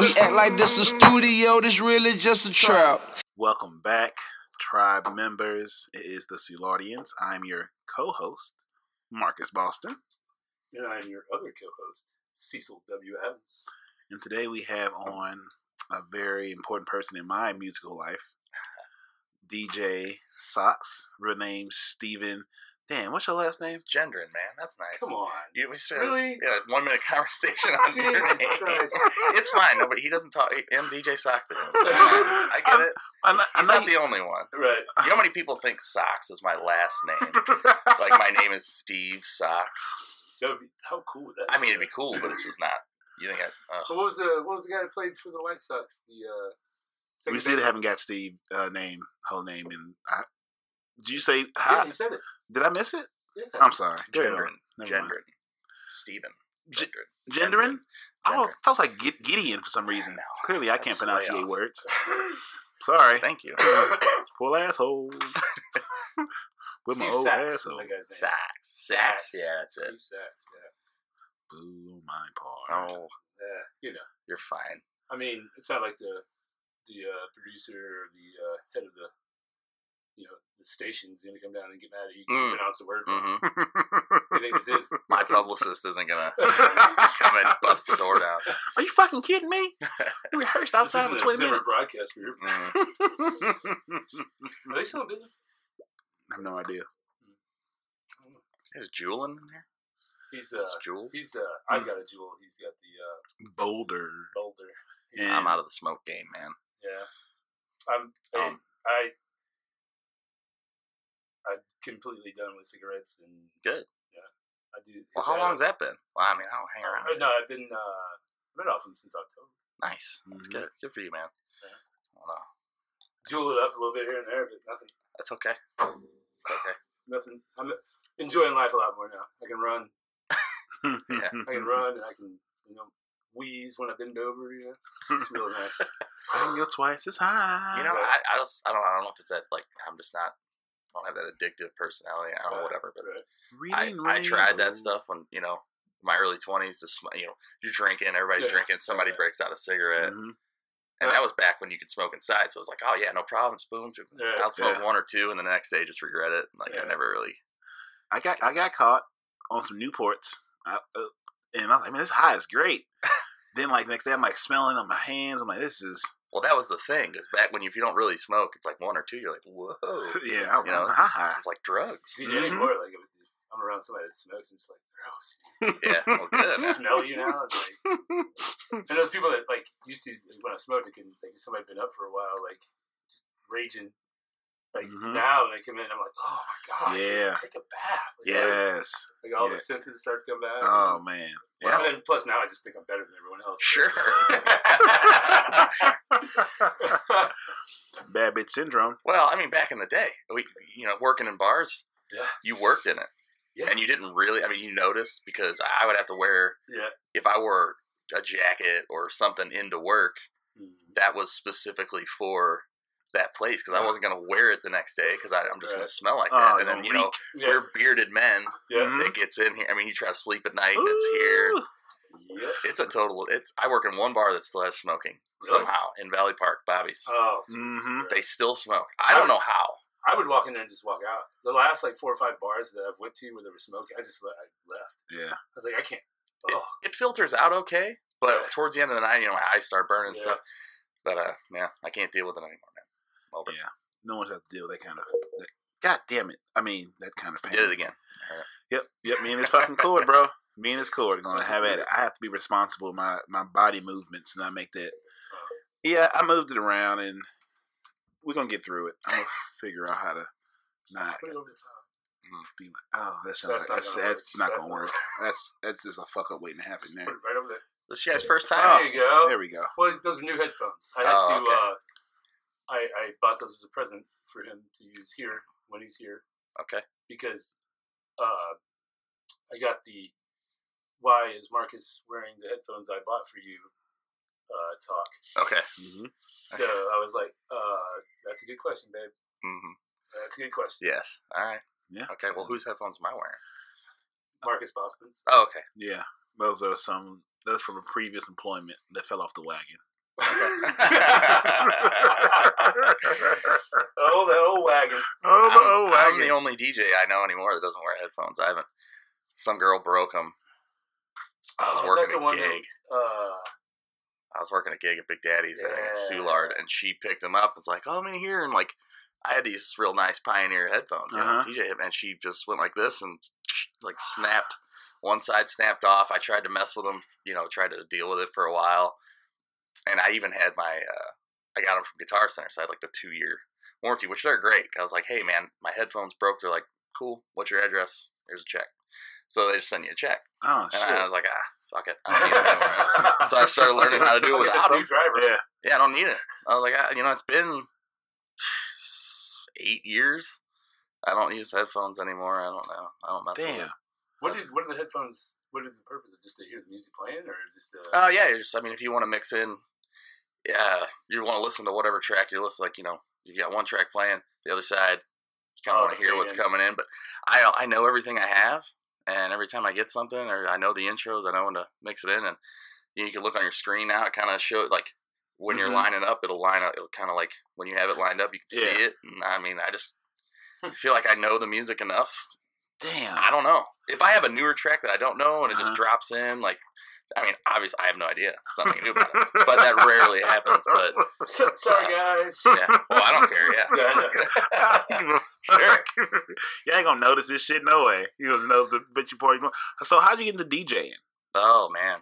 We act like this a studio, this really just a trap. Welcome back, tribe members. It is the Soulardians. I'm your co-host, Marcus Boston, And I'm your other co-host, Cecil W. Evans. and today we have on a very important person in my musical life, DJ Sox, real name Steven. Damn, what's your last name? It's Gendron, man. That's nice. Come on. You, we should Really? yeah, one minute conversation on your name. Christ. It's fine. No, but he doesn't talk. And DJ Sox to him. I get it. I'm not, I'm He's not not the only one. Right. You know how many people think Sox is my last name? Like my name is Steve Sox. That would be, how cool would that I mean, it'd be cool, but it's just not. You think I? Uh, But what was the what was the guy that played for the White Sox? The uh, we still baseman? haven't got Steve uh, name, whole name, and I, did you say Yeah, he said it. Did I miss it? Yeah. I'm sorry. Go ahead on. Gendron, Never Gendron. Steven. G- Gendron. Gendron? Oh, Gendron. I was like Gideon for some reason. know. Clearly, I can't pronounce off. words. Sorry. Thank you. Poor asshole. With my old Sax asshole. that guy's. Sax. Sax. Yeah, that's it. Steve Sax. Yeah. Boo my part. Oh, Yeah. You know. you're fine. I mean, it's not like the the uh, producer or the uh, head of the you know the station's gonna come down and get mad at you. You Mm. pronounce the word. hmm you think this is? My publicist isn't gonna come and bust the door down. Are you fucking kidding me? We rehearsed This outside isn't for a 20 Zimmer minutes. broadcast group. Mm. Are they still in business? I have no idea. Is Julian in there? He's uh, Is Jules? he's uh, I've got a jewel. He's got the uh, Boulder. boulder. Yeah. I'm out of the smoke game, man. Yeah. I'm. Um, I. Completely done with cigarettes and Good. Yeah, I do. Well, how long's that been? Well, I mean, I don't hang around. Uh, no, I've been uh, I've been off them since October. Nice. That's Mhm. good. Good for you, man. Yeah. I don't know. Jewel it up a little bit here and there, but nothing. That's okay. It's okay. Nothing. I'm enjoying life a lot more now. I can run. Yeah. I can run, and I can you know wheeze when I bend over. You know, it's real nice. I can go twice as high. You know, Right. I, I just I don't I don't know if it's that like I'm just not I don't have that addictive personality. I don't know whatever, but right. I, I tried that stuff when you know my early twenties. You know, you're drinking, everybody's Yeah. drinking, somebody breaks out a cigarette, Mhm. and that was back when you could smoke inside. So it was like, oh yeah, no problem, spoon. Yeah, I'll smoke yeah. one or two, and the next day just regret it. Like. I never really. I got I got caught on some Newports, I, uh, and I was like, man, this high is great. then like next day, I'm like smelling on my hands. I'm like, this is Well, that was the thing. Because back when you, if you don't really smoke, it's like one or two. You're like, whoa. yeah. I'm, You know, I'm this, is, this is like drugs. See, Mhm. anymore, like if if I'm around somebody that smokes, I'm just like gross. Yeah, well, I good. smell you now. And, like, and those people that like used to like, when I smoked, I can like somebody been up for a while, like just raging. Like Mhm. now, when they come in, and I'm like, oh my god, Yeah. take a bath. Like, yes. like all Yeah. the senses start to come back. Oh man. Well, Yeah. and then plus now I just think I'm better than everyone else. Sure. Bad bitch syndrome. Well, I mean, back in the day, we, you know, working in bars, yeah, you worked in it, Yeah. and you didn't really. I mean, you noticed because I would have to wear yeah. if I wore a jacket or something into work Mm. that was specifically for that place because I wasn't going to wear it the next day because I'm just going to smell like that. Oh, and then you know. Yeah. we're bearded men. Yeah. It gets in here. I mean, you try to sleep at night and it's here. Ooh. Yeah. It's a total. It's. I work in one bar that still has smoking Really? somehow in Valley Park, Bobby's. Oh, Mhm. They still smoke. I don't know how. I would walk in there and just walk out. The last like four or five bars that I've went to where they were smoking, I just I left. Yeah. I was like, I can't. It, Oh, it filters out okay, but Yeah. towards the end of the night, you know, my eyes start burning Yeah. stuff. But uh, yeah, I can't deal with it anymore. Over. Yeah. No one has to deal with that kind of. That, God damn it! I mean, that kind of pain. Did it again. Yep, yep. Me and this fucking cord, bro. Me and this cord gonna have at it. I have to be responsible with my my body movements, and I make that. Yeah, I moved it around, and we're gonna get through it. I'm gonna figure out how to not put it over the top. be. Like, oh, that sounds That's like not that's, gonna that's work. not That's gonna work. That's that's just a fuck up waiting to happen Just there. put it right over there. This you guys' first Oh. time? There you go. There we go. Well, those are new headphones. I had Oh, to. okay. Uh, I I bought those as a present for him to use here when he's here Okay. because uh, I got the why is Marcus wearing the headphones I bought for you uh, talk. Okay. hmm So I was like, uh, that's a good question, babe. hmm That's a good question. Yes. All right. Yeah. Okay. Well, whose headphones am I wearing? Marcus Boston's. Oh, okay. Yeah, those are some Those from a previous employment that fell off the wagon. Oh, the old wagon. Oh, the I'm, old I'm wagon. the only DJ I know anymore that doesn't wear headphones. I haven't. Some girl broke them. I was Oh, working a gig. that, uh, I was working a gig at Big Daddy's at Yeah. Soulard, and she picked them up. and was like, "Oh, I'm in here," and like, I had these real nice Pioneer headphones, you know, Uh-huh. DJ, and she just went like this and like snapped. One side snapped off. I tried to mess with them, you know, tried to deal with it for a while, and I even had my, uh, I got them from Guitar Center, so I had like the two year warranty, which they're great. I was like, "Hey, man, my headphones broke." They're like, "Cool. What's your address? Here's a check." So they just send you a check, Oh and shit. I was like, "Ah, fuck it." I don't need it so I started learning how to do it I'll get this without new them. driver. yeah. Yeah, I don't need it. I was like, ah, you know, it's been eight years. I don't use headphones anymore. I don't know. I don't mess with Damn. it. What did what are the headphones? What is the purpose? of Just to hear the music playing, or just to? Oh yeah, you're just. I mean, if you want to mix in, yeah, you want to listen to whatever track you're listening. Like you know, you got one track playing, the other side, you kind of Oh, want to hear what's in. coming in. But I I know everything I have, and every time I get something, or I know the intros, I know when to mix it in, and you, know, you can look on your screen now. It kind of show like when you're Mhm. lining up, it'll line up. It'll kind of like when you have it lined up, you can Yeah. see it. And I mean, I just feel like I know the music enough Damn. I don't know. If I have a newer track that I don't know and it Uh-huh. just drops in, like, I mean, obviously I have no idea. There's nothing to do about it. But that rarely happens. But Sorry, guys. yeah, well, I don't care. Yeah, Yeah, I know. sure. you ain't gonna notice this shit no way. You gonna know the bitch you party. So how'd you get into DJing? Oh man,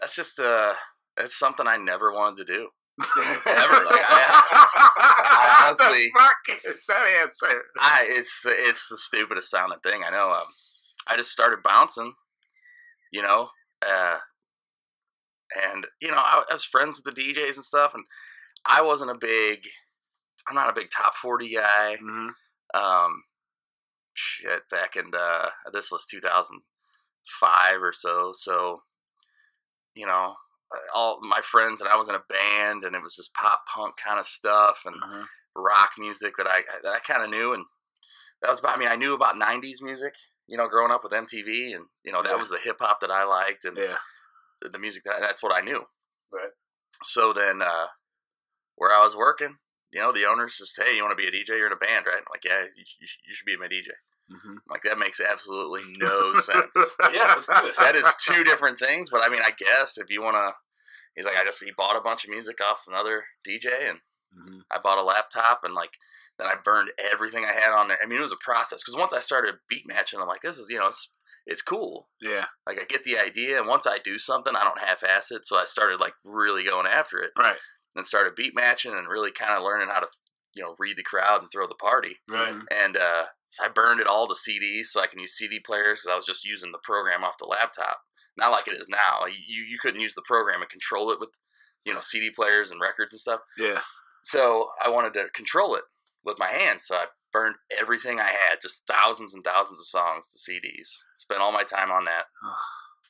that's just uh, it's something I never wanted to do. Ever. Like, I honestly- The fuck is that answer? I it's the it's the stupidest sounding thing I know. Um, I just started bouncing, you know, uh, and you know I, I was friends with the DJs and stuff, and I wasn't a big, I'm not a big top forty guy. hmm Um, shit, back in uh, this was 2005 or so, so you know. All my friends and I was in a band, and it was just pop punk kind of stuff, and uh rock music that I that I kind of knew, and that was about. I mean, I knew about '90s music, you know, growing up with MTV, and you know that Yeah. was the hip hop that I liked, and Yeah. the, the music that that's what I knew. Right. So then, uh, where I was working, you know, the owners just, hey, you want to be a DJ? You're in a band, right? I'm like, yeah, you, you, you should be my DJ. hmm like that makes absolutely no sense. Yeah, let's do this. That is two different things, but I mean, I guess if you want to, he's like, I just he bought a bunch of music off another DJ, and hmm I bought a laptop and like then I burned everything I had on there. I mean, it was a process because once I started beat matching, I'm like, this is you know, it's it's cool. Yeah. Like I get the idea, and once I do something, I don't half-ass it. So I started like really going after it, Right. and started beat matching and really kind of learning how to you know read the crowd and throw the party. Right. Mhm. And uh, so I burned it all to CDs so I can use CD players because I was just using the program off the laptop, not like it is now. You you couldn't use the program and control it with you know CD players and records and stuff. Yeah. So I wanted to control it with my hands. So I burned everything I had, just thousands and thousands of songs to CDs. Spent all my time on that.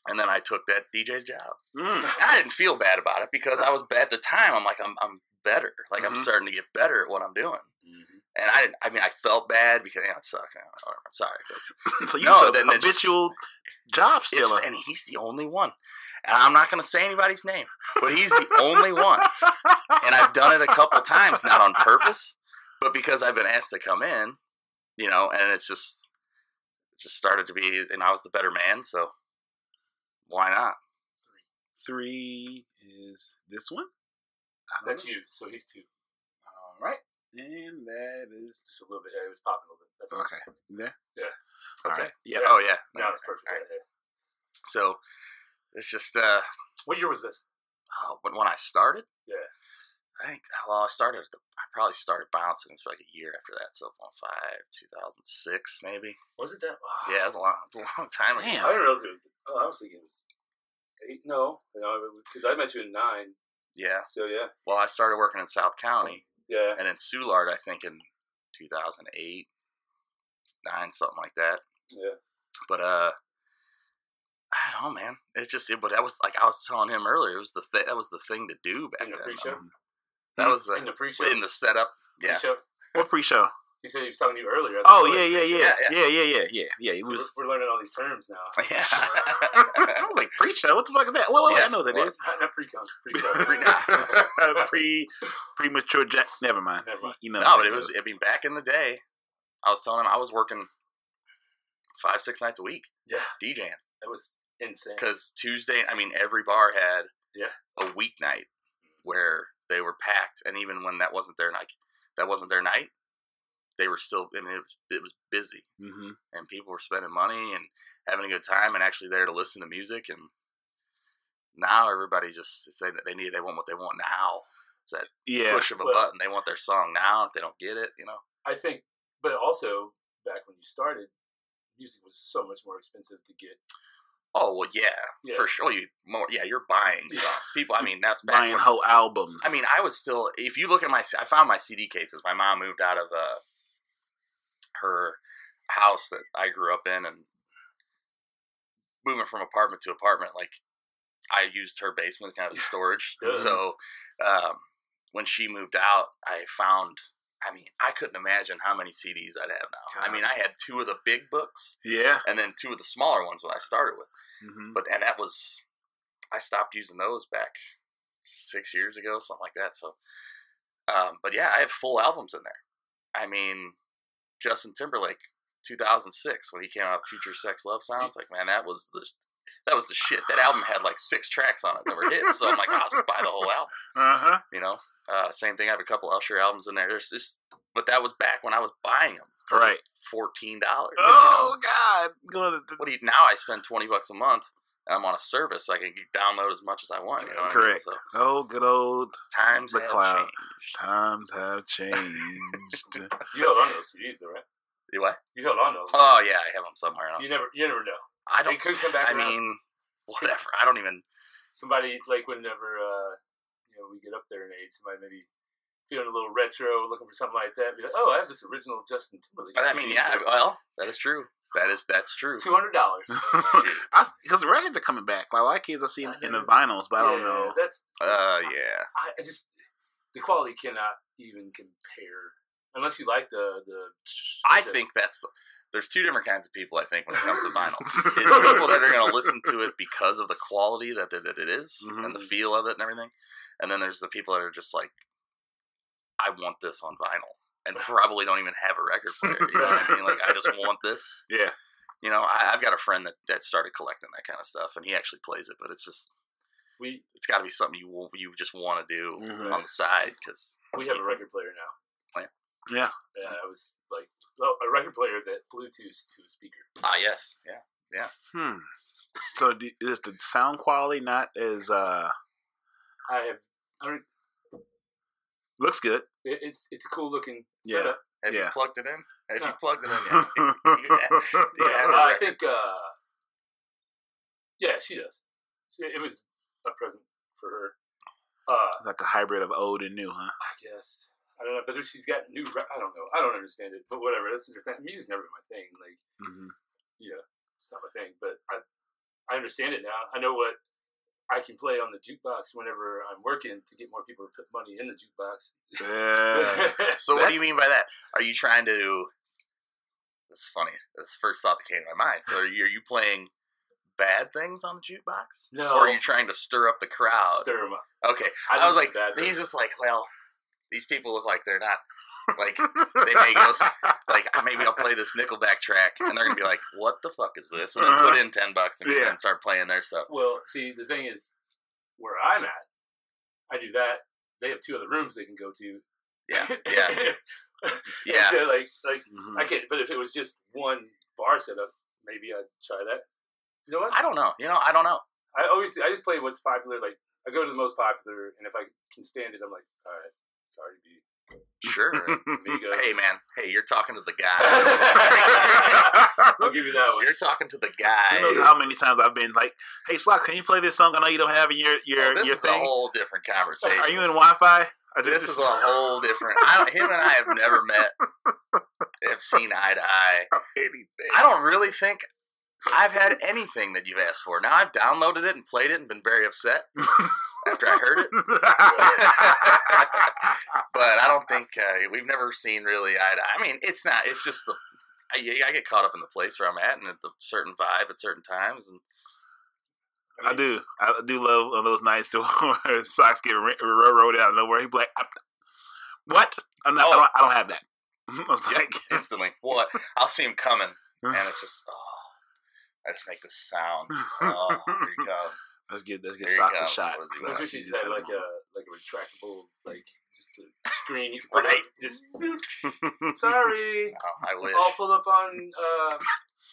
And then I took that DJ's job. Mm. I didn't feel bad about it because I was at the time. I'm like, I'm I'm better. Like I'm Mhm. starting to get better at what I'm doing. Mhm. And I didn't. I mean, I felt bad because yeah, it sucks. I'm sorry, but So you No, then a just- habitual job stealer. and he's the only one. And I'm not going to say anybody's name, but he's the only one. And I've done it a couple times, not on purpose, but because I've been asked to come in, you know, and it's just it just started to be, and I was the better man, so why not? Three is this one. That's you. So he's two. All right. And that is Just a little bit. Yeah, it was popping a little bit. That's okay. There. Yeah. All Okay. right. Yeah. Yeah. Oh yeah. Now it's perfect. Right. So it's just uh, What year was this? uh, when when I started. Yeah. I think well, I started. The, I probably started bouncing. It was like a year after that. So 05, 2006, maybe. Was it that? Yeah, it's a long, it's a long time ago. Damn. I don't know if it was. Oh, I was thinking it was eight. No, no, because I met you in nine. Yeah. So yeah, Well, I started working in South County yeah. and in Soulard, I think in 2008, nine, something like that. Yeah. But uh, I don't know, man. It's just, it, but that was like I was telling him earlier. It was the thing. That was the thing to do back then. Um, That was the, in the pre-show. in the setup. Yeah. Pre-show. What pre-show? He said he was talking to you earlier. Oh yeah, yeah, yeah, Yeah, yeah, yeah, yeah, yeah. So was. we're, we're learning all these terms now. Yeah. I was like pre-show. What the fuck is that? Well, I know that what? is. Not, not pre-con. Pre-con. Pre, premature jack. Never mind. Never mind. You know. no, but it was. I mean, back in the day, I was telling him I was working five, six nights a week yeah, DJing that was insane. because Tuesday. I mean, every bar had Yeah. a weeknight where they were packed, and even when that wasn't their night, that wasn't their night. They were still. I mean, it was, it was busy, Mhm. and people were spending money and having a good time, and actually there to listen to music. And now everybody just if they they need they want what they want now. It's that Yeah. push of a button. They want their song now. If they don't get it, you know. I think, but also back when you started, music was so much more expensive to get. Oh well, yeah, Yeah. for sure. You more, yeah, you're buying songs. People, I mean, that's back Buying when- whole albums. I mean, I was still. If you look at my, I found my CD cases. My mom moved out of uh, her house that I grew up in, and moving from apartment to apartment, like I used her basement as kind of storage. So um, when she moved out, I found. I mean, I couldn't imagine how many CDs I'd have now. I mean, I had two of the big books, yeah. and then two of the smaller ones when I started with. hmm But and that was I stopped using those back six years ago, something like that. So, um, but yeah, I have full albums in there. I mean, Justin Timberlake, 2006, when he came out, Future Sex Love Sounds. Like, man, that was the that was the shit. That album had like six tracks on it that were hits. So I'm like, I'll just buy the whole album. Uh huh. You know, uh, same thing. I have a couple Usher albums in there. There's just, but that was back when I was buying them for Right. fourteen dollars. Oh God. Going to what do you now I spend twenty bucks a month and I'm on a service I can download as much as I want, you know. what I mean? correct. So Oh, good old times The have cloud. changed. times have changed. You held on to those CDs, though, right? You what? You held on to those. Oh yeah, I have them somewhere. You never, you never know. I don't They could come back I around. mean, whatever. I don't even Somebody like whenever uh, you know we get up there in age, somebody maybe feeling a little retro, looking for something like that. Be like, oh, I have this original Justin Timberlake. I mean, yeah, well, that is true. That is that's true. two hundred dollars. Because the records are coming back. Like, a lot of kids I see in, in the vinyls, but I don't know. That's Uh yeah. I, I just the quality cannot even compare unless you like the the. I the- think that's the there's two different kinds of people I think when it comes to vinyl. It's people that are going to listen to it because of the quality that it, that it is and the feel of it and everything. And then there's the people that are just like, I want this on vinyl, and probably don't even have a record player. You know what I mean? Like, I just want this. Yeah. You know, I, I've got a friend that, that started collecting that kind of stuff, and he actually plays it, but it's just we it's got to be something you you just want to do Mhm. on the side because we have a record player now. Yeah. Yeah, I was like well, a record player that Bluetooth to a speaker. ah yes yeah Yeah. Hmm. So do, is the sound quality not as uh I have. I don't. looks good? It, it's it's a cool looking Yeah. setup. have you plugged it in have you plugged it in yet? Yeah, have uh, I think. uh Yeah, she does. She, it was a present for her. Uh, It's like a hybrid of old and new, huh? I guess I don't know, but she's got new. Re- I don't know. I don't understand it, but whatever. That's thing. Music's never been my thing. Like, hmm yeah, it's not my thing. But I, I understand it now. I know what I can play on the jukebox whenever I'm working to get more people to put money in the jukebox. Yeah. So what do you mean by that? Are you trying to? That's funny. That's the first thought that came to my mind. So are you, are you playing bad things on the jukebox? No. Or are you trying to stir up the crowd? Stir 'em up. Okay. I, I, was like, he's just like, well, these people look like they're not like they may go like maybe I'll play this Nickelback track and they're gonna be like, what the fuck is this? And then put in ten bucks and, Yeah. and start playing their stuff. Well, see, the thing is, where I'm at, I do that. They have two other rooms they can go to. Yeah, yeah, yeah. So, like, like Mhm. I can't. But if it was just one bar setup, maybe I'd try that. You know what? I don't know. You know, I don't know. I always I just play what's popular. Like I go to the most popular, and if I can stand it, I'm like, all right, Cardi B, Sure. Migos. hey man, hey, you're talking to the guy. I'll give you that one. You're talking to the Who knows guy. how many times I've been like, "Hey, Slock, can you play this song? I know you don't have in your your Oh, this your is a whole different conversation. Are you in Wi-Fi?" This is a whole different. I him and I have never met, have seen eye to eye. anything. I don't really think I've had anything that you've asked for. Now I've downloaded it and played it and been very upset after I heard it. but I don't think uh, we've never seen really eye to. I mean, it's not. It's just the. I, I get caught up in the place where I'm at and at the certain vibe at certain times, and I do. I do love on those nights to where Sox get ro- railroaded out of nowhere. He be like, "What? Not, I, don't, I don't have that." I was Yep, like, instantly, what? I'll see him coming, and it's just oh, I just make this sound. Oh, here he comes. "Let's get let's get There you Sox go. a shot." So was he So I Yeah. wish he you just had had like a like a retractable like just a screen you can put Right. up. Just sorry, Oh, I wish. all full up on uh,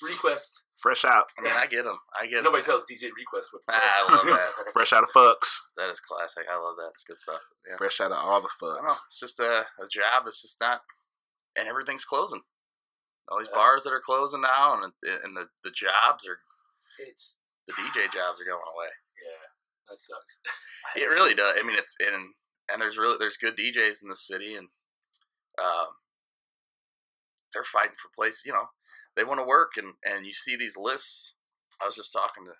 request. fresh out, I mean, I get them. I get. Nobody tells DJ request what. to Ah. I love that. fresh out of fucks, That is classic. I love that. It's good stuff. Yeah. fresh out of all the I don't know. fucks. It's just a, a job. It's just not, and everything's closing. All these Yeah. bars that are closing now, and and the, the jobs are It's the DJ jobs are going away. yeah, that sucks. It really does. I mean, it's and and there's really there's good DJs in the city, and um, they're fighting for place. You know, they want to work, and and you see these lists. I was just talking to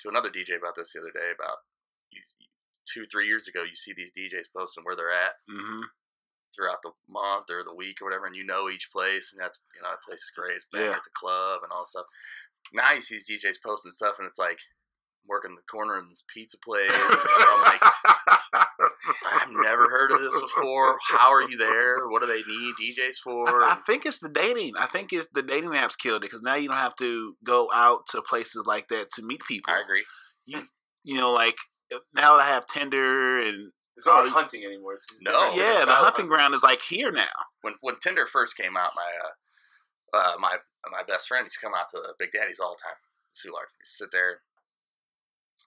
to another DJ about this the other day about you, two three years ago. You see these DJs posting where they're at hmm throughout the month or the week or whatever, and you know each place, and that's you know that place is great. It's bang, Yeah. it's a club and all that stuff. Now you see these DJs posting stuff, and it's like working the corner in this pizza place. and I'm like, I've never heard of this before. How are you there? What do they need DJs for? I, I think it's the dating. I think it's the dating apps killed it because now you don't have to go out to places like that to meet people. I agree. You, hmm. You know, like eh, now that I have Tinder and There's no Oh, hunting anymore. It's No. yeah, the style of hunting ground is like here now. When when Tinder first came out, my uh, uh my my best friend he's come out to the Big Daddy's all the time. Soulard. He'd sit there.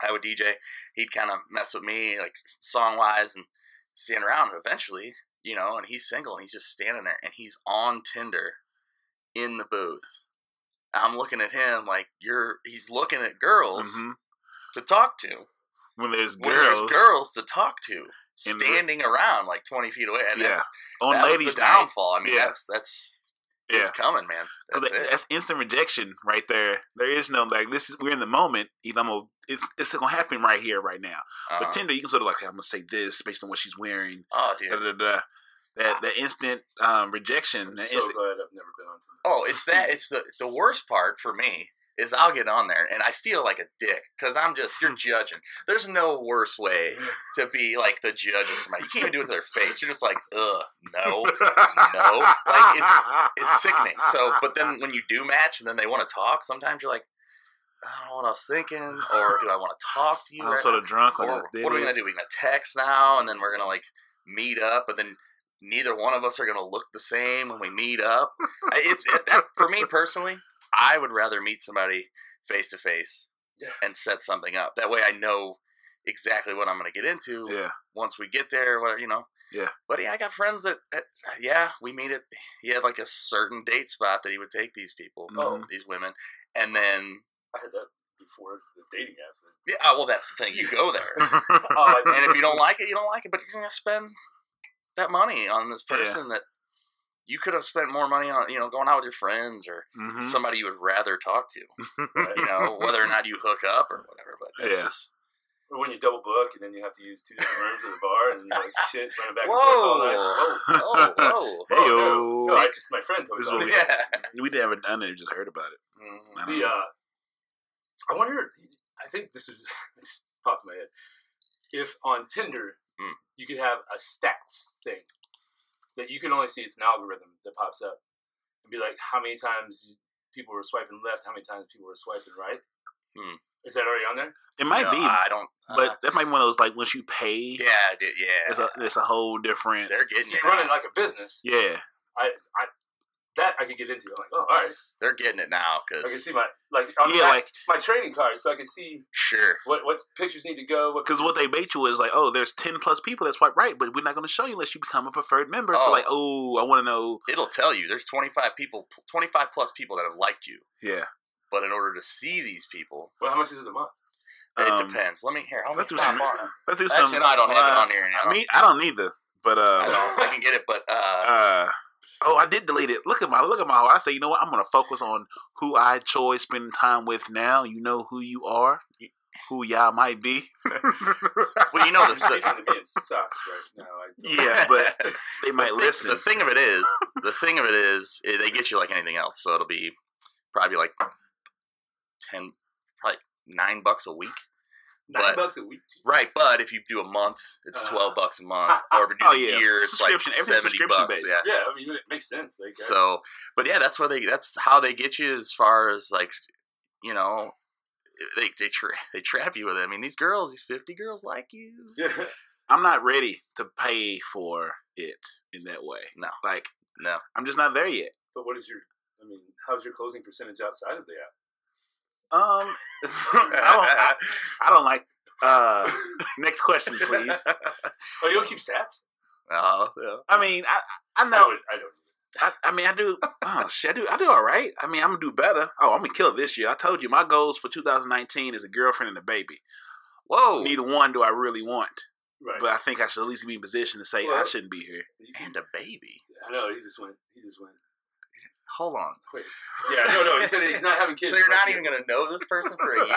I would DJ. He'd kind of mess with me, like song wise, and stand around. And eventually, you know, and he's single and he's just standing there and he's on Tinder in the booth. I'm looking at him like you're. He's looking at girls hmm to talk to. When there's When girls there's girls to talk to, In the- standing around like 20 feet away, and Yeah. that's on that ladies' the downfall. I mean, Yeah. that's that's yeah, it's coming, man. That's that- it. that's instant rejection right there. There is no like this. is We're in the moment. Either I'm gonna, it's, it's gonna happen right here, right now. Uh-huh. But Tinder, you can sort of like, hey, I'm gonna say this based on what she's wearing. oh, Da, dude. da, da. That that instant um, rejection. I'm That so instant, glad I've never been on Tinder. Oh, it's that. It's the the worst part for me is I'll get on there and I feel like a dick because I'm just you're judging. There's no worse way to be like the judge of somebody. You can't even do it to their face. You're just like, ugh, no, no. Like it's it's sickening. So, but then when you do match and then they want to talk, sometimes you're like, I don't know what I was thinking, or do I want to talk to you? I'm right sort of drunk that. what are we gonna do? We're gonna text now, and then we're gonna like meet up, but then neither one of us are gonna look the same when we meet up. It's it, that, for me personally. I would rather meet somebody face to face and set something up. That way, I know exactly what I'm gonna get into Yeah, once we get there. Whatever you know. Yeah. But yeah, I got friends that, that yeah, we meet it. He had like a certain date spot that he would take these people, mm-hmm. Oh. these women, and then I had that before the dating apps. yeah, oh, well, that's the thing. You go there. Oh, and if you don't like it, you don't like it. But you're gonna spend that money on this Yeah. person that you could have spent more money on, you know, going out with your friends or Mhm. somebody you would rather talk to. Right. You know, whether or not you hook up or whatever. But that's Yeah. just when you double book and then you have to use two different rooms at the bar and you're like shit running back and forth all night. whoa, Whoa. whoa, whoa. Hey, Oh, no. yo. No, I just my friend told me about what. Yeah. we never done it. We just heard about it. Mhm. I The uh, I wonder. I think this was this popped in my head. If on Tinder Mm. you could have a stats thing that you can only see, it's an algorithm that pops up and be like, how many times people were swiping left, how many times people were swiping right. Hmm. Is that already on there? It might No, be, I don't. but uh, that might be one of those like once you pay, yeah, I yeah. it's a it's a whole different. they're getting So you run it now. like a business. Yeah, I, I, that I could get into. I'm like, oh, all right. They're getting it now because I can see my like on the yeah, back, like my trading card, so I can see sure. what what pictures need to go. Because what they bait you is like, oh, there's ten plus people that swipe right, but we're not going to show you unless you become a preferred member. So Oh. like, oh, I want to know. It'll tell you there's 25 people, 25 plus people that have liked you. Yeah, But in order to see these people, well, how much is it a month? it Um, depends. Let me hear. Let me let's do some- it. let's do some. Actually, no, I don't have it uh, on here. I mean, I don't either, but uh, I don't. I can get it, but uh, uh, oh, I did delete it. Look at my look at my. I say, you know what? I'm going to focus on who I enjoy spending time with now. You know who you are. who y'all might be. Well, you know, the, speaking the, to me right now. I yeah, but they might the, thi- listen. The thing of it is, the thing of it is, eh, they get you like anything else. So it'll be probably like ten, probably nine bucks a week. Nine But- bucks a week. Jesus. Right, but if you do a month, it's Uh. twelve bucks a month, or if you do Oh, the yeah. year, it's like Subscription, everything's seventy subscription bucks. based. Yeah. Yeah, I mean it makes sense. Like, So, but yeah, that's where they. That's how they get you as far as like, you know, they they tra- they trap you with it. I mean, these girls, these fifty girls like you. yeah. I'm not ready to pay for it in that way. No. Like No, I'm just not there yet. But what is your? I mean, how's your closing percentage outside of the app? Um, I don't. I don't like. Uh, next question, please. Oh, you don't keep stats? oh, yeah. I mean, I I I, know. would, I don't. I, I mean, I do. Oh shit, I do. I do all right. I mean, I'm gonna do better. Oh, I'm gonna kill it this year. I told you, my goals for 2019 is a girlfriend and a baby. Whoa, Neither one do I really want, Right. but I think I should at least be in position to say I shouldn't be here. And a baby. I know he just went. He just went. Hold on. Wait. Yeah, no, no. He said he's not having kids. So you're not even gonna know this person for a year?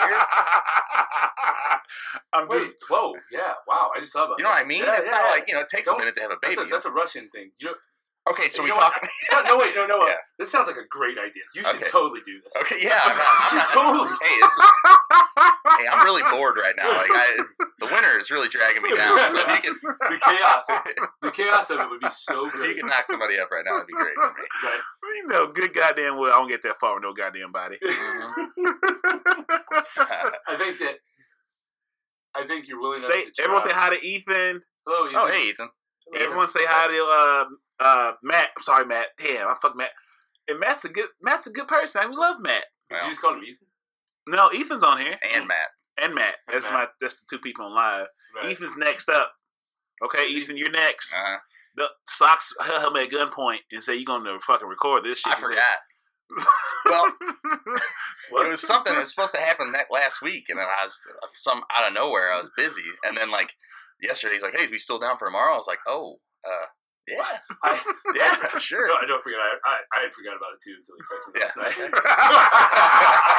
I'm Wait. just. Whoa. Yeah. Wow. I just thought about. You know that. what I mean? Yeah, it's yeah, not yeah. like you know, it takes a minute to have a That's baby. a, that's a Russian thing. You know, okay, so we know what? talking. It's not, no, wait, no, no. Yeah. This sounds like a great idea. You should Okay. totally do this. Okay, yeah, I'm not, You I'm should not- totally. Hey, this is, hey, I'm really bored right now. Like, I, the winter is really dragging me down. So if you can, The chaos, the chaos of it would be so if you great. can knock somebody up right now, that'd be great for me. Right? You know, good goddamn well, I don't get that far with no goddamn body. I think that. I think you're willing enough say to try. everyone say hi to Ethan. Hello, Ethan. oh, Ethan. hey, Ethan. Hello. Everyone say hi to uh uh Matt. I'm sorry, Matt. Damn, I fuck Matt. And Matt's a good Matt's a good person. We love Matt. Did you just call him Ethan? No, Ethan's on here. and Matt. And Matt. That's Matt. my that's the two people on live. Right. Ethan's next up. Okay, Ethan, you're next. Uh, The Sox held him at gunpoint and say you're gonna fucking record this shit. I He said- forgot. Well, it was something that was supposed to happen that last week, and then I was some out of nowhere. I was busy, and then like yesterday, he's like, "Hey, we still down for tomorrow?" I was like, "Oh, uh, yeah, I, yeah, sure." no, I don't forget. I, I, I had forgot about it too until he texted me Yeah. last night.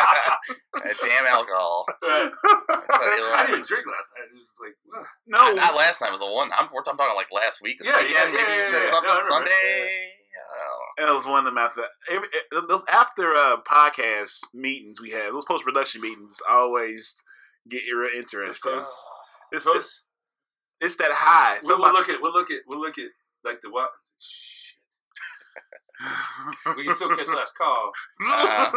Uh, Damn alcohol. Right. I didn't even drink last night. It was just like, ugh. no, Not last night. It was the one. I'm, we're talking about like last week. This Yeah, weekend, yeah, maybe yeah, you yeah, said yeah. something No, Sunday. I That was one of them after every, eh, those after uh, podcast meetings we had. Those post production meetings always get real interesting. Post- It's, it's, it's that high. We'll, Somebody, we'll look at we'll look at we'll look at like the what. Shit. We can still catch last call, Uh,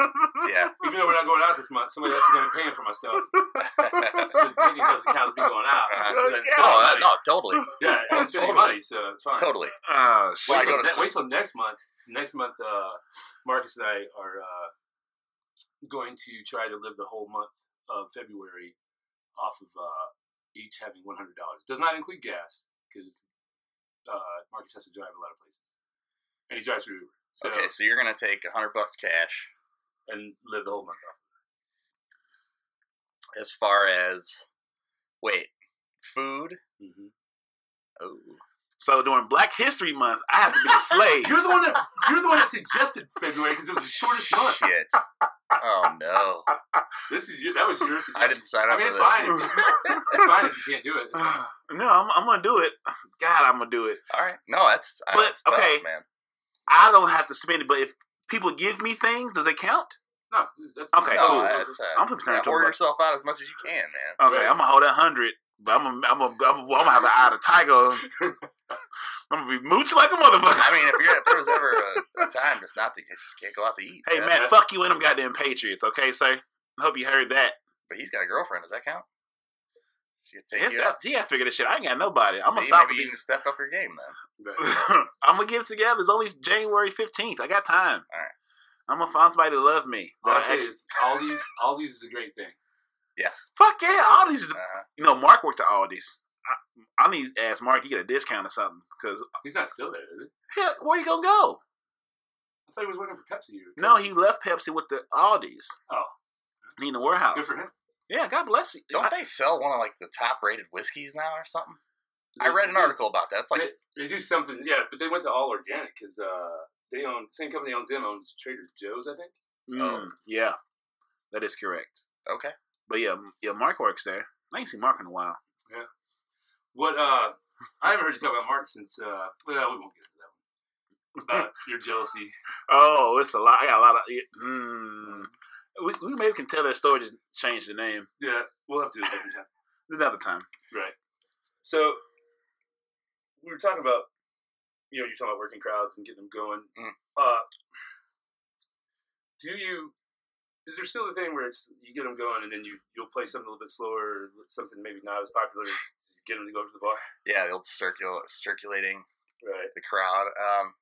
Yeah. even though we're not going out this month. Somebody else is going to be paying for my stuff. It's just taking doesn't count me going out. Uh, It's- it's yeah. Oh, uh, no, totally, Yeah, it's spending Totally. money, so it's fine. totally. Oh shit! Wait go till, ne- wait till next month. Next month, uh, Marcus and I are uh, going to try to live the whole month of February off of uh, each having one hundred dollars. Does not include gas because uh, Marcus has to drive a lot of places, and he drives through Uber. So Okay, so you're gonna take a hundred bucks cash. and live the whole month off. As far as wait, food. Mm-hmm. Oh, So during Black History Month, I have to be a slave. You're the one that you're the one that suggested February because it was the shortest month. shit. Oh no, This is your, that was your suggestion. I didn't sign up I mean, it's fine. If it's fine if you can't do it. No, I'm, I'm gonna do it. God, I'm gonna do it. All right, no, that's uh, But, that's tough, okay. man. I don't have to spend it, but if people give me things, does it count? No, that's Okay, No, cool. that's uh, I'm gonna turn yeah, order yourself out as much as you can, man. Okay, Right. I'm gonna hold that hundred, but I'm gonna, I'm gonna, I'm gonna, have an eye of tiger. I'm gonna be mooch like a motherfucker. I mean, if you're if there was ever a, a time just not to, you just can't go out to eat. hey That's- man, fuck you and them goddamn Patriots, okay, sir? I hope you heard that. but he's got a girlfriend. Does that count? She could take Yes, you out. that's, yeah, figure this shit. I ain't got nobody. I'm gonna stop maybe you need to step up your game then. Right. I'm gonna get it together. It's only January 15th. I got time. All right. I'm gonna find somebody to love me. All I That say actually- is Aldi's. Aldi's is a great thing. Yes. fuck yeah, Aldi's. Is, Uh-huh. you know, Mark worked at Aldi's. I, I need to ask Mark. You get a discount or something? Because He's not still there, is he? hell, where you gonna go? I thought he was working for Pepsi. or No, he left Pepsi with the Aldi's. Oh. He in the warehouse. Good for him. Yeah, God bless you. Don't I- they sell one of like the top rated whiskeys now or something? I read an article about that. It's like they, they do something, yeah, but they went to all organic because uh, they own same company owns them owns Trader Joe's, I think. Mm, yeah, that is correct. okay. But yeah, yeah, Mark works there. I ain't seen Mark in a while. What? Uh, I haven't heard you talk about Mark since. Uh, well, we won't get into that one. About your jealousy. Oh, it's a lot. I got a lot of. Mm, we, we maybe can tell that story. Just change the name Yeah, we'll have to do it every time. another time. Right. So we were talking about, you know, you're talking about working crowds and getting them going. Mm. Uh, do you? Is there still a thing where it's you get them going and then you you'll play something a little bit slower, or something maybe not as popular, just get them to go to the bar? Yeah, the old circul- circulating Right. the crowd. Um,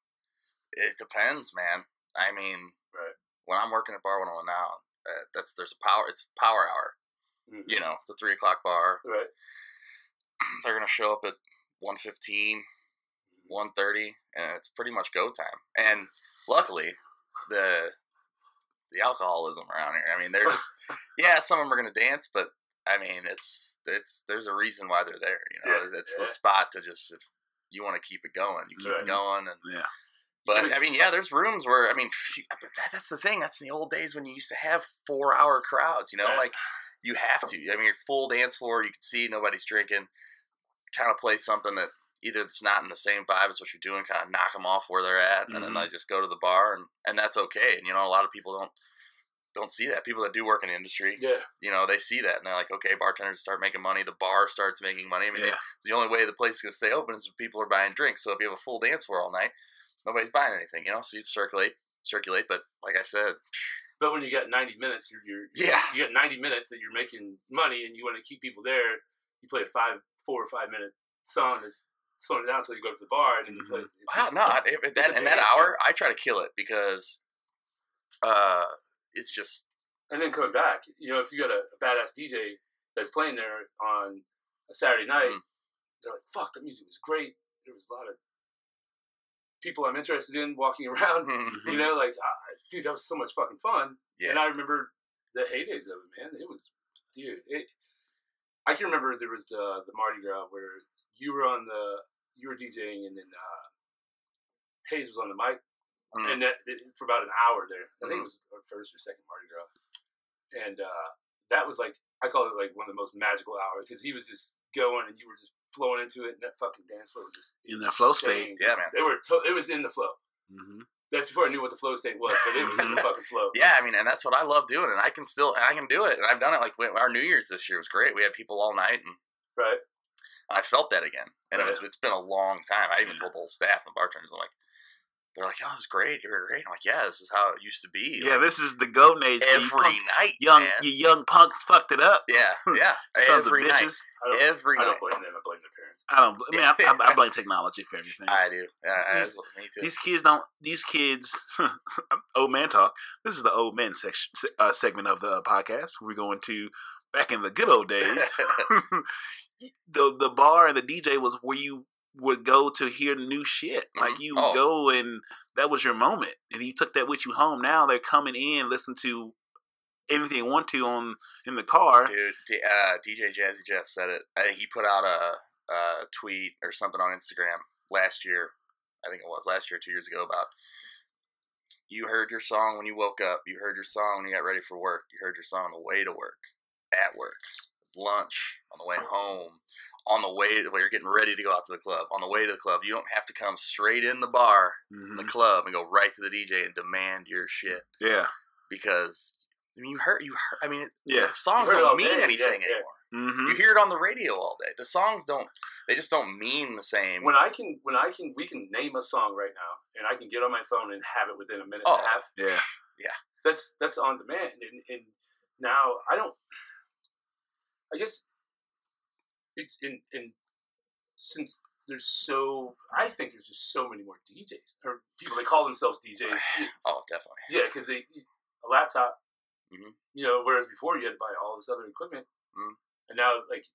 it depends, man. I mean, Right. when I'm working at Bar 101 now, uh, that's there's a power. It's power hour. Mhm. You know, it's a three o'clock bar. Right. They're gonna show up at 1.15, 1.30, and it's pretty much go time. And luckily, the the alcoholism around here. I mean, they're just yeah. Some of them are gonna dance, but I mean, it's it's there's a reason why they're there. You know, Yeah, it's yeah. the spot to just if you want to keep it going, you keep Right. it going, and Yeah. but I mean, yeah, there's rooms where I mean, but that, that's the thing. That's the old days when you used to have four hour crowds. You know, Right. like you have to. I mean, you're full dance floor. You can see nobody's drinking. Kind of play something that either it's not in the same vibe as what you're doing. Kind of knock them off where they're at, and then Mhm. they just go to the bar, and and that's okay. And you know, a lot of people don't don't see that. People that do work in the industry, Yeah. you know, they see that and they're like, okay, bartenders start making money. The bar starts making money. I mean, Yeah. the only way the place is going to stay open is if people are buying drinks. So if you have a full dance floor all night, nobody's buying anything, you know. So you circulate, circulate. But like I said, But when you got 90 minutes, you're, you're Yeah. you got 90 minutes that you're making money and you want to keep people there. You play a five, four or five minute song that's slowing it down so you go to the bar and then you play. it's wow, just- no, I- if, if that in that hour, I try to kill it because uh, it's just And then coming back, you know, if you got a, a badass DJ that's playing there on a Saturday night, Mm. they're like, "Fuck, the music was great. There was a lot of people I'm interested in walking around." You know, like, I, dude, that was so much fucking fun. Yeah. And I remember the heydays of it, man. It was, dude. It. I can remember there was the the Mardi Gras where you were on the you were DJing and then uh, Hayes was on the mic, Mm. and that for about an hour there. I think it was our first or second Mardi Gras, and uh, that was like I call it like one of the most magical hours because he was just going and you were just flowing into it, and that fucking dance floor was just In that flow state. yeah, man. They were to- it was in the flow. hmm That's before I knew what the flow state was, but it was in the fucking flow. Yeah, I mean, and that's what I love doing, and I can still, and I can do it, and I've done it. Like our New Year's this year was great. We had people all night, and Right. I felt that again. And it was, it's been a long time. I even Yeah. told the whole staff and bartenders, I'm like, they're like, oh, it was great. You were great. I'm like, yeah, this is how it used to be. Yeah, Like, this is the golden age. where you every punk- night, young, man. you young punks fucked it up. Yeah, yeah. Sons every of night. bitches. I don't, Every I night. don't blame them. I blame their parents. I don't. I mean, I, I, I blame technology for everything. I do. Yeah, I- These- me too. These kids don't. These kids. old man talk. This is the old men section uh, segment of the podcast. We're going to back in the good old days. The the bar and the DJ was where you would go to hear new shit. Like Mhm. you Oh. go and that was your moment, and you took that with you home. Now they're coming in, listen to anything they want to on in the car. Dude, D- uh, DJ Jazzy Jeff said it. I think he put out a, a tweet or something on Instagram last year. I think it was last year, two years ago, about you heard your song when you woke up. You heard your song when you got ready for work. You heard your song on the way to work, at work, lunch, on the way home, on the way where you're getting ready to go out to the club. On the way to the club, you don't have to come straight in the bar, in the Mhm. club, and go right to the DJ and demand your shit Yeah, because. I mean, you heard, you heard, I mean, it, yeah. the songs You heard it all don't mean day, yeah, anything yeah. anymore. hmm You hear it on the radio all day. The songs don't. They just don't mean the same. When I can, when I can, we can name a song right now, and I can get on my phone and have it within a minute and Oh. a half. Yeah, yeah, That's that's on demand, and, and now I don't. I guess it's in in since there's so I think there's just so many more DJs or people they call themselves DJs. oh, definitely. Yeah, because they a laptop. Mhm. You know, whereas before you had to buy all this other equipment, Mhm. and now like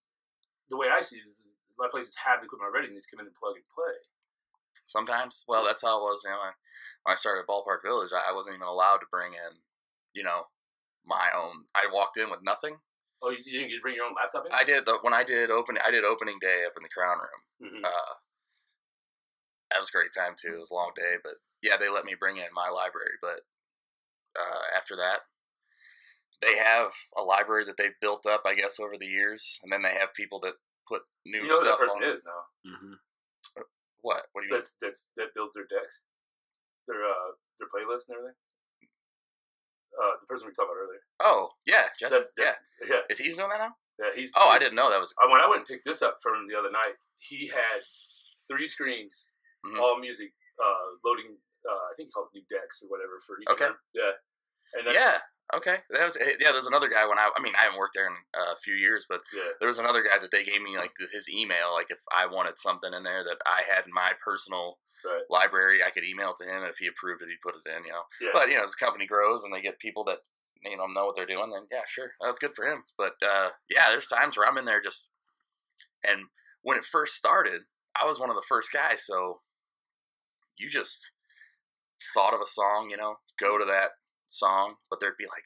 the way I see it is a lot of places have the equipment already and just come in and plug and play. Sometimes, well, that's how it was. You know, when when I started at Ballpark Village, I I wasn't even allowed to bring in, you know, my own. I walked in with nothing. Oh, you, you didn't get to bring your own laptop in? I did the when I did open. I did opening day up in the Crown Room. Mhm. Uh, that was a great time too. It was a long day, but yeah, they let me bring in my library. But uh, after that, they have a library that they've built up, I guess, over the years, and then they have people that put new You know who that stuff person on. is now. hmm What? What do you mean? That's that's that builds their decks, their uh their playlist and everything. Uh, the person we talked about earlier. Oh, yeah, Jesse. That's, yeah, that's, yeah, is he doing that now? yeah. He's. Oh, I didn't know that was. When I went and picked this up from him the other night, he had three screens, Mhm. all music, uh, loading. Uh, I think called new decks or whatever for each. Okay. room. Yeah. And Yeah. Okay. That was eh, yeah. There's another guy when I. I mean, I haven't worked there in a few years, but Yeah. there was another guy that they gave me like his email. Like if I wanted something in there that I had in my personal Right. library, I could email it to him, and if he approved it, he'd put it in. You know. Yeah. But you know, as the company grows and they get people that you know know what they're doing, then yeah, sure, that's good for him. But uh, yeah, there's times where I'm in there just, and when it first started, I was one of the first guys, so you just thought of a song, you know, go to that song, but there'd be like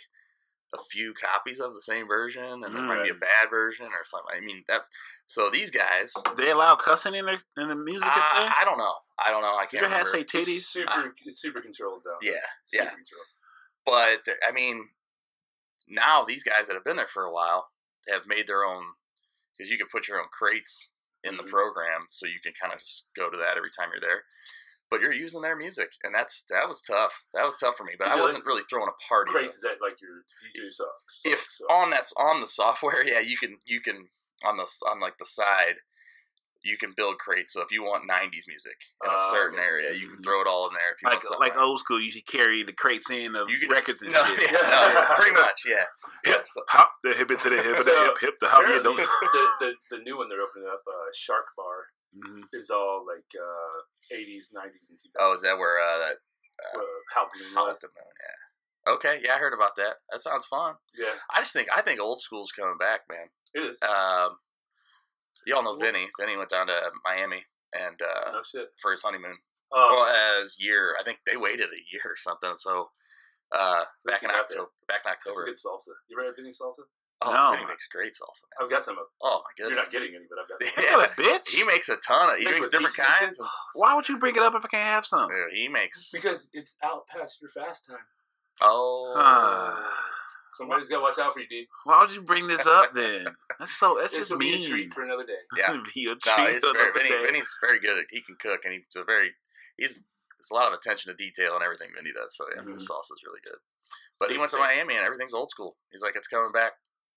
a few copies of the same version, and there might be a bad version or something. I mean, that's so these guys. They allow cussing in their in the music up I. Don't know. I don't know. I can't your hat say It's titties? super, it's super controlled though. yeah, Super yeah. controlled. But I mean, now these guys that have been there for a while have made their own because you can put your own crates in the Mhm. program, so you can kind of just go to that every time you're there. But you're using their music, and that's that was tough. That was tough for me. But You I wasn't really throwing a party. Crates is that like your DJ socks? if on that's on the software, yeah, you can you can on the on like the side, you can build crates. So if you want '90s music in a Ah, certain okay. area, you can Mhm. throw it all in there. If you Like want like old school, you should carry the crates in of You could- records and no, shit. yeah, no, pretty much, yeah. Hip, So- hop the hip into the hip, of the hip, hip the hop. Yeah, don't. the, the the new one they're opening up, uh, Shark Bar, Mhm. is all like uh, 80s, 90s, and 2000s. Oh, is that where uh, that uh, of the Moon of the Moon? Yeah. Okay, yeah, I heard about that. That sounds fun. Yeah, I just think I think old school's coming back, man. it is. Um, y'all know Vinny. Vinny went down to Miami and uh, no shit. for his honeymoon. Um, well, as year, I think they waited a year or something. So uh, back in. October, back in October. good salsa. You ever had any salsa? Oh, No. Vinny makes great salsa. Man. I've got some of. Oh my goodness, You're not getting any, but I've got. Some. Yeah. What a bitch! He makes a ton of. He Makes makes different kinds. shit. Why would you bring it up if I can't have some? Dude, he makes. Because it's out past your fast time. Oh. Ah. Somebody's got to watch out for you, D. Why would you bring this up then? That's so. That's This just will be mean. a treat for another day. Yeah. be a No, it's for very, Vinny, day. Vinny's very good. At, he can cook, and he's a very he's it's a lot of attention to detail and everything Vinny does. So yeah, Mhm. the sauce is really good. But he went to same. Miami, and everything's old school. He's like, it's coming back,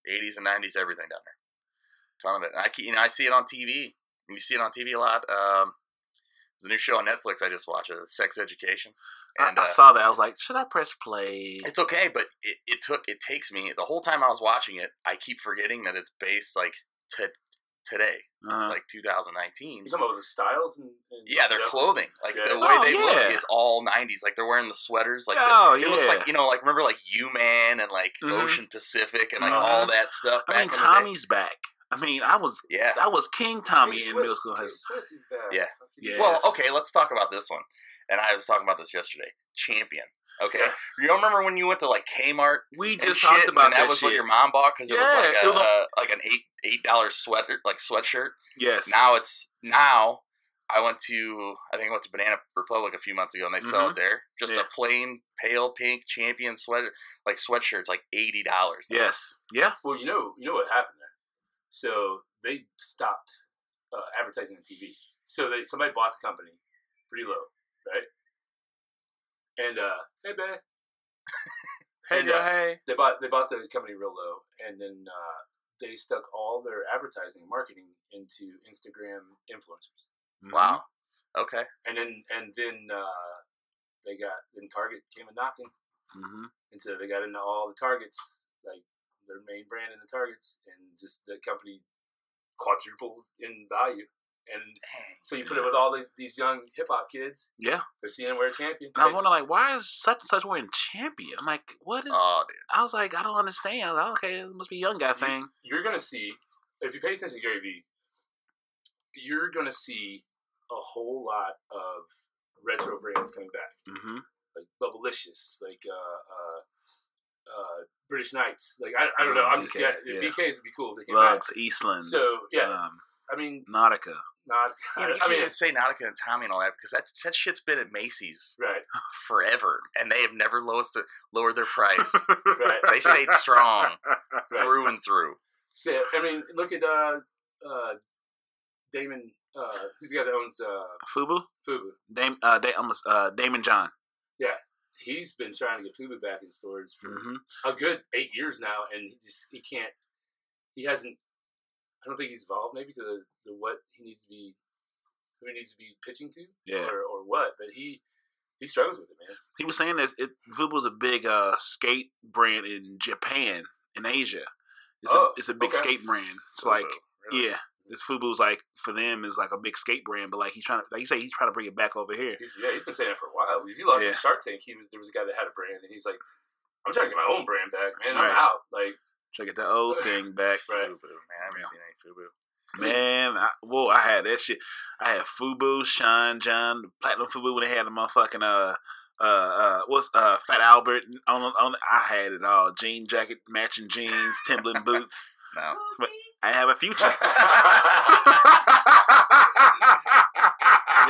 '80s and '90s, everything down there. Ton of it. And I keep- you know I see it on TV. You see it on TV a lot. Um, there's a new show on Netflix I just watched. It's Sex Education. I, And, I uh, saw that. I was like, should I press play? it's okay, but it, it took it takes me the whole time I was watching it. I keep forgetting that it's based like to today, Uh-huh. like 2019. You talking about the styles and, and Yeah, their clothing, like Yeah. the way Oh, they yeah. look is all '90s. Like they're wearing the sweaters, like the- oh it looks like you know, like remember like U Man and like Mhm. Ocean Pacific and like Uh-huh. all that stuff. I mean, in the day. Tommy's back. I mean, I was Yeah. I was King Tommy Hey, in Swiss- middle school. hey, Swiss is bad. Yeah. Fuck you. Yeah. Well, okay, let's talk about this one. And I was talking about this yesterday. Champion. Okay, Yeah. you don't remember when you went to like Kmart We and just shit, talked about and that, that was what your mom bought because it was like a, it was a- uh, like an eight eight dollar sweater like sweatshirt. yes. Now it's now. I went to I think I went to Banana Republic a few months ago and they sell it there. Just Yeah. a plain pale pink champion sweater like sweatshirts like eighty dollars. yes. Yeah. Well, you know, you know what happened there. So they stopped uh, advertising on TV. So they somebody bought the company pretty low, right? And uh, hey, babe, Hey, And, uh, hey. they bought they bought the company real low, and then uh, they stuck all their advertising marketing into Instagram influencers. Mm-hmm. Wow. Okay. And then and then uh, they got then Target came a knocking, hmm and so they got into all the Targets, like their main brand in the Targets, and just the company quadrupled in value. And Dang. so you put it with all the, these young hip hop kids. Yeah. They're seeing them wear a champion. And I'm wondering, like, why is such and such wearing champion? I'm like, what is? Oh. I was like, I don't understand. I was like, okay, it must be a young guy thing. You're gonna see if you pay attention to Gary Vee, you're gonna see a whole lot of retro brands coming back, Mm-hmm. like Bubblicious, like uh, uh, uh, British Knights. Like I, I don't know. I'm just guessing. yeah. BKs would be cool if they came back. Lugz, Eastlands. So yeah, Um, I mean, Nautica. Not. Yeah, you I can't mean, say Nautica and Tommy and all that because that that shit's been at Macy's right. forever, and they have never lowest lowered their price. Right. they stayed strong Right. through and through. So, I mean, look at uh, uh, Daymond. Uh, who's the guy that owns uh, Fubu, Fubu? Dame, uh, da- almost, uh, Daymond John. Yeah, he's been trying to get Fubu back in stores for hmm a good eight years now, and he just he can't. He hasn't. I don't think he's evolved maybe to the, the what he needs to be, who he needs to be pitching to, Yeah. or or what. But he he struggles with it, man. He was saying that it, Fubu's a big uh, skate brand in Japan, in Asia. It's, Oh, a, it's a big okay. skate brand. It's like, Really. yeah, this Fubu's like for them is like a big skate brand, but like he's trying to, like you say, he's trying to bring it back over here. He's, yeah, he's been saying it for a while. If you lost Yeah. Shark Tank, he was there was a guy that had a brand, and he's like, "I'm trying to get my own brand back, man. I'm out." Like, Try to get that old thing back. Right. Fubu, man, I haven't Yeah. seen any Fubu. Man, I, whoa, I had that shit. I had Fubu, Sean John, Platinum Fubu when they had the motherfucking uh uh uh what's uh Fat Albert on on I had it all. Jean jacket, matching jeans, Timberland boots. No. I have a future. yeah,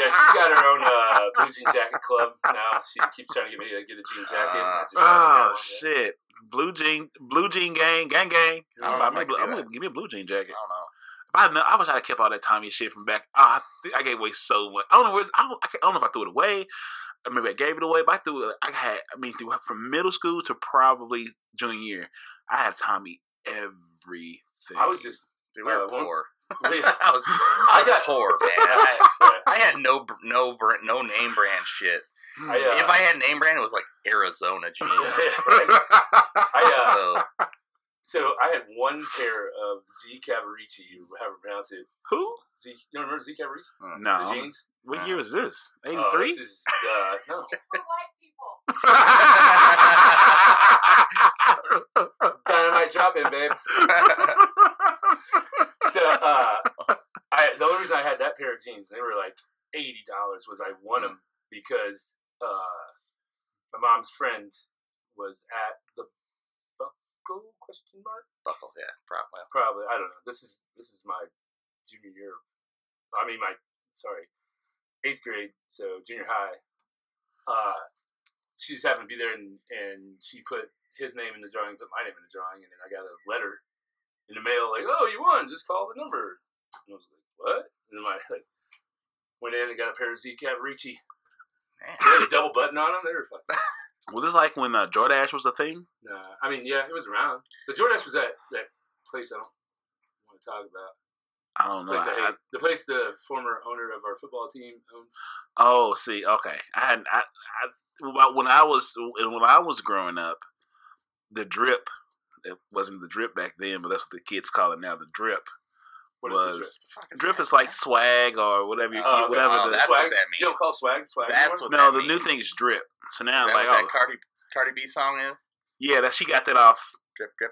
she's got her own uh, blue jean jacket club now. She keeps trying to get me to get a jean jacket. and I just haven't got oh one yet. shit. Blue jean, blue jean gang, gang, gang. I don't I'm, gonna I blue- can I'm gonna give me a blue jean jacket. I don't know. If I know, I wish I'd kept all that Tommy shit from back. Oh, I, I gave away so much. I don't know where. I don't, I I don't know if I threw it away. Or maybe I gave it away, but I threw it. I had. I mean, through from middle school to probably junior year, I had Tommy everything. I was just. Dude, we were Uh, poor. I was, I was poor, man. I, I had no no no name brand shit. Hmm. I, uh, if I had name brand, it was like Arizona jeans. Right. I, uh, so so I had one pair of Z Cavaricci, or however you pronounce it. Who? Z, you don't remember Z Cavaricci? No. The jeans? What year was this? Eighty Oh, three. this is, uh, no. It's for white people. Dynamite drop in, babe. So, uh, I, the only reason I had that pair of jeans, they were like eighty dollars, was I won them because uh, my mom's friend was at the Buckle question mark buckle, yeah, probably. probably I don't know. This is this is my junior year. Of, I mean my sorry, eighth grade, so junior high. Uh, she just happened to be there, and and she put his name in the drawing, put my name in the drawing, and then I got a letter in the mail like, "Oh, you won! Just call the number." And I was like, "What?" And then I like went in and got a pair of Z Cat Ricci. They had a double button on them. They were fucking. Was this like when uh, Jordache was the thing? Nah, I mean, yeah, it was around. The Jordache was at that place I don't want to talk about. I don't know. Place I I- the place the former owner of our football team owns. Oh, see, okay. I had I, I when I was when I was growing up, the drip. It wasn't the drip back then, but that's what the kids call it now. The drip What is was the The is drip that, is like swag or whatever. You, Oh, okay. whatever Oh, the that's swag? what that You don't means. call swag swag. That's anymore? what no, that the new means. thing is drip. So Is now, that like, what oh, that Cardi Cardi B song is? yeah, that she got that off. Drip drip.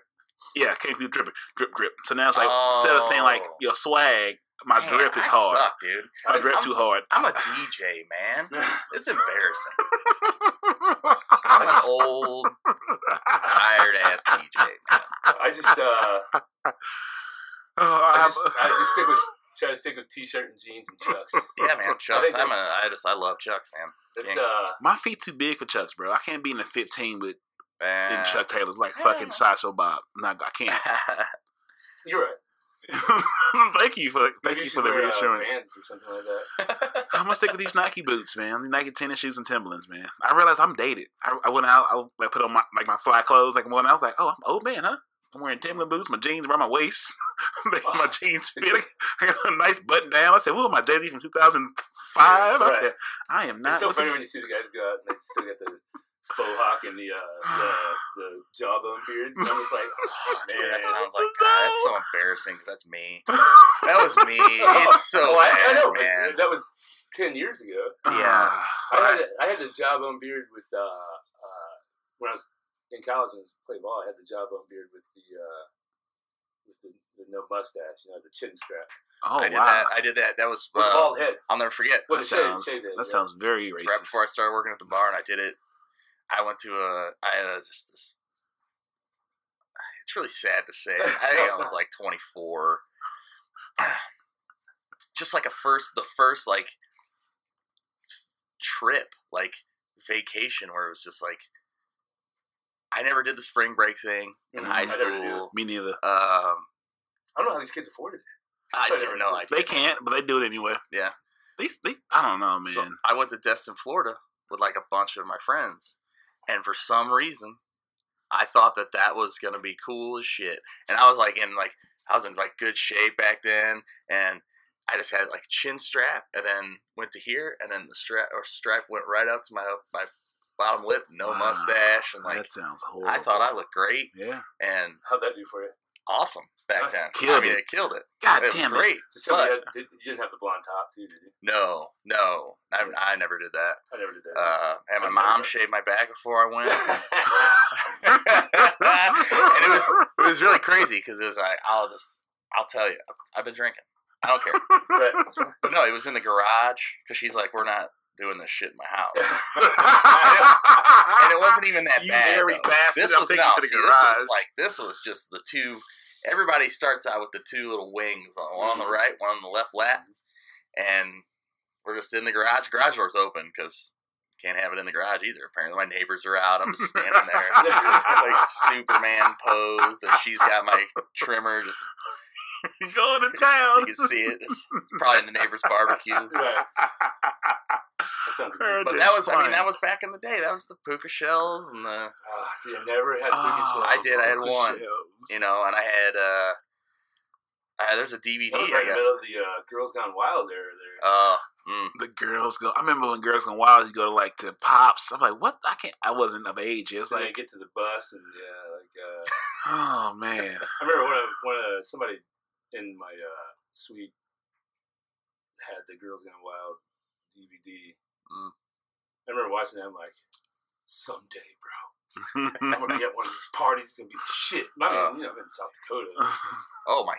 Yeah, came through drip, drip, drip. So now it's like instead of saying like Oh. your swag, my Man, drip is I hard. Suck, dude. My I- drip's I'm- too hard. I'm a DJ, man. It's embarrassing. I'm an old, tired ass DJ, man. I just uh, Oh, I I just I just stick with try to stick with t-shirt and jeans and chucks. Yeah, man. Chucks. think I'm a. I just. I love Chucks, man. It's uh, my feet too big for Chucks, bro. I can't be in the 15 with in Chuck Taylors like fucking Sideshow Bob. I'm not, I can't. you're right. thank you for thank Maybe you for the wear, reassurance. Uh, or something like that. I'm gonna stick with these Nike boots, man. These Nike tennis shoes and Timberlands, man. I realized I'm dated. I, I went out, I like put on my like my fly clothes, like when I was like, oh, I'm old man, huh? I'm wearing Timberland boots, my jeans around my waist, Make my jeans fit. I got a nice button down. I said, "Whoa, my Jay Z from 2005." I said, "I am not." It's so looking- funny when you see the guys go out and they still got the faux hawk and the uh, the, the jawbone beard. I'm just like, oh, man. that sounds like God. That's so embarrassing because that's me. That was me. It's so Oh, I, bad, I know, man. that was ten years ago. Yeah. I had a, I had the jawbone beard with uh, uh, when I was in college and I was playing ball. I had the jawbone beard with the uh, with the, the no mustache, you know, the chin strap oh I did wow, that. I did that. That was. with Uh, bald head. I'll never forget. With that shade, sounds shade head, that yeah. sounds very racist. right before I started working at the bar, and I did it. I went to a. I had a, just this. It's really sad to say. I think I was like 24. Just like a first, the first like trip, like vacation where it was just like I never did the spring break thing in Mhm. high I never did school. Me neither. Um, I don't know how these kids afforded it. I That's have what I no never idea. They can't, but they do it anyway. Yeah. They, they, I don't know, man. So I went to Destin, Florida, with like a bunch of my friends, and for some reason, I thought that that was gonna be cool as shit. And I was like in like I was in like good shape back then, and I just had like chin strap, and then went to here, and then the strap or strap went right up to my my bottom lip, no Wow, mustache, and like that sounds horrible. I thought I looked great yeah. and How'd that do for you? awesome back Nice. then. Killed I mean, it. it killed it. God it was damn it. great. Just tell me But- you, had, did, you didn't have the blonde top too, did you? No, no, I, I never did that. I never did that. Uh, had my I've mom done- shave my back before I went. and it was it was really crazy because it was like I'll just I'll tell you I've been drinking I don't care Right, but no it was in the garage because she's like we're not doing this shit in my house and it wasn't even that You bad hairy though. bastard, this was no see, this was like this was just the two everybody starts out with the two little wings one on Mm-hmm. the right one on the left lat and we're just in the garage garage door's open because can't have it in the garage either. Apparently, my neighbors are out. I'm just standing there, like Superman pose, and she's got my trimmer. Just Going to town. you can see it. It's, it's probably in the neighbor's barbecue. Right. That sounds good. But that was, I mean, that was back in the day. That was the puka shells, and the Ah, dude, I never had Oh, shells. I did, I had Uncle one. Shells. you know, and I had, uh, uh there's a DVD, That was I right in the guess. middle of the uh, Girls Gone Wild era there. Oh, mm, the girls go. I remember when girls go wild. You go to like to pops. I'm like, what? I can't. I wasn't of age. It was So they like, get to the bus and yeah, like uh, oh man. I remember when I- when uh, somebody in my uh, suite had the Girls Gone Wild DVD. Mm. I remember watching that. I'm like, someday, bro, I'm gonna get one of these parties. It's gonna be shit. I mean, Uh. you know, I'm in South Dakota. oh my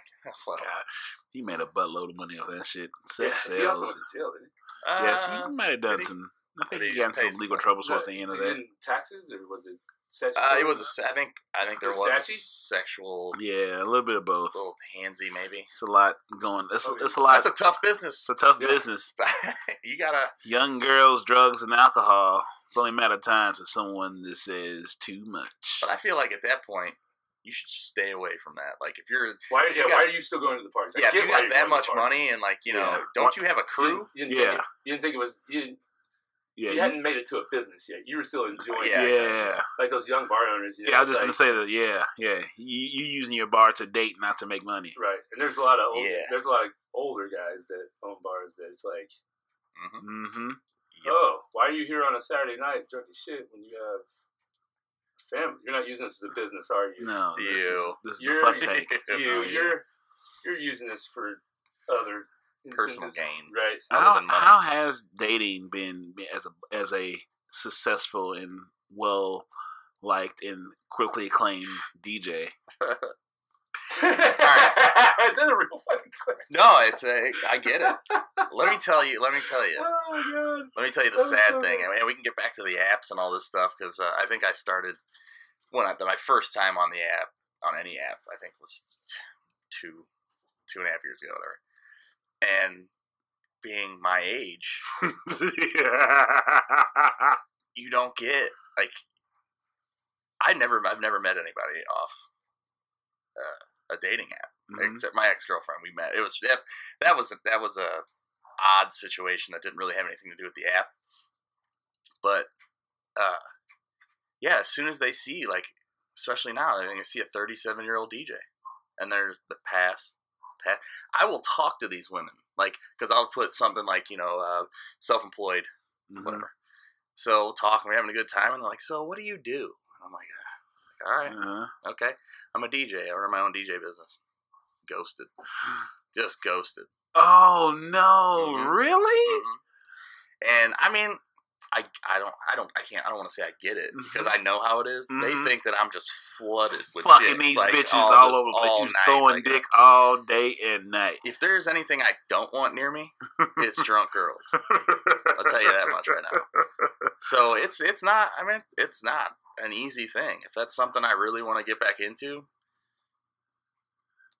well, God, he made a buttload of money off that shit. Yeah, Sex he also sales. went to jail, didn't he? Yes, uh, he might have done some. I think Did he he got in some legal some- trouble towards No, the end of that. in taxes or was it? Uh, it was. A, se- I think. I think there Was was a sexual, Yeah, a little bit of both. A little handsy maybe. It's a lot going. It's, Okay. it's a lot. That's a tough business. it's a tough Yeah. business. you gotta. Young girls, drugs, and alcohol. It's only a matter of time for someone that says too much. But I feel like at that point, you should just stay away from that. Like if you're, Why? Yeah, you got- why are you still going to the parties? I yeah, if you why got that much money and like you know, Yeah. don't you have a You crew? didn't, you didn't Yeah. Think it, you didn't think it was. You, didn't, yeah, you you- hadn't made it to a business yet. You were still enjoying. Yeah. it. yeah, Like those young bar owners. You know, yeah. I was it's just gonna say that. Yeah, yeah. You you using your bar to date, not to make money. Right, and there's a lot of old, Yeah. there's a lot of older guys that own bars that it's like, hmm Mm-hmm. Yep. oh, why are you here on a Saturday night drunk as shit when you have family? You're not using this as a business, are you? No, this is, You. this is the You're- fuck take. You, Oh, yeah. you're you're using this for other Personal incentives, gain. right? How how has dating been been as a as a successful and well liked and quickly acclaimed DJ? Is that a real fucking question? No, it's a. I get it. let me tell you. Let me tell you. Oh god. Let me tell you the That sad so thing, good. and we can get back to the apps and all this stuff because uh, I think I started when I, my first time on the app on any app. I think was two two and a half years ago, whatever. And being my age, you don't get like I never I've never met anybody off uh, a dating app Mhm. except my ex girlfriend. We met. It was that that was a, that was a odd situation that didn't really have anything to do with the app. But uh, yeah, as soon as they see like, especially now, they can see a 37 year old DJ, and they're the pass, I will talk to these women like because I'll put something like you know uh, self employed Mhm. whatever. So we'll talk and we're having a good time, and they're like, "So what do you do?" And I'm like, "Ah, "All right, Uh-huh. okay, I'm a DJ. I run my own DJ business." Ghosted, just ghosted. Oh no! Mhm. Really? Mhm. And I mean, I I don't I don't I can't I don't want to say I get it because I know how it is. They Mhm. think that I'm just flooded with Fucking these like, bitches all all, over the place. all You night, throwing like, dick all day and night. If there's anything I don't want near me, it's drunk girls. I'll tell you that much right now. So it's it's not. I mean, it's not an easy thing. If that's something I really want to get back into,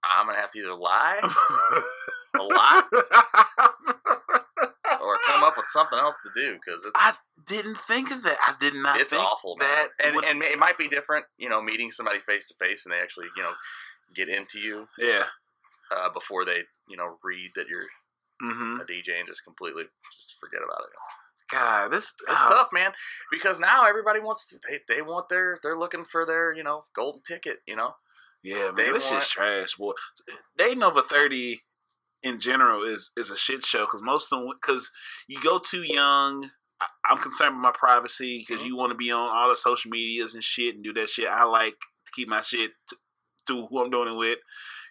I'm gonna have to either lie a lot or come up with something else to do because it's I didn't think of that. I did not. it's think awful, man. that and would- and it might be different, you know, meeting somebody face to face and they actually, you know, get into you yeah. uh, before they, you know, read that you're Mm-hmm. a DJ and just completely just forget about it. God, this It's uh, tough, man, because now everybody wants to. They, they want their. They're looking for their, you know, golden ticket. You know. Yeah, man, They this want- shit's trash, boy. They over thirty in general is is a shit show because most of them because you go too young. I, I'm concerned with my privacy because Mhm. you want to be on all the social medias and shit and do that shit. I like to keep my shit t- to who I'm doing it with.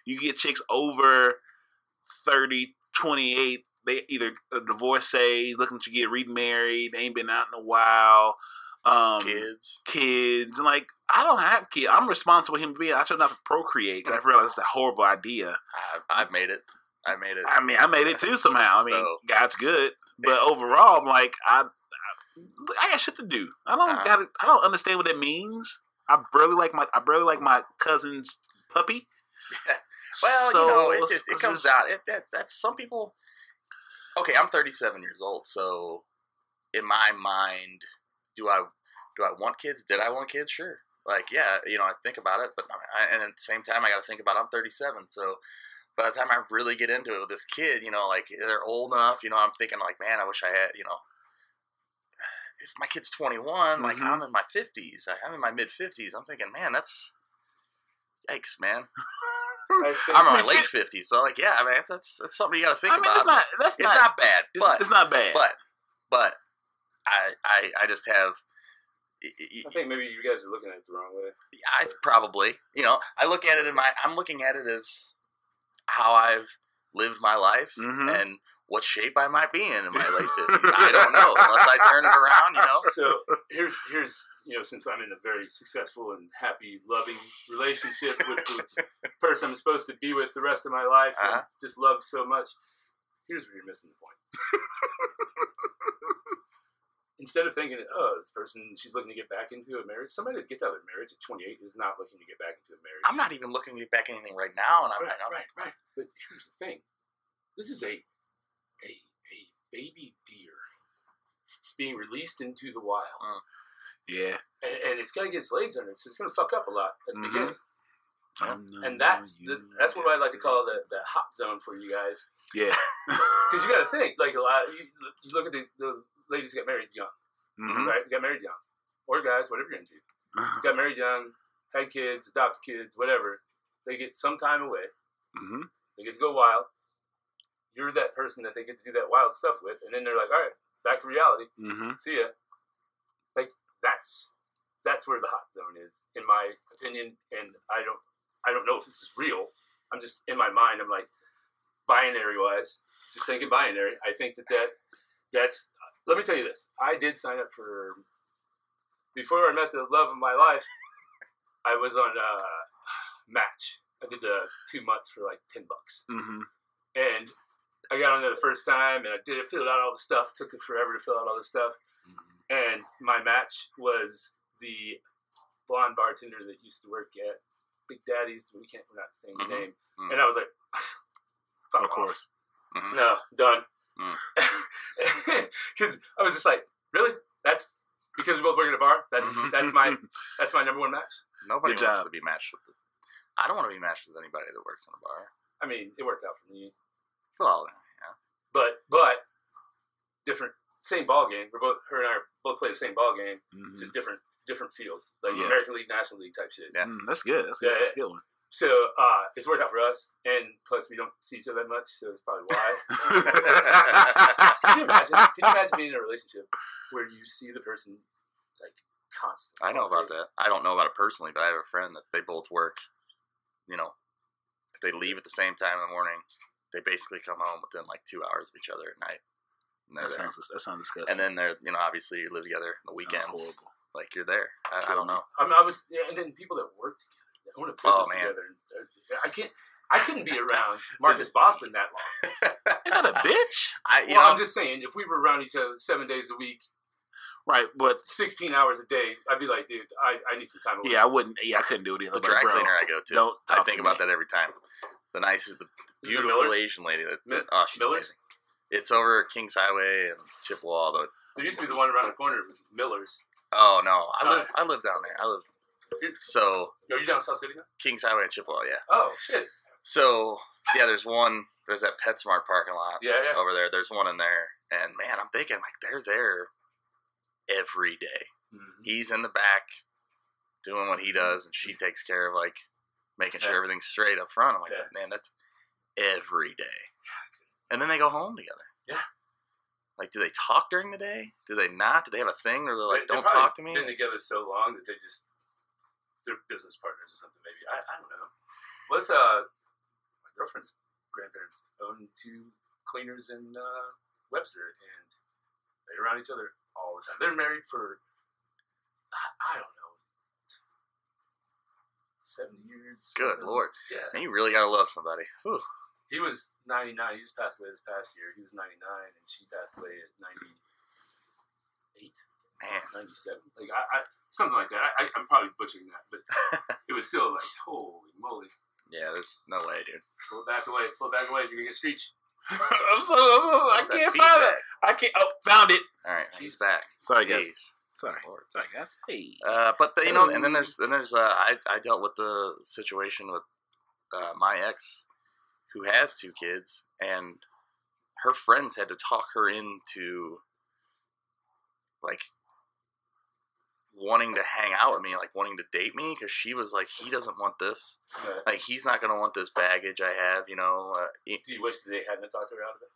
You get chicks over 30, 28. They either a divorcee, looking to get remarried, they ain't been out in a while. Um, Kids. kids and like I don't have kids. I'm responsible for him being. I should not procreate. 'cause I realize it's a horrible idea. I, I've made it. I made it. I mean, I made it too somehow. I mean, So- God's good, but overall, I'm like I, I, I got shit to do. I don't Uh-huh. got. I don't understand what that means. I barely like my. I barely like my cousin's puppy. Well, So, you know, it just it comes just- out. It, that that's some people. Okay, I'm 37 years old, so in my mind, do I do I want kids? Did I want kids? Sure. Like, yeah, you know, I think about it, but I, and at the same time, I got to think about I'm 37, so by the time I really get into it with this kid, you know, like they're old enough, you know, I'm thinking like, man, I wish I had, you know, if my kid's 21, like Mhm. I'm in my 50s, I'm in my mid 50s, I'm thinking, man, that's yikes, man. I'm in my late 50s, so like, yeah, man, that's that's something you got to think I mean, about. it's not. That's It's not. not bad, it's, but it's not bad. but but I I I just have. I think maybe you guys are looking at it the wrong way. Yeah, I probably, you know, I look at it in my, I'm looking at it as how I've lived my life Mhm. and what shape I might be in in my late fifties. I don't know unless I turn it around, you know. So here's here's you know since I'm in a very successful and happy, loving relationship with the person I'm supposed to be with the rest of my life, and Uh-huh. just love so much. Here's where you're missing the point. Instead of thinking, oh, this person she's looking to get back into a marriage, somebody that gets out of their marriage at 28 is not looking to get back into a marriage. I'm not even looking to get back anything right now, and I'm, right, I'm right, right. But here's the thing: this is a a a baby deer being released into the wild, Uh. yeah. and, and it's got to get its legs under it, so it's going to fuck up a lot at the Mhm. beginning. Yeah. And that's the, that's what I like to call the, the hot zone for you guys, Yeah. because you got to think like a lot. You, you look at the, the ladies get married young, Mhm. right? Got married young, or guys, whatever you're into. Got married young, had kids, adopted kids, whatever. They get some time away. Mhm. They get to go wild. You're that person that they get to do that wild stuff with, and then they're like, "All right, back to reality. Mhm. See ya." Like that's that's where the hot zone is, in my opinion. And I don't I don't know if this is real. I'm just in my mind. I'm like binary wise, just thinking binary. I think that that that's. Let me tell you this. I did sign up for before I met the love of my life. I was on uh, Match. I did the two months for like ten bucks. Mhm. And I got on there the first time and I did it, filled out all the stuff. Took it forever to fill out all the stuff. And my match was the blonde bartender that used to work at Big Daddy's. We can't, we're not saying the Mhm. name. Mhm. And I was like, fuck Of off. course. Mhm. No, done. Mm. Because I was just like, really? That's because we're both work at a bar. That's Mhm. that's my that's my number one match. Nobody Good wants job. to be matched with. This. I don't want to be matched with anybody that works in a bar. I mean, it worked out for me. Well, yeah. But but different, same ball game. We're both her and I are both play the same ball game, Mhm. just different different fields, like Yeah. American League, National League type shit. Yeah. Mm, that's good. That's good. Yeah, That's a good one. So uh, it's worked out for us, and plus we don't see each other that much, so that's probably why. Can you imagine? Can you imagine being in a relationship where you see the person like constantly? I know about that. I don't know about it personally, but I have a friend that they both work. You know, if they leave at the same time in the morning, they basically come home within like two hours of each other at night. And that there. sounds that sounds disgusting. And then they're, you know, obviously you live together on the Sounds weekends. horrible. Like you're there. I, I don't know. I mean, I was, yeah, and then people that work together, that own a business Oh, man. together. uh, I can't. I couldn't be around Marcus Boston that long. Ain't that a bitch? I, you well, know, I'm just saying, if we were around each other seven days a week, Right, but 16 hours a day, I'd be like, dude, I, I need some time away. yeah, I wouldn't. Yeah, I couldn't do it either. the but dry bro, cleaner I go to. don't I think to about me. that every time. The nice, the Is it beautiful Miller's? Asian lady. That, that oh, she's Miller's? amazing. It's over Kings Highway and Chippewa. Though. There used to be the one around the corner. It was Miller's. Oh no, I Oh. live I live down there. I live so Yo, you down South City now? Kings Highway and Chippewa. Yeah. Oh shit. So yeah, there's one. There's that PetSmart parking lot Yeah, yeah. over there. There's one in there, and man, I'm thinking like they're there every day. Mhm. He's in the back doing what he does, and she takes care of like making sure everything's straight up front. I'm like, Yeah. man, that's every day. And then they go home together. Yeah. Like, do they talk during the day? Do they not? Do they have a thing where they're like, They- don't talk to me? Been together so long that they just they're business partners or something. Maybe I, I don't know. What's uh my girlfriend's grandparents own two cleaners in uh, Webster, and they're around each other all the time. They're married for I, I don't know seventy years. Good something. lord. Yeah. And you really gotta love somebody. Whew. He was 99. He just passed away this past year. He was 99, and she passed away at 98, Man. 97. Like, I, I something like that. I, I, I'm probably butchering that, but it was still like, holy moly. Yeah, there's no way, dude. Pull it back away. Pull it back away. You're going to get screeched. I'm so, I What's that can't find feedback? it. I can't. Oh, found it. All right, he's Jesus. back. Sorry, guys. Jeez. Sorry. Lord. Sorry, guys. Hey. Uh, but the, you know, and then there's then there's uh, I I dealt with the situation with uh, my ex, who has two kids, and her friends had to talk her into like wanting to hang out with me, like wanting to date me, because she was like, he doesn't want this, Uh, like he's not gonna want this baggage I have, you know. Uh, do you wish that they hadn't talked to her out of it?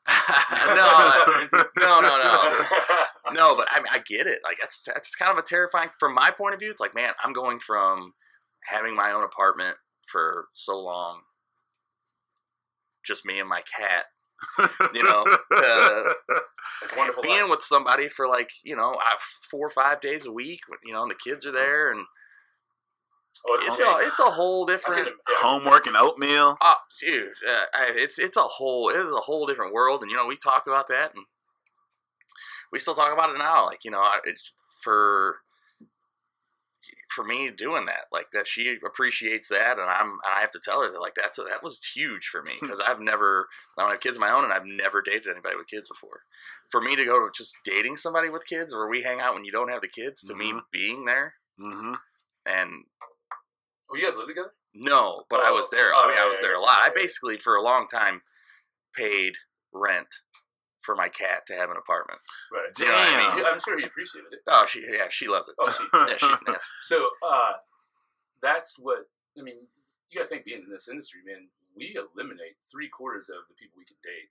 no, no, no, no. no, but I mean, I get it. Like that's that's kind of a terrifying. From my point of view, it's like, man, I'm going from having my own apartment for so long, just me and my cat, you know, to It's wonderful. being life. with somebody for like, you know, I, four or five days a week. You know, and the kids are there, and Oh, it's okay. a it's a whole different. can- yeah. Homework and oatmeal. Oh, dude, uh, I, it's it's a whole it is a whole different world, and you know we talked about that, and we still talk about it now. Like you know, it's for for me doing that, like that, she appreciates that, and I'm and I have to tell her that like that's that was huge for me because I've never I don't have kids of my own, and I've never dated anybody with kids before. For me to go to just dating somebody with kids, where we hang out when you don't have the kids, to me Mhm. being there Mm-hmm. and Oh, you guys live together? no, but I was Oh, there. oh, I mean, I was yeah, there a yeah, lot. I basically, for a long time, paid rent for my cat to have an apartment. Right. You know I Damn. mean? I'm sure he appreciated it. Oh, she yeah, she loves it. Oh, she. yeah, she, yes. So uh, that's what I mean. You gotta think, being in this industry, man, we eliminate three quarters of the people we can date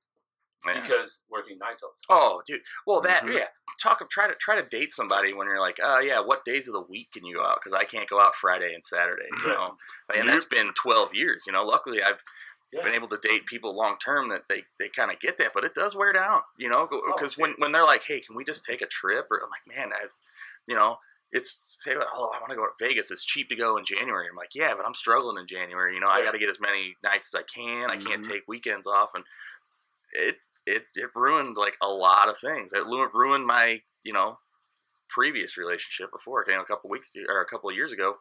Yeah. because working nights all the time. Oh, dude. Well, that Mhm. yeah. Talk. Of try to try to date somebody when you're like, oh yeah, what days of the week can you go out? Because I can't go out Friday and Saturday. You know, and that's been 12 years. You know, luckily I've Yeah. been able to date people long term that they, they kind of get that, but it does wear down, you know, Oh, because when, when they're like, hey, can we just take a trip? Or I'm like, man, I've, you know, it's say, oh, I want to go to Vegas. It's cheap to go in January. I'm like, yeah, but I'm struggling in January. You know, I got to get as many nights as I can. I can't Mhm. take weekends off, and it it it ruined like a lot of things. It ruined my you know previous relationship before. You know, a couple weeks or a couple of years ago,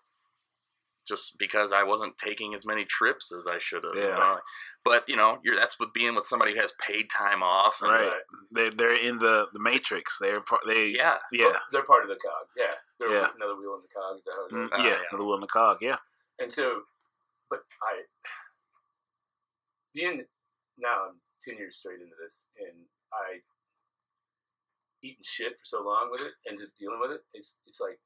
just because I wasn't taking as many trips as I should have. Yeah. know? But you know, you're that's with being with somebody who has paid time off. And, Right. They they're in the the matrix. They're part. They Yeah. yeah They're part of the cog. Yeah. They're Yeah. another wheel in the cog. Is that how it Mm, goes? Uh, yeah. yeah. The will and the cog. Yeah. And so, but I, being now I'm 10 years straight into this and I eating shit for so long with it and just dealing with it, it's, it's like,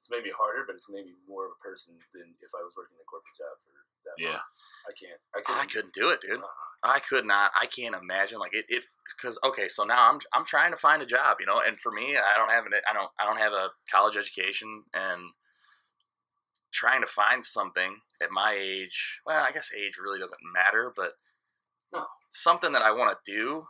it's made me harder, but it's maybe more of a person than if I was working a corporate job for that long. Yeah. I can't. I couldn't. I couldn't do it, dude. uh-uh. I could not. I can't imagine like it. It because okay, so now I'm I'm trying to find a job, you know, and for me, I don't have an I don't I don't have a college education, and trying to find something at my age. Well, I guess age really doesn't matter, but No. something that I want to do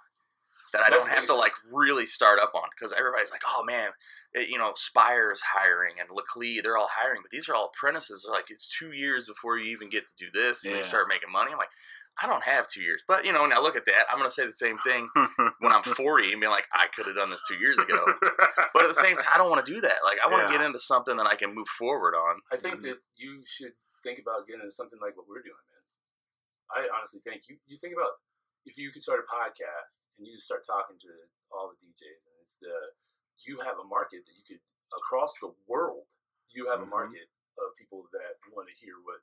that I don't have to like really start up on because everybody's like, oh man, it, you know, Spire's hiring and Laclede, they're all hiring, but these are all apprentices. They're like, it's two years before you even get to do this and you Yeah. start making money. I'm like, I don't have two years, but you know, now look at that. I'm gonna say the same thing when I'm 40 and be like, I could have done this two years ago. But at the same time, I don't want to do that. Like, I want to Yeah. get into something that I can move forward on. I think Mhm. that you should think about getting into something like what we're doing, man. I honestly think you, you think about if you could start a podcast and you just start talking to all the DJs, and it's the you have a market that you could across the world. You have Mhm. a market of people that want to hear what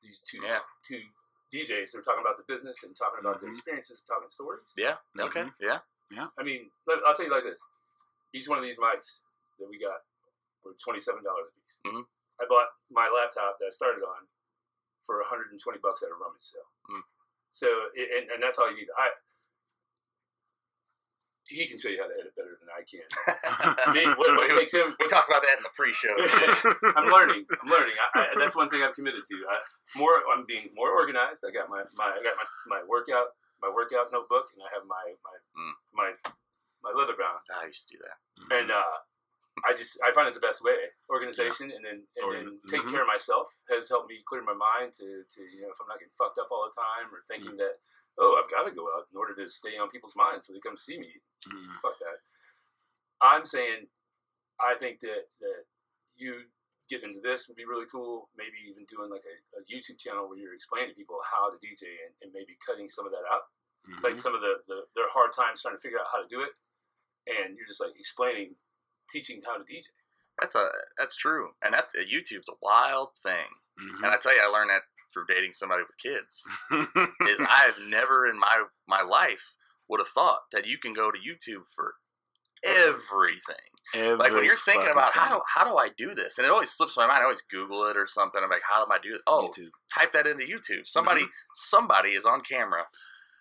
these two Yeah. two DJs are talking about the business and talking about their Mhm. experiences, talking stories. Yeah. Okay. Mhm. Yeah. I mean, I'll tell you like this: each one of these mics that we got were twenty seven dollars a piece. Mhm. I bought my laptop that I started on for one hundred and twenty bucks at a rummage sale. Mm. So, and, and that's all you need. I he can show you how to edit better than I can. Me, what, what takes him? we talked about that in the pre-show. I'm learning. I'm learning. I, I, that's one thing I've committed to. I, more, I'm being more organized. I got my, my I got my, my workout my workout notebook, and I have my my Mm. my my leather bound. I used to do that. And uh, I just I find it the best way. Organization, and then and then Organ- taking mhm. care of myself has helped me clear my mind to to you know if I'm not getting fucked up all the time or thinking Mm. that oh I've got to go out in order to stay on people's minds so they come see me Mhm. fuck that. I'm saying, I think that that you get into this would be really cool. Maybe even doing like a, a YouTube channel where you're explaining to people how to DJ and, and maybe cutting some of that out, like some of the, the their hard times trying to figure out how to do it, and you're just like explaining, teaching how to DJ. That's a that's true, and that uh, YouTube's a wild thing. Mhm. And I tell you, I learned that through dating somebody with kids. Is I've never in my my life would have thought that you can go to YouTube for everything. like when you're thinking about how do how do I do this, and it always slips my mind. I always Google it or something. I'm like, how do I do it? Oh, YouTube. type that into YouTube. Somebody somebody is on camera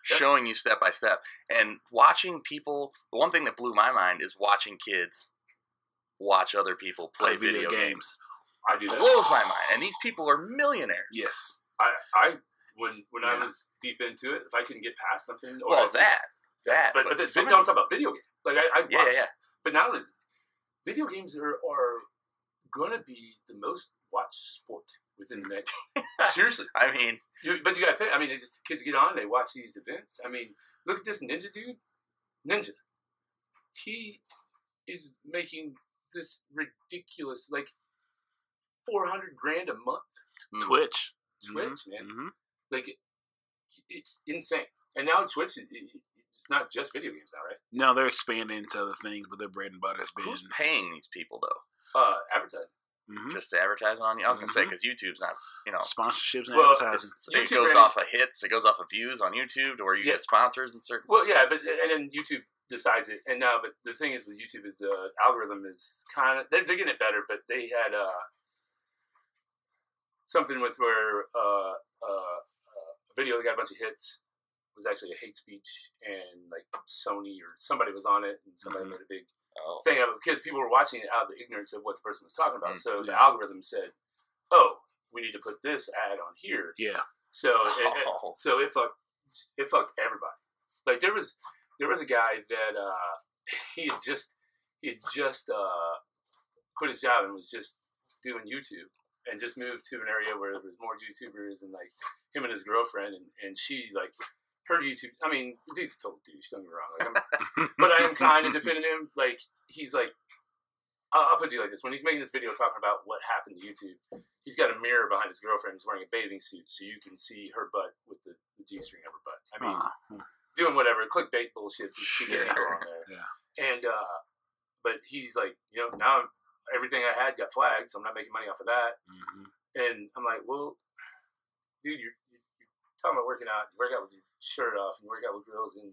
showing you step by step and watching people. The one thing that blew my mind is watching kids watch other people play Play video, games. I do that. Blows my mind, and these people are millionaires. Yes. I, I when when I was deep into it, if I couldn't get past something, or Well, I- that that, but but, but the, some don't talk about video games. Like I, I yeah, yeah, yeah. But now that video games are, are going to be the most watched sport within the next. seriously, I mean, you, but you got to think. I mean, it's just kids get on, they watch these events. I mean, look at this ninja dude, Ninja. He is making this ridiculous, like four hundred grand a month. mm, Twitch. Twitch, man, hmm like it, it's insane. And now Twitch, it, it, it's not just video games now, right? No, they're expanding into other things, but their bread and butter has been who's paying these people though? Uh, advertising. mhm. Just to advertise on you? I was gonna say because YouTube's not, you know, sponsorships and Well, advertising. YouTube it goes rating- off of hits. It goes off of views on YouTube, to where you Yeah. get sponsors and certain. Well, yeah, but and then YouTube decides it. And now, but the thing is with YouTube is the algorithm is kind of they're, they're getting it better, but they had uh, something with where uh, uh, a video that got a bunch of hits was actually a hate speech, and like Sony or somebody was on it, and somebody Mhm. made a big Oh, thing of it because people were watching it out of the ignorance of what the person was talking about. Mm, so the yeah. algorithm said, "Oh, we need to put this ad on here." yeah. So it, it- Oh. so it fucked it fucked everybody. Like there was there was a guy that uh, he had just he had just uh, quit his job and was just doing YouTube and just moved to an area where there was more YouTubers and like him and his girlfriend and, and she like her YouTube. I mean, the dude's a total douche. Don't get me wrong. Like, I'm, but I am kind of defending him. Like he's like, I'll, I'll put you like this: when he's making this video talking about what happened to YouTube, he's got a mirror behind his girlfriend. He's wearing a bathing suit, so you can see her butt with the, the g string of her butt. I mean, Uh, doing whatever clickbait bullshit to keep Sure. people on there. Yeah. And uh, but he's like, you know, now everything I had got flagged, so I'm not making money off of that. mhm. And I'm like, well, dude, you're, you're you're talking about working out. You work out with your shirt off, and you work out with girls in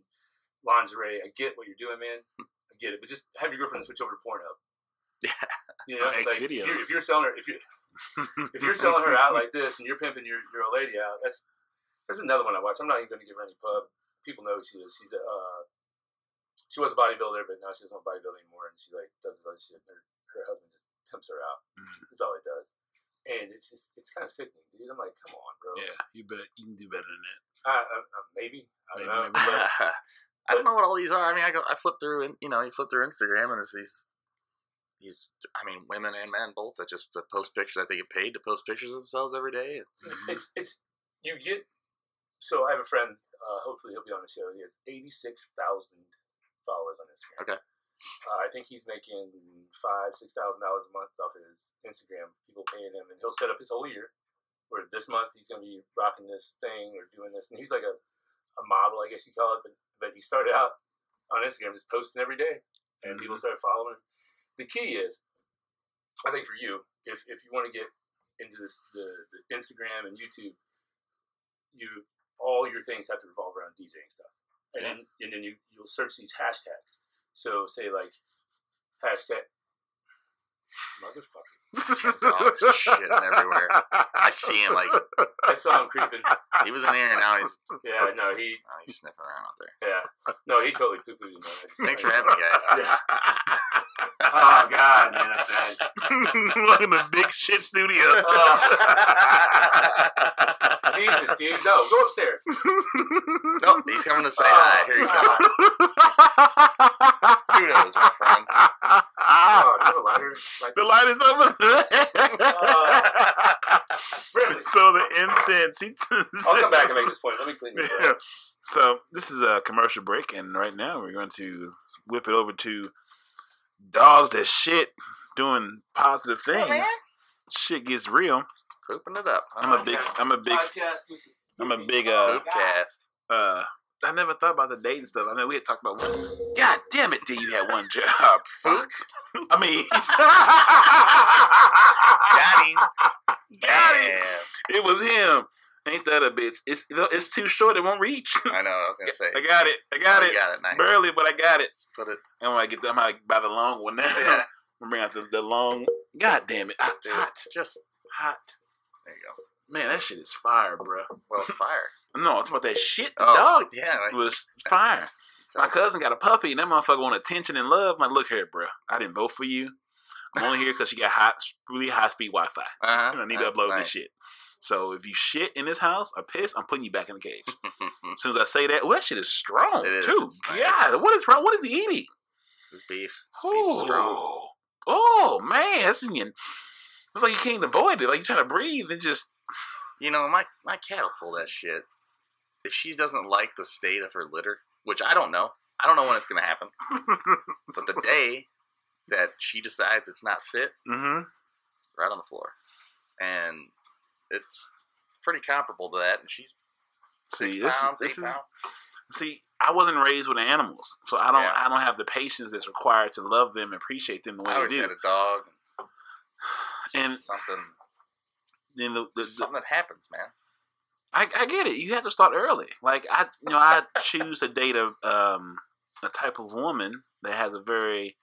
lingerie. I get what you're doing, man. I get it, but just have your girlfriend switch over to Pornhub. Yeah. You know, like, if, you're, if you're selling her, if you if you're selling her out like this, and you're pimping your, your old lady out, that's there's another one I watch. I'm not even going to give her any pub. People know who she is. She's a uh, she was a bodybuilder, but now she doesn't bodybuild anymore, and she like does this other shit. Her her husband just pimps her out. Mhm. That's all he does, and it's just it's kind of sickening, dude. I'm like, come on, bro. yeah, you bet you can do better than that. Uh, uh, uh, maybe I don't Maybe, know. maybe But, I don't know what all these are. I mean, I go, I flip through, and you know, you flip through Instagram, and it's these, these. I mean, women and men both that just that post pictures that they get paid to post pictures of themselves every day. It's it's you get. So I have a friend. Uh, hopefully he'll be on the show. He has eighty six thousand followers on Instagram. Okay. Uh, I think he's making five six thousand dollars a month off his Instagram. People paying him, and he'll set up his whole year. Where this month he's going to be rocking this thing or doing this, and he's like a a model, I guess you call it, but, but he started out on Instagram just posting every day, and people started following. him. The key is, I think for you, if if you want to get into this the, the Instagram and YouTube, you all your things have to revolve around DJing stuff, and then and then you you'll search these hashtags. So say like hashtag motherfucker. Dogs shitting everywhere. I see him like I saw him creeping. he was in here and now he's Yeah, no, he now he's sniffing around out there. yeah, no, he totally poo pooed in there. I Thanks for having me, guys. Yeah. Oh god, man, that's bad. Welcome to Big Shit Studio. Oh. Jesus, dude, no, go upstairs. Nope, he's coming to say hi. Oh, here he comes. Kudos, my friend. Oh, do you have a lighter? Like the light is over Really? so the incense. He I'll come back and make this point. Let me clean this Yeah. up. So this is a commercial break, and right now we're going to whip it over to dogs that shit doing positive things. Shit gets real. Pooping it up. I'm a big. I'm a big. Podcast I'm a big. Uh, Poopcast. uh. I never thought about the dating stuff. I know we had talked about one. God damn it! Did you had one job? Fuck. I mean, Got him. Got him. It was him. Ain't that a bitch? It's it's too short. It won't reach. I know. I was gonna say. I got it. I got Oh, it. Got it. Nice. Barely, but I got it. Just put it. And when I get, I'm gonna buy the long one now. Yeah. I'm bring out the, the long. God damn it! Hot, hot, Just hot. there you go. Man, that shit is fire, bro. Well, it's fire. No, I'm talking about that shit. The Oh, dog Yeah. Like, was fire. My cousin got a puppy, and that motherfucker want attention and love. I'm like, look here, bro. I didn't vote for you. I'm only here because you got hot, really high speed Wi-Fi. Uh-huh. I need to upload nice. this shit. So if you shit in this house or piss, I'm putting you back in the cage. As soon as I say that, well, that shit is strong It is. too. It's nice. Yeah, what is wrong? What is he eating? This beef. This beef strong. Oh, oh man, that's in your, it's like you can't avoid it. Like you're trying to breathe and just. You know, my my cat will pull that shit. If she doesn't like the state of her litter, which I don't know, I don't know when it's gonna happen. But the day that she decides it's not fit, mm-hmm. right on the floor, and it's pretty comparable to that. And she's six See, this, pounds, this eight is pounds. see. I wasn't raised with animals, so I don't. Yeah. I don't have the patience that's required to love them and appreciate them the way I always do. had a dog. And something, then the, the, the, something that happens, man. I, I get it. You have to start early. Like I, you know, I choose to date a um a type of woman that has a very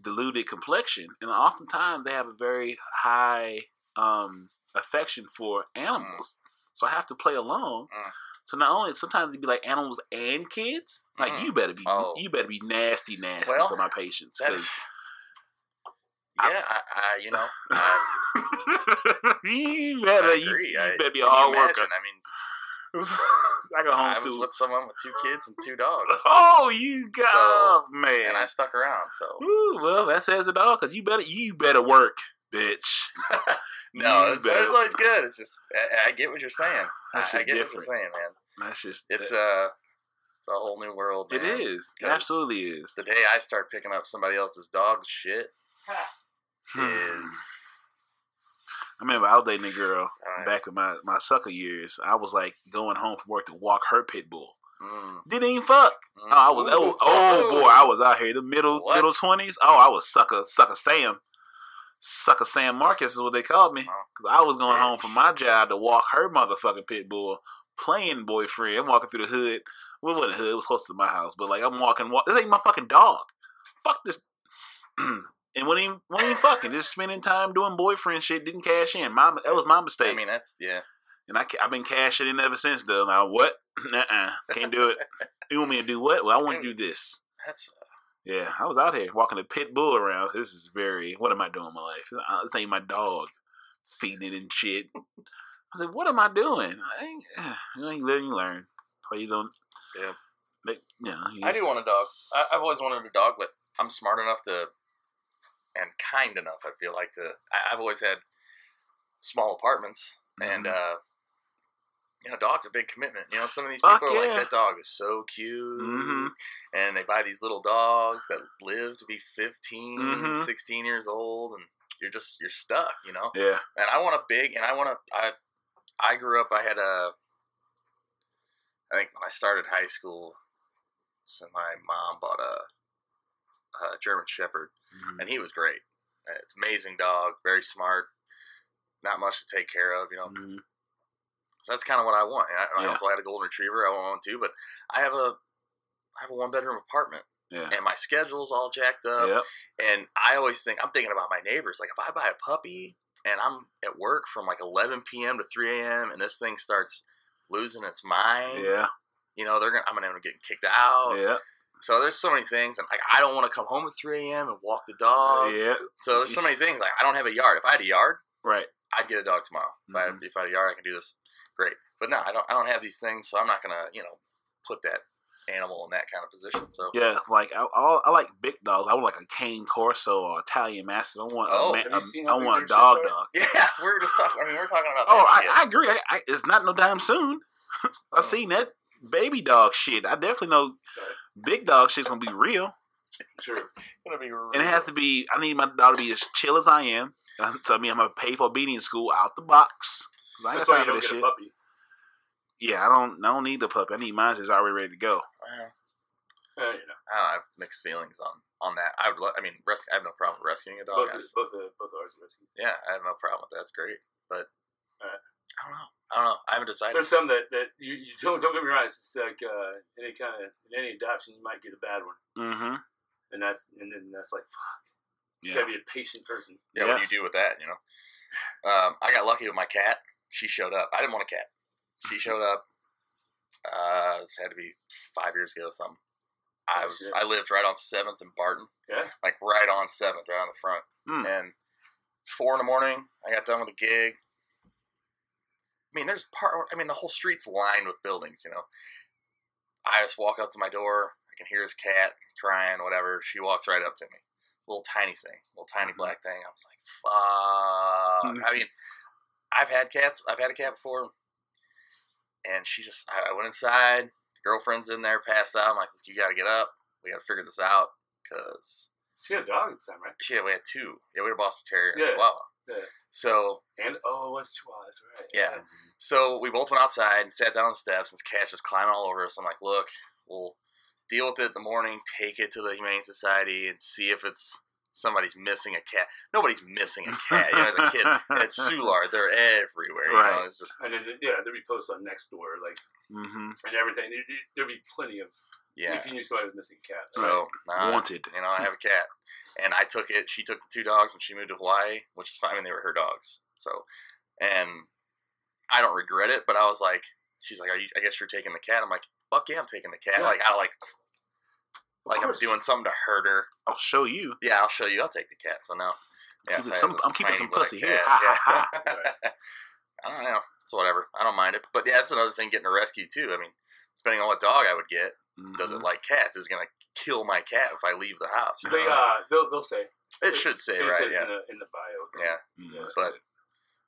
diluted complexion, and oftentimes they have a very high um affection for animals. So I have to play along. Mm. So not only sometimes they be like animals and kids. Like Mhm. you better be Oh. you better be nasty nasty Well, for my patients. That 'cause- is, yeah, I, I you know, I, you better I you, agree. you I, better be a can hard worker. I mean, I go home I was too. with someone with two kids and two dogs, Oh, you got So, oh, man. and I stuck around. So Ooh, well, that says it all. Cause you better, you better work, bitch. no, it's, it's always good. It's just I, I get what you're saying. I, That's I just get what you're saying, man. That's just It's that- a it's a whole new world. It is. It man. is. It 'cause absolutely is. The day I start picking up somebody else's dog shit. Is I remember I was dating a girl uh, back in my my sucker years. I was like going home from work to walk her pit bull. mm, Didn't even fuck. mm. Oh, I was oh, oh boy, I was out here in the middle What? middle twenties. Oh, I was sucker sucker Sam, sucker Sam Marcus is what they called me. Oh. 'Cause I was going home from my job to walk her motherfucking pit bull, playing boyfriend. I'm walking through the hood. Well, it wasn't the hood. It was close to my house, but like I'm walking. Walk, this ain't my fucking dog. Fuck this. and when he when he fucking just spending time doing boyfriend shit, didn't cash in. My that was my mistake. I mean that's yeah. And I, I've been cashing in ever since, though. Now, what? Nuh-uh. Can't do it. you want me to do what? Well, I want to do this. That's Yeah, I was out here walking a pit bull around. This is very, what am I doing in my life? Uh, This ain't my dog feeding it and shit. I was like, what am I doing? I ain't, you know, you live and you learn. That's why you don't, Yeah. make, you know, you I just- do want a dog. I, I've always wanted a dog, but I'm smart enough to and kind enough. I feel like to. I, I've always had small apartments, and Mhm. uh, you know, dog's a big commitment. You know, some of these Fuck people are yeah. like, that dog is so cute, Mhm. and they buy these little dogs that live to be 15, Mhm. 16 years old, and you're just you're stuck. You know, Yeah. and I want a big, and I want to. I I grew up. I had a I think when I started high school, so my mom bought a, a German Shepherd, Mhm. and he was great. Uh, It's amazing dog, very smart, not much to take care of, you know. Mhm. So that's kind of what I want. I, Yeah. uncle had a golden retriever. I want one too, but I have a I have a one bedroom apartment, Yeah. and my schedule's all jacked up. Yep. And I always think I'm thinking about my neighbors. Like if I buy a puppy and I'm at work from like 11 p.m. to 3 a.m. and this thing starts losing its mind, Yeah. you know, they're gonna I'm gonna end up getting kicked out. Yeah. So there's so many things, and like I don't want to come home at 3 a.m. and walk the dog. Yeah. So there's so many things. Like I don't have a yard. If I had a yard, Right. I'd get a dog tomorrow. If, I had, Mhm. if I had a yard, I can do this. Great. But no, I don't. I don't have these things, so I'm not gonna, you know, put that animal in that kind of position. So Yeah. Like I, I, I like big dogs. I want like a cane corso or Italian mastiff. I want. Oh, a, have ma- you seen how big want a dog dog. yeah, we're just talking. I mean, we're talking about. Oh, I. I agree. I, I, it's not no time soon. Oh. I seen that baby dog shit. I definitely know big dog shit's gonna be real, True. gonna be and it has to be. I need my dog to be as chill as I am. Um, So I mean, I'm gonna pay for obedience school out the box. I ain't why you don't this get a puppy. Yeah, I don't. I don't need the puppy. I need mine that's already ready to go. Well, Uh, you know, I, don't know, I have mixed feelings on on that. I would. Lo- I mean, res- I have no problem rescuing a dog. both I of, both of, both ours are rescues. yeah, I have no problem with that. It's great, but Alright. I don't know. I don't know. I haven't decided. There's some that, that you, you don't don't get me wrong. It's like uh, any kind of in any adoption, you might get a bad one, Mm-hmm. and that's and then that's like fuck. You gotta be a patient person. Yeah, what do you do with that? You know, um, I got lucky with my cat. She showed up. I didn't want a cat. She showed up. Uh, this had to be five years ago, or something. I Oh, was shit. I lived right on Seventh and Barton, Yeah. like right on Seventh, right on the front. Mm. And four in the morning, I got done with the gig. I mean, there's part. I mean, the whole street's lined with buildings. You know, I just walk up to my door. I can hear his cat crying, whatever. She walks right up to me, little tiny thing, little tiny Mhm. black thing. I was like, "Fuck!" Mhm. I mean, I've had cats. I've had a cat before, and she just. I I went inside. Girlfriend's in there, passed out. I'm like, "You got to get up. We got to figure this out." Because She had a dog the time, right? shit, we had two. Yeah, we had a Boston Terrier and Yeah. Chihuahua. Yeah. So And oh, what's Chihuahua? That's right. Yeah. so we both went outside and sat down on the steps, and this cat's just climbing all over us. I'm like, look, we'll deal with it in the morning, take it to the Humane Society, and see if it's somebody's missing a cat. Nobody's missing a cat. You know, as a kid at Soulard, they're everywhere. You know, Right. it's just And then yeah, there'd be posts on next door, like Mm-hmm. and everything. There'd, there'd be plenty of yeah. if you knew somebody was missing a cat. So nah, Wanted. you know, I have a cat, and I took it. She took the two dogs when she moved to Hawaii, which is fine. I mean, they were her dogs. So, and I don't regret it. But I was like, she's like, Are you, I guess you're taking the cat. I'm like, fuck yeah, I'm taking the cat. Yeah. Like I like, like I'm doing something to hurt her. I'll show you. Yeah, I'll show you. I'll take the cat. So now, yeah, Keeping so some, I'm keeping some pussy here. cat. Ha, ha, Yeah. I don't know. It's whatever. I don't mind it. But yeah, that's another thing getting a rescue too. I mean, depending on what dog I would get, does it Mhm. like cats? Is it gonna kill my cat if I leave the house? They know? uh they'll they'll say It should say it right, says yeah, in the in the bio. thing. yeah. Mhm. But.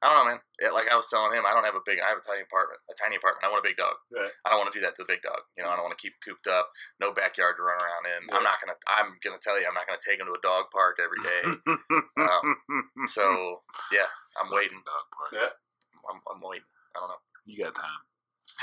I don't know, man. Yeah, like I was telling him, I don't have a big. I have a tiny apartment, a tiny apartment. I want a big dog. Right. I don't want to do that to the big dog. You know, I don't want to keep him cooped up. No backyard to run around in. Yeah. I'm not gonna. I'm gonna tell you, I'm not gonna take him to a dog park every day. so yeah, I'm Fucking waiting. Dog parks. Yeah. I'm, I'm waiting. I don't know. You got time.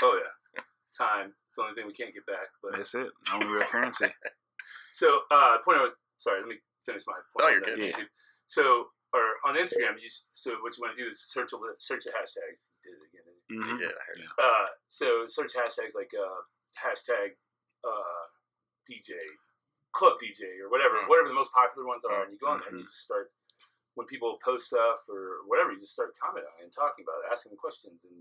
Oh yeah. Time. It's the only thing we can't get back. But That's it. Only real currency. so uh the point I was sorry, let me finish my point. No, you're good. Yeah. So or on Instagram, you so what you want to do is search a search the hashtags. You did it again. didn't you? He Mhm. did. I heard. Yeah. Uh, so search hashtags like uh, hashtag uh, DJ, club DJ, or whatever, Mm. whatever the most popular ones are, and you go on there and you just start. When people post stuff or whatever, you just start commenting and talking about it, asking questions, and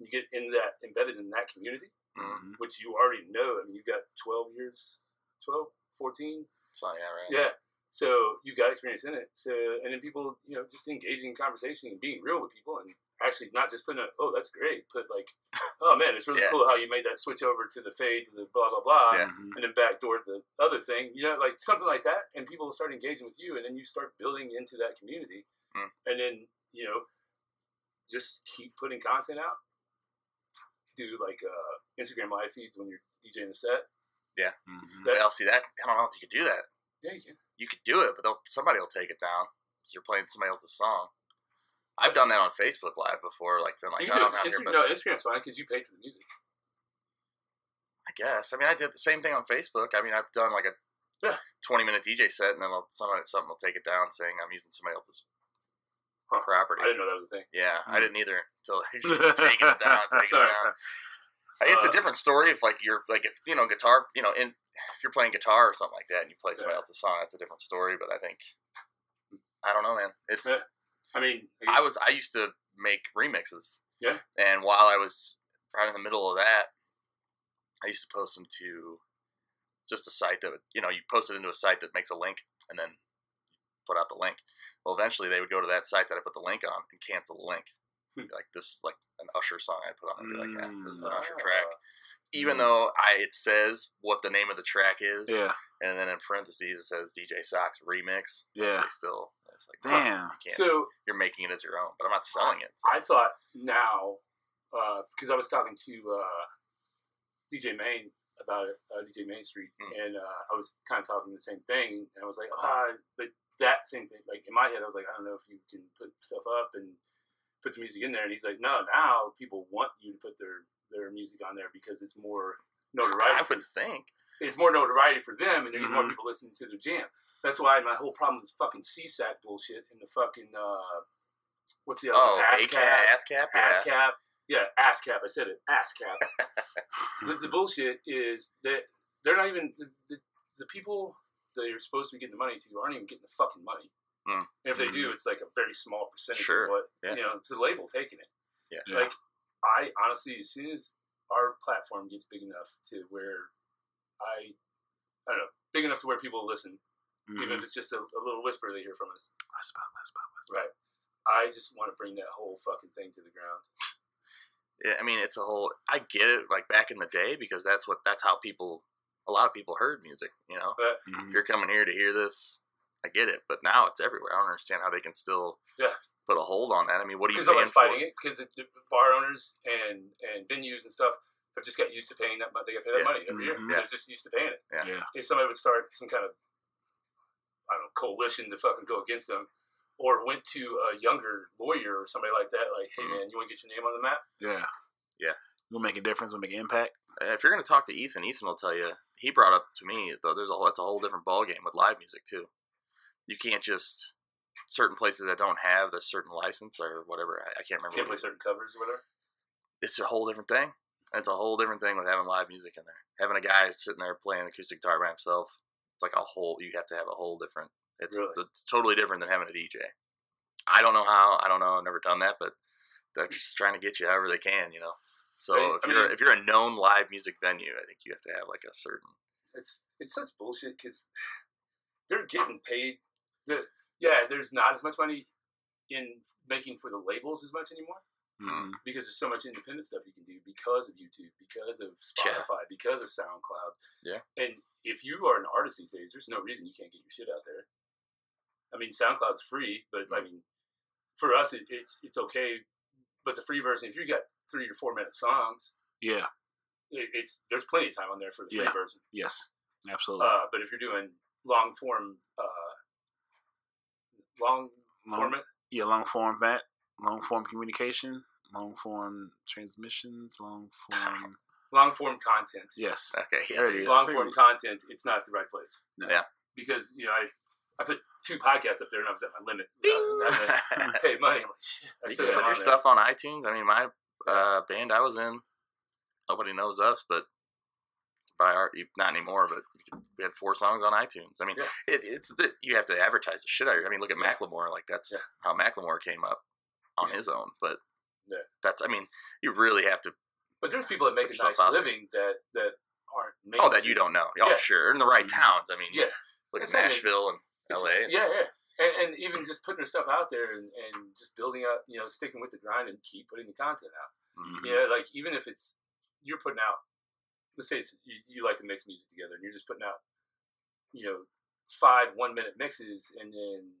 you get in that embedded in that community, Mhm. which you already know. I mean, you've got 12 years, 12, 14, So yeah, right. yeah. So you've got experience in it. So and then people, you know, just engaging in conversation and being real with people and actually not just putting a oh that's great, put like, oh man, it's really Yeah. cool how you made that switch over to the fade to the blah blah blah Yeah. Mhm. and then backdoor to the other thing. You know, like something like that, and people will start engaging with you and then you start building into that community. Mm. And then, you know, just keep putting content out. Do like uh Instagram live feeds when you're DJing the set. Mhm. That- Well, see that I don't know if you could do that. Yeah, you can. You could do it, but somebody will take it down because you're playing somebody else's song. I've done that on Facebook Live before. Like been like, you I don't do have but no, Instagram's fine because you paid for the music. I guess. I mean, I did the same thing on Facebook. I mean, I've done like a Yeah. 20 minute DJ set, and then I'll, someone something will take it down saying I'm using somebody else's Huh. property. I didn't know that was a thing. Yeah, I Mm. didn't either until taking it down, taking it down. It's a Uh, different story if like you're like if, you know guitar, you know, in if you're playing guitar or something like that, and you play somebody Yeah. else's song, that's a different story. But I think I don't know, man. It's Yeah. I mean, I was I used to make remixes. Yeah. And while I was right in the middle of that, I used to post them to just a site that would, you know you post it into a site that makes a link and then put out the link. Well, eventually they would go to that site that I put the link on and cancel the link. Hmm. Like this is like an Usher song I put on there. Be like "Ah, this is an Usher track. Even Mm. though I it says what the name of the track is, Yeah, and then in parentheses it says DJ Sox remix. yeah. They still it's like Damn. you can't, So you're making it as your own, but I'm not selling it. so- I thought now, because I was talking to uh, DJ Main about it, uh, DJ Main Street, Hmm. and uh, I was kind of talking the same thing, and I was like, ah, but that same thing, like in my head, I was like, I don't know if you can put stuff up and put the music in there, and he's like, no, now people want you to put their their music on there because it's more notoriety. I would think. It's more notoriety for them, and they get more people listening to their jam. That's why my whole problem is fucking SESAC bullshit and the fucking uh, what's the other Oh? ASCAP, ASCAP, yeah. ASCAP, yeah, ASCAP. I said it, ASCAP. the, the bullshit is that they're not even the, the, the people that you're supposed to be getting the money to aren't even getting the fucking money. Mm. And if they do, it's like a very small percentage Sure, of what yeah. you know. It's the label taking it. Yeah. Yeah. Like I honestly, as soon as our platform gets big enough to where I, I don't know, big enough to where people listen, even Mhm. if it's just a, a little whisper they hear from us. Let's go, let's go, let's go. Right. I just want to bring that whole fucking thing to the ground. Yeah, I mean, it's a whole. I get it, like back in the day, because that's what that's how people. A lot of people heard music. You know, But Mhm. if you're coming here to hear this, I get it. But now it's everywhere. I don't understand how they can still Yeah. put a hold on that. I mean, what are you because paying nobody's for? fighting it, because the bar owners and and venues and stuff have just got used to paying that. They got to pay that Yeah. money every year, Mhm. so Yeah. they're just used to paying it. Yeah. Yeah. If somebody would start some kind of I don't know coalition to fucking go against them, or went to a younger lawyer or somebody like that, like, hey Mhm. man, you want to get your name on the map? Yeah. Yeah. We'll make a difference. We'll make an impact. Uh, if you're going to talk to Ethan, Ethan will tell you. He brought up to me though. There's a whole, that's a whole different ballgame with live music too. You can't just certain places that don't have the certain license or whatever. I, I can't remember. Can't play certain covers or whatever. it's a whole different thing. It's a whole different thing with having live music in there. Having a guy sitting there playing acoustic guitar by himself, it's like a whole. You have to have a whole different. It's Really? it's totally different than having a DJ. I don't know how. I don't know. I've never done that, but they're just trying to get you however they can, you know. So if I you're mean- if you're a known live music venue, I think you have to have like a certain. It's it's such bullshit because they're getting paid. The, yeah, there's not as much money in making for the labels as much anymore. Mhm. because there's so much independent stuff you can do because of YouTube, because of Yeah. Spotify, because of SoundCloud. Yeah. And if you are an artist these days, there's no reason you can't get your shit out there. I mean, SoundCloud's free, but I mean, for us, it, it's it's okay. But the free version, if you got three or four minute songs, Yeah. it, it's there's plenty of time on there for the free Yeah. version. Yes. Absolutely. Uh, but if you're doing long form, uh, long long, format, yeah, long form vat, long form communication, long form transmissions, long form. long form content. yes. Okay, yeah, There it is. long form content, it's not the right place. No. Yeah. Because you know, I I put two podcasts up there and I was at my limit. without pay money. I'm like, shit. I you can got put your there. stuff on iTunes. I mean, my uh, band I was in, nobody knows us, but by our not anymore, but we had four songs on iTunes. I mean, Yeah. it, it's the- you have to advertise the shit out of it. I mean, look at Yeah. Macklemore. Like that's Yeah. how Macklemore came up on his own. But Yeah. that's I mean, you really have to. But there's people that make a nice out there. living that that aren't. Oh, that you don't know. Oh, Yeah. sure, in the right Mhm. towns. I mean, Yeah. look at It's not even- Nashville and L.A. Yeah, yeah. And, and even just putting their stuff out there and, and just building up, you know, sticking with the grind and keep putting the content out. Mhm. Yeah, like even if it's you're putting out, let's say it's you, you like to mix music together, and you're just putting out, you know, five one minute mixes, and then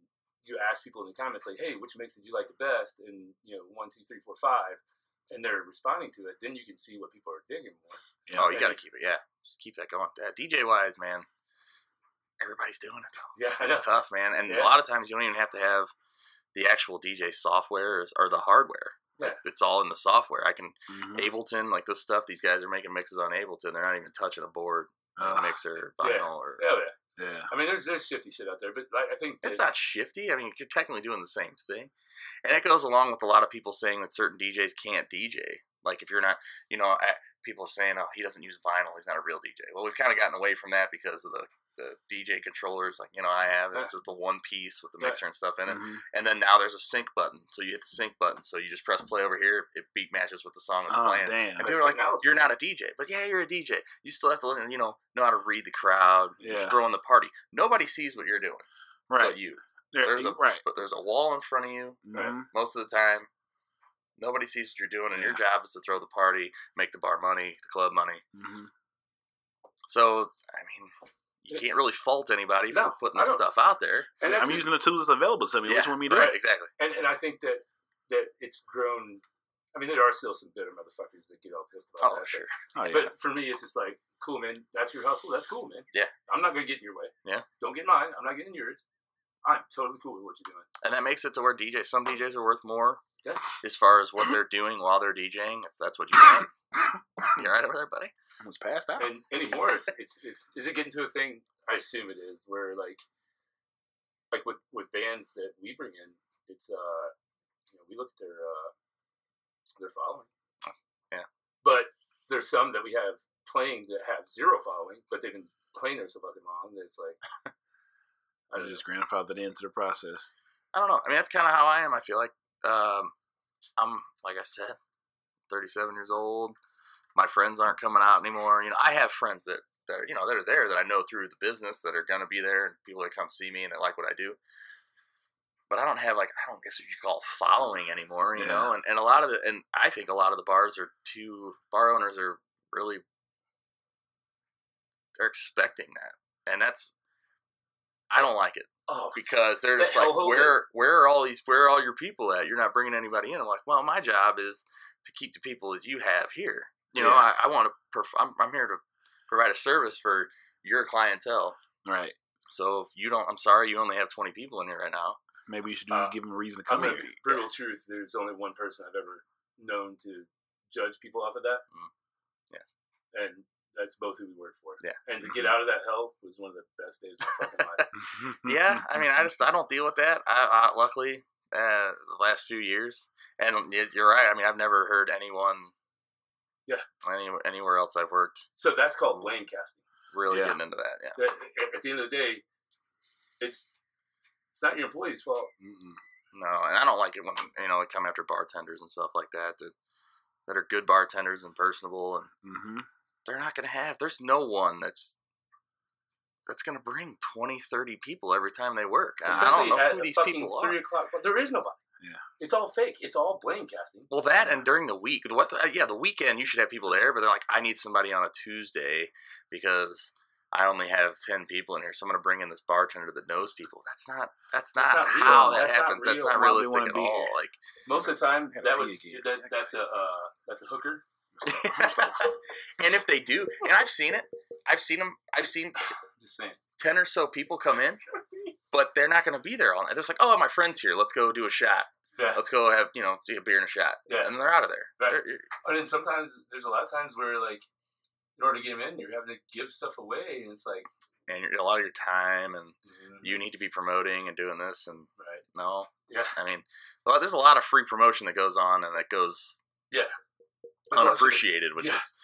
you ask people in the comments like, hey, which mix did you like the best? And you know, one, two, three, four, five, and they're responding to it. Then you can see what people are digging more. Yeah. Oh, you got to keep it. Yeah, just keep that going. Yeah, DJ wise, man, everybody's doing it though. Yeah, I know. It's tough, man. And Yeah. a lot of times you don't even have to have the actual DJ software or, or the hardware. Like, Yeah. it's all in the software. I can Mhm. Ableton, like this stuff. These guys are making mixes on Ableton. They're not even touching a board, a Ugh. mixer, Yeah. vinyl, or Yeah, yeah. I mean, there's there's shifty shit out there, but like, I think It's not shifty. I mean, you're technically doing the same thing, and it goes along with a lot of people saying that certain DJs can't DJ. Like if you're not, you know, people are saying, "Oh, he doesn't use vinyl. He's not a real DJ." Well, we've kind of gotten away from that because of the the DJ controllers, like you know, I have. It's just the one piece with the mixer and stuff in it, Mhm. and then now there's a sync button. So you hit the sync button. So you just press play over here. It beat matches with the song that's Oh playing. damn. And people are like, technology. "You're not a DJ," but yeah, you're a DJ. You still have to, learn, you know, know how to read the crowd. Yeah. Throw in the party. Nobody sees what you're doing, Right. but you. There- There's a right. but there's a wall in front of you Mhm. most of the time. Nobody sees what you're doing, and your job is to throw the party, make the bar money, the club money. Mhm. So, I mean, you can't really fault anybody for putting I this stuff out there. and I'm using the tools that's available to me. Which Yeah, one we do? right, exactly. and, and I think that that it's grown. I mean, there are still some bitter motherfuckers that get all pissed about Oh, that. sure. Oh yeah. But for me, it's just like, cool, man. That's your hustle. That's cool, man. Yeah. I'm not gonna get in your way. Yeah. Don't get mine. I'm not getting yours. I'm totally cool with what you're doing. And that makes it to where DJs, some DJs are worth more Yeah. as far as what they're doing while they're DJing, if that's what you want. You all right over there, buddy? was passed out. And anymore, it's it's it's is it getting to a thing? I assume it is where like like with with bands that we bring in, it's uh you know we look at their uh their following. Yeah. But there's some that we have playing that have zero following, but they've been playing there so fucking long that it's like I I don't know. just grandfathered into the process. I don't know. I mean, that's kind of how I am. I feel like um, I'm, like I said, 37 years old. My friends aren't coming out anymore. You know, I have friends that, that are, you know, that are there that I know through the business that are going to be there and people that come see me and they like what I do. But I don't have like I don't guess what you call following anymore, you Yeah. know. And and a lot of the and I think a lot of the bars are too bar owners are really they're expecting that, and that's I don't like it oh because they're The just like, where where are all these where are all your people at? You're not bringing anybody in. I'm like, well, my job is to keep the people that you have here. You know, Yeah. I, I want to. Perf- I'm I'm here to provide a service for your clientele. Right. So if you don't, I'm sorry, you only have 20 people in here right now. Maybe you should do, Uh, give them a reason to come gonna here. brutal truth. There's only one person I've ever known to judge people off of that. Mm. Yes. And that's both who we work for. Yeah. And to get Mhm. out of that hell was one of the best days of my fucking life. yeah, I mean, I just I don't deal with that. I, I luckily uh, the last few years, and you're right. I mean, I've never heard anyone. Yeah. Any, anywhere else I've worked So that's called blame casting. really Yeah. getting into that. Yeah. That, at- at the end of the day, it's it's not your employee's fault. Mm-mm. No, and I don't like it when you know they come after bartenders and stuff like that that that are good bartenders and personable, and Mhm. They're not going to have. There's no one that's that's going to bring 20, 30 people every time they work. I- I don't know at who these fucking people three are. o'clock. But there is nobody. Yeah. It's all fake. It's all blame casting. Well, that and during the week, what? The, yeah, the weekend you should have people there, but they're like, I need somebody on a Tuesday because I only have ten people in here, so I'm going to bring in this bartender that knows people. That's not. That's not, That's not real. how that That's not happens. that's not Why do we realistic at all. here? Like. Most of the time, that was that, that's a uh, that's a hooker. and if they do, and I've seen it, I've seen them. I've seen t- Just saying. ten or so people come in, but they're not going to be there all night. They're just like, "Oh, my friend's here. Let's go do a shot. Yeah. Let's go have you know do a beer and a shot." Yeah. and they're out of there. Right. And then sometimes there's a lot of times where like, in order to get them in, you're having to give stuff away, and it's like, and you're, a lot of your time, and mm, you need to be promoting and doing this, and right? no, Yeah. I mean, well, there's a lot of free promotion that goes on, and that goes There's a lot of shit unappreciated, which Yeah. is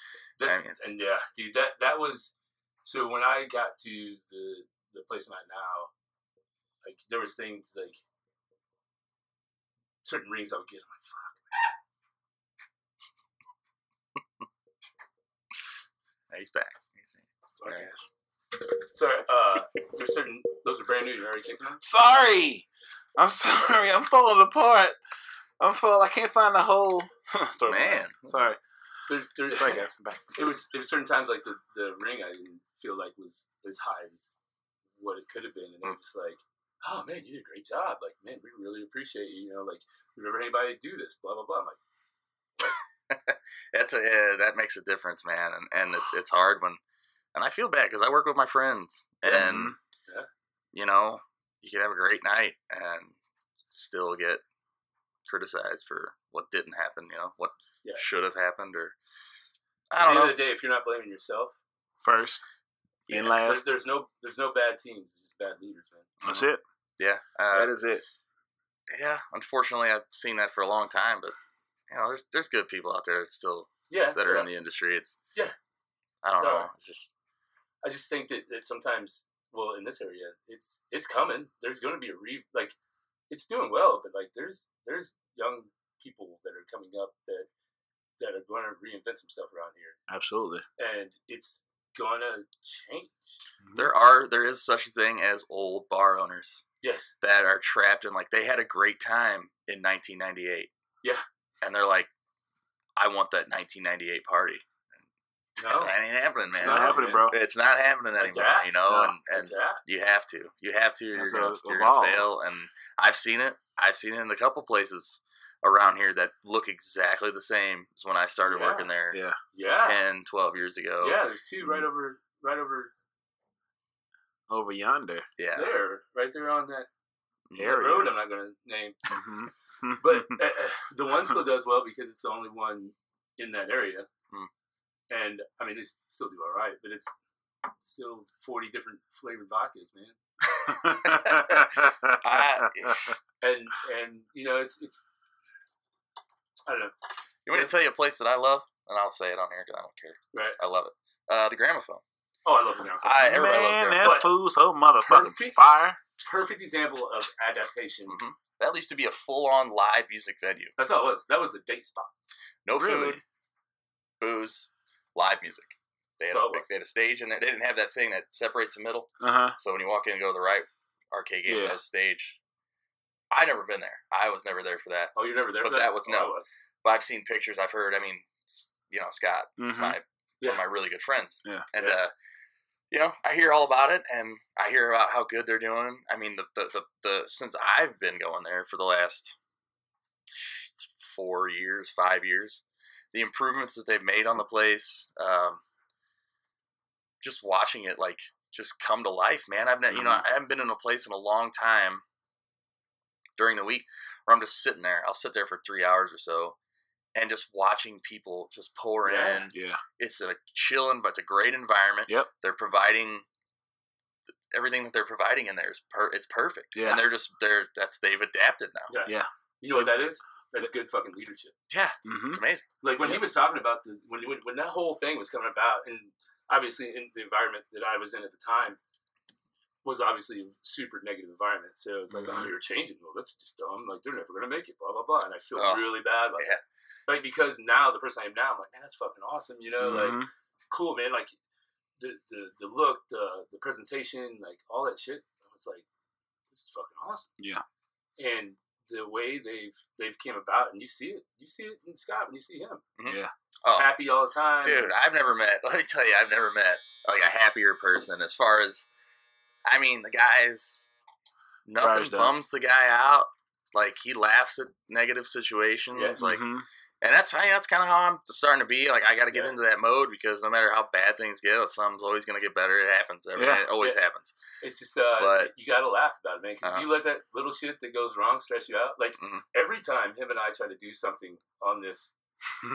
That's, I mean, and yeah, dude, that that was so when I got to the the place I'm at now, like there was things like certain rings I would get. I'm like, fuck. Yeah, he's back. fuck Right. yes. Sorry, uh, there's certain those are brand new. You already taken them? Sorry. I'm sorry. I'm falling apart. I'm full. I can't find the whole. Sorry, Man. Sorry. There's there's Sorry, guys. I'm back. it was it was certain times like the the ring I didn't feel like was as high as what it could have been, and they're just like, oh man, you did a great job. Like man, we really appreciate you. You know, like we've never had anybody do this. Blah blah blah. I'm like. That's a yeah, that makes a difference, man, and and it, it's hard when, and I feel bad because I work with my friends, and Mhm. Yeah. you know, you can have a great night and still get criticized for what didn't happen. You know what Yeah. should have happened, or I don't end know. of the day, if you're not blaming yourself, First Yeah, and last. there's no there's no bad teams. It's just bad leaders, man. That's it. Yeah, uh, That is it. yeah. Unfortunately, I've seen that for a long time, but you know, there's there's good people out there that still Yeah, that are yeah. in the industry. It's Yeah. I don't There know. It's just I just think that, that sometimes, well, in this area, it's it's coming. There's going to be a re like, it's doing well, but like, there's there's young people that are coming up that that are going to reinvent some stuff around here, Absolutely. and it's gonna change. Mm-hmm. there are there is such a thing as old bar owners Yes, that are trapped in like they had a great time in 1998. Yeah. and they're like, I want that 1998 party. No, That ain't happening, man. It's not happening, bro. It's not happening anymore, Adapt. you know, No. and, and it's you have to. You have to. You're Have to gonna, you're gonna fail. And I've seen it. I've seen it in a couple places around here that look exactly the same as when I started Yeah. working there Yeah. Yeah, 10, 12 years ago. yeah. There's two Mm-hmm. right over, right over Over yonder. Yeah. there, right there on that, that Area. road. I'm not gonna name, Mhm. but uh, uh, the one still does well because it's the only one in that area. And I mean, they still do all right, but it's still 40 different flavored vodkas, man. I, And and you know, it's it's I don't know, you want me to tell you a place that I love? And I'll say it on here because I don't care. right? I love it. Uh, the gramophone. Oh, I love the gramophone. I- everybody loves Man, them. that But- fool's so motherfucking Perfect. fire. Perfect example of adaptation. Mhm. That used to be a full-on live music venue. That's all it was. That was the date spot. No Really? food, booze, live music. They had, That's all a big, they had a stage in there. They didn't have that thing that separates the middle. Uh huh. So when you walk in and go to the right arcade game, Yeah. has a stage. I never been there. I was never there for that. Oh, you're never there. But for that, that was Oh, no. I was. But I've seen pictures. I've heard. I mean, you know, Scott is Mhm. my Yeah. one of my really good friends. Yeah. And Yeah. uh, you know, I hear all about it, and I hear about how good they're doing. I mean, the the the, the since I've been going there for the last four years, five years, the improvements that they've made on the place, um, just watching it like just come to life, man. I've ne- you know Mhm. I haven't been in a place in a long time during the week where I'm just sitting there. I'll sit there for three hours or so. And just watching people just pour Yeah. in, Yeah. it's a chill and it's a great environment. Yep. They're providing everything that they're providing in there is per it's perfect. Yeah. And they're just they're that's they've adapted now. Yeah. Yeah. You know what that is? That's good fucking leadership. Yeah. Mm-hmm. It's amazing. Like when he was talking about the when when, when that whole thing was coming about, and obviously in the environment that I was in at the time was obviously a super negative environment. So it's like, oh, Mhm. you're changing. Well, that's just dumb. Like they're never gonna make it. Blah blah blah. And I feel Oh, really bad. Like, yeah. like because now the person I am now, I'm like, man, that's fucking awesome. You know, like Mhm. cool, man. Like the the the look, the the presentation, like all that shit. I was like, this is fucking awesome. Yeah. And the way they've they've came about, and you see it, you see it in Scott when you see him. Yeah. Oh, happy all the time. dude, I've never met. Let me tell you, I've never met like a happier person. As far as, I mean, the guy's nothing Fire's done. bums the guy out. Like he laughs at negative situations. Yeah. Like, Mhm. And that's how that's kind of how I'm starting to be. Like, I got to get Yeah. into that mode because no matter how bad things get, something's always going to get better. It happens. Every, Yeah. It always Yeah. happens. It's just uh, But- you gotta laugh about it, man. Because Uh-huh. if you let that little shit that goes wrong stress you out, like Mhm. every time him and I try to do something on this,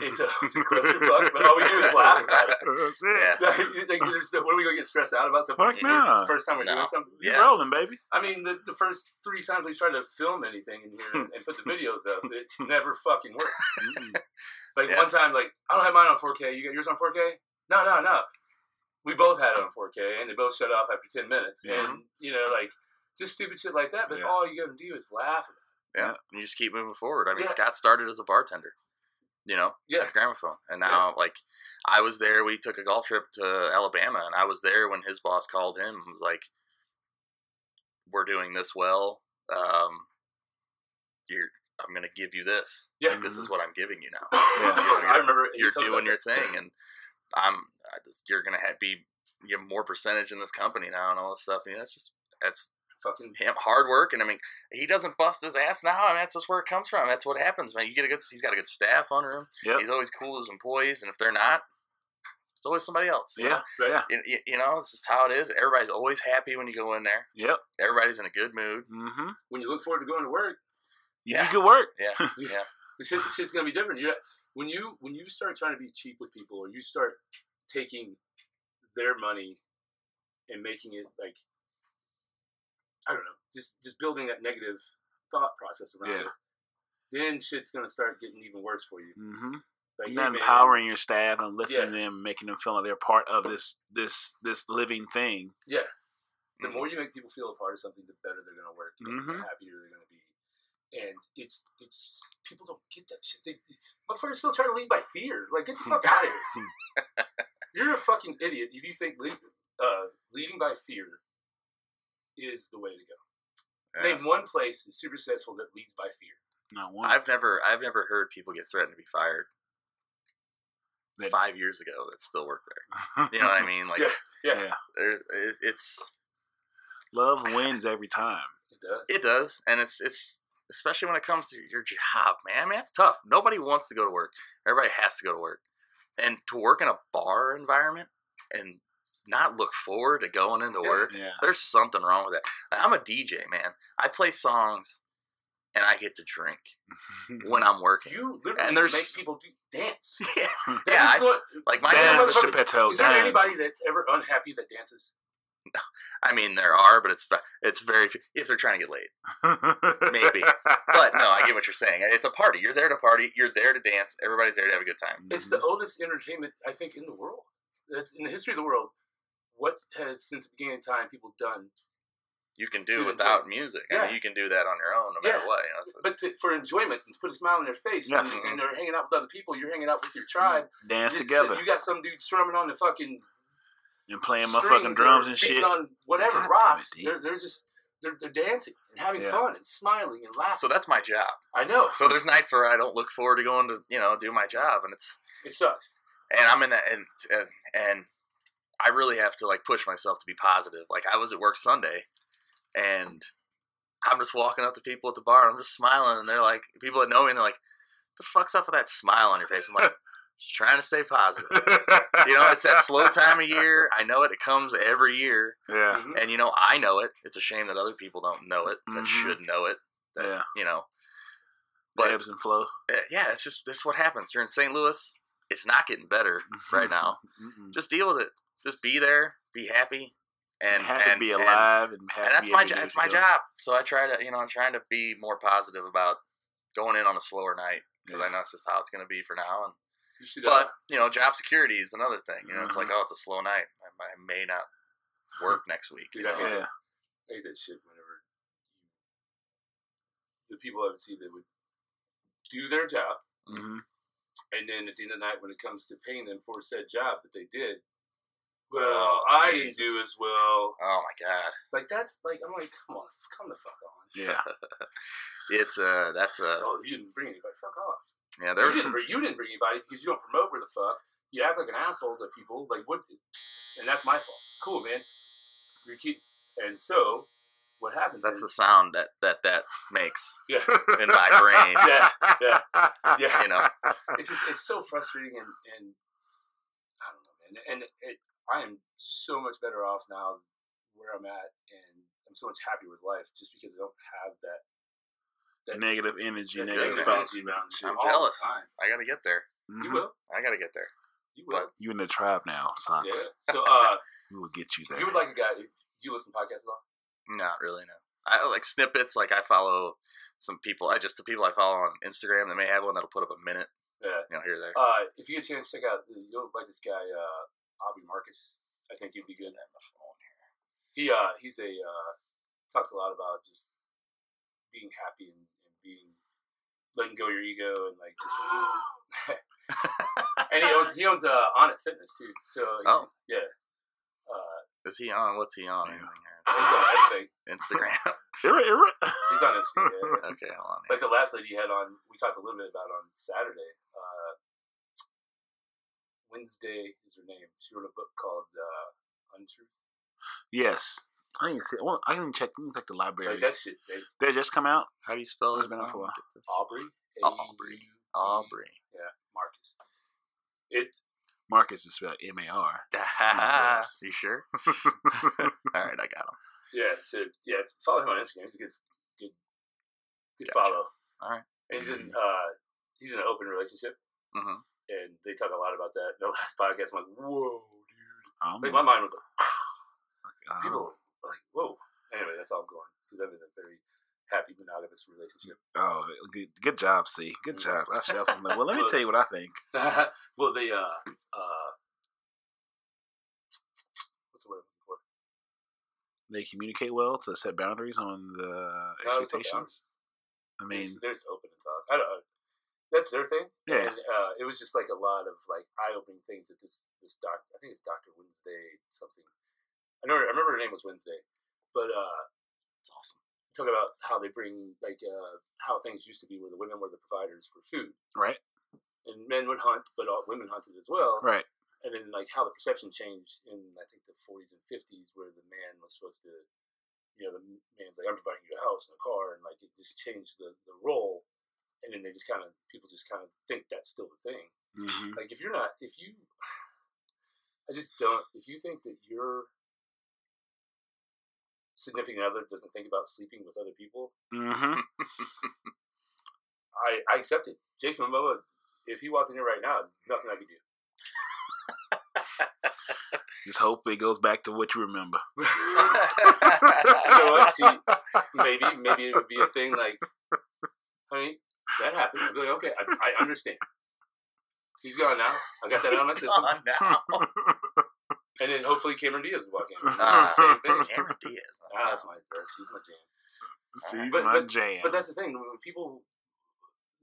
it's a, it's a clusterfuck. But all we do is laugh about it. That's it. Yeah. like, like, you're just- what are we gonna get stressed out about something? Fuck no. First time we're No. doing something. You're Yeah. rolling, baby. I mean, the, the first three times we tried to film anything in here and, and put the videos up, it never fucking worked. Mm. Like Yeah. one time, like I don't have mine on 4K. You got yours on 4K? No, no, no. We both had it on 4K, and they both shut off after 10 minutes. Yeah. And you know, like just stupid shit like that. But Yeah. all you gotta do is laugh. Yeah. You just keep moving forward. I mean, Yeah. Scott started as a bartender, you know, Yeah. at the gramophone. And now, like, I was there. We took a golf trip to Alabama, and I was there when his boss called him and was like, We're doing this well. Um, you're, I'm going to give you this. Yeah. Like, this is what I'm giving you now. I remember You're doing your that. thing, and I'm, just, you're going to have, be, you have more percentage in this company now and all this stuff. And that's just, that's fucking him hard work and I mean he doesn't bust his ass now I mean that's just where it comes from that's what happens man you get a good he's got a good staff under him Yep. he's always cool to his employees and if they're not it's always somebody else Yeah. know? Yeah. You, you- you know it's just how it is everybody's always happy when you go in there Yep. everybody's in a good mood Mm-hmm. When you look forward to going to work, You Yeah. do good work. Yeah, yeah. the shit, the shit's gonna be different. You when you when you start trying to be cheap with people, or you start taking their money and making it like I don't know, just just building that negative thought process around Yeah. it. Then shit's gonna start getting even worse for you. Mm-hmm. Like You're hey, not empowering your staff and lifting Yeah. them, making them feel like they're part of this this this living thing. Yeah. The Mhm. more you make people feel a part of something, the better they're gonna work, and the happier they're gonna be. And it's it's people don't get that shit. They motherfuckers still try to lead by fear. Like get the fuck out of here. You're a fucking idiot if you think lead, uh, leading by fear is the way to go. Yeah. Name one place that's super successful that leads by fear. Not one. I've never I've never heard people get threatened to be fired That- five years ago that still work there. You know what I mean? Like Yeah. Yeah. yeah. there's it's, it's Love wins every time. It does. it does, and it's it's especially when it comes to your job, man. I mean, it's tough. Nobody wants to go to work. Everybody has to go to work, and to work in a bar environment and not look forward to going into work. Yeah. There's something wrong with that. Like, I'm a DJ, man. I play songs, and I get to drink when I'm working. you literally And there's- make people do dance. yeah, That yeah. is I, what- like my Dance, motherfuckers- Geppetto, is there dance. anybody that's ever unhappy that dances? I mean, there are, but it's it's very if they're trying to get laid. Maybe. But no, I get what you're saying. It's a party. You're there to party. You're there to dance. Everybody's there to have a good time. It's Mm-hmm. the oldest entertainment I think in the world. It's in the history of the world. What has since the beginning of time people done? You can To do enjoy. without music. I mean, you can do that on your own, no matter Yeah. what. You know, so- But to, for enjoyment and to put a smile on their face, Yes. and, and they're hanging out with other people. You're hanging out with your tribe. Dance It's- together You got some dude strumming on the fucking and playing strings motherfucking drums or and shit. on whatever God damn it, rocks. They're, they're just they're, they're dancing and having Yeah. fun and smiling and laughing. so that's my job. I know So there's nights where I don't look forward to going to you know do my job, and it's it sucks. and I'm in that and and, and I really have to like push myself to be positive. Like I was at work Sunday, and I'm just walking up to people at the bar. And I'm just smiling, and they're like, people that know me, and they're like, What "The fuck's up with that smile on your face?" I'm like, just trying to stay positive. You know, it's that slow time of year. I know it. It comes every year, Yeah. Mhm. and you know, I know it. It's a shame that other people don't know it. That Mhm. should know it. That Yeah. you know, but ebbs and flow. uh, yeah, it's just this is what happens. You're in St. Louis. It's not getting better right now. Mm-mm. Just deal with it. Just be there. Be happy. And And happy to be alive and, happy And, that's to be my every jo- day that's my you go. job. So I try to you know I'm trying to be more positive about going in on a slower night because I know it's just how it's going to be for now. And You but you know, job security is another thing. You know, it's like Mhm. oh, it's a slow night. I, I may not work next week. You Dude, I know? hate Yeah. I hate that shit whenever the people I would see that would do their job, hmm and then at the end of the night, when it comes to paying them for said job that they did, Oh, well, I didn't Jesus. do as well. Oh my god, Like that's like I'm like, come on, come the fuck on. Yeah. it's uh that's a Oh, you didn't bring anybody. Fuck off. yeah. You There's didn't, bring, you didn't bring anybody because you don't promote where the fuck. You act like an asshole to people. Like what? And that's my fault. Cool, man. You keep. And so, what happens? that's is, the sound that that that makes yeah, in my brain. yeah, yeah, yeah. You know, It's just it's so frustrating and and I don't know, man. And it, I am so much better off now where I'm at, and I'm so much happier with life just because I don't have that. that Negative energy, that negative negative thoughts. energy I'm jealous. I gotta get there. Mhm. You will. I gotta get there. You will. But- You in the tribe now, Sox. Yeah. So, uh, We will get you there. you would like a guy. Do you listen to podcasts at all? Not really, no. I like snippets. Like I follow some people. I just the people I follow on Instagram. They may have one that'll put up a minute. Yeah. You know, here or there. Uh, if you get a chance, check out. You'll like this guy, uh, Aubrey Marcus. I think he'd be good. On the phone here. He uh, he's a uh, talks a lot about just being happy and, and being letting go of your ego and like just. and he owns he owns uh, Onnit Fitness too. So he's- Oh. yeah. Uh, Is he on? What's he on? Yeah. he's on everything. Instagram. Irra- irra. He's on Instagram. Yeah, yeah. okay, hold on. Like the last lady you had on, we talked a little bit about on Saturday. Uh, Wednesday is her name. She wrote a book called uh, Untruth. yes. I didn't see. Well, I didn't check. I didn't check the library. Like that shit. They, Did it just come out? How do you spell It's his been out for a while. Get this. Aubrey. Aubrey. Aubrey. Yeah, Marcus. It. Marcus is spelled M A R. you sure? All right, I got him. Yeah. So yeah, follow him on Instagram. He's a good, good, good Gotcha. follow. All right. And he's in uh, he's in an open relationship, hmm and they talk a lot about that. The last podcast, I'm like, whoa, dude. Um, Like my mind was like, people like, whoa. Anyway, that's all I'm going because I'm in a very happy monogamous relationship. Oh, good, good job, C. Good Mhm. job. I shall. Well, let me tell you what I think. well, they uh uh, what's the word I'm looking for? They communicate well to set boundaries on the No, expectations. I mean, There's, there's open and talk. I don't know. That's their thing. Yeah. And, uh, it was just like a lot of like eye opening things that this this doc. I think it's Doctor Wednesday something. I know. I remember her name was Wednesday, but uh, It's awesome. talk about how they bring like uh, how things used to be where the women were the providers for food right, and men would hunt, but all women hunted as well. right. And then like how the perception changed in I think the 40s and 50s where the man was supposed to, you know, the man's like I'm providing you a house and a car, and like it just changed the the role. And then they just kind of people just kind of think that's still the thing. hmm Like if you're not, if you, I just don't. If you think that your significant other doesn't think about sleeping with other people, hmm I I accept it. Jason Momoa, if he walked in here right now, nothing I could do. Just hope it goes back to what you remember. you know what? See, maybe maybe it would be a thing like, honey, that happened. I'd be like, okay, I, I understand. He's gone now. I got that on my system. gone now. And then hopefully Cameron Diaz will walk in. Ah, Same thing. Cameron Diaz. Ah, that's my she's my jam. She's But- my but- jam. But that's the thing. When people,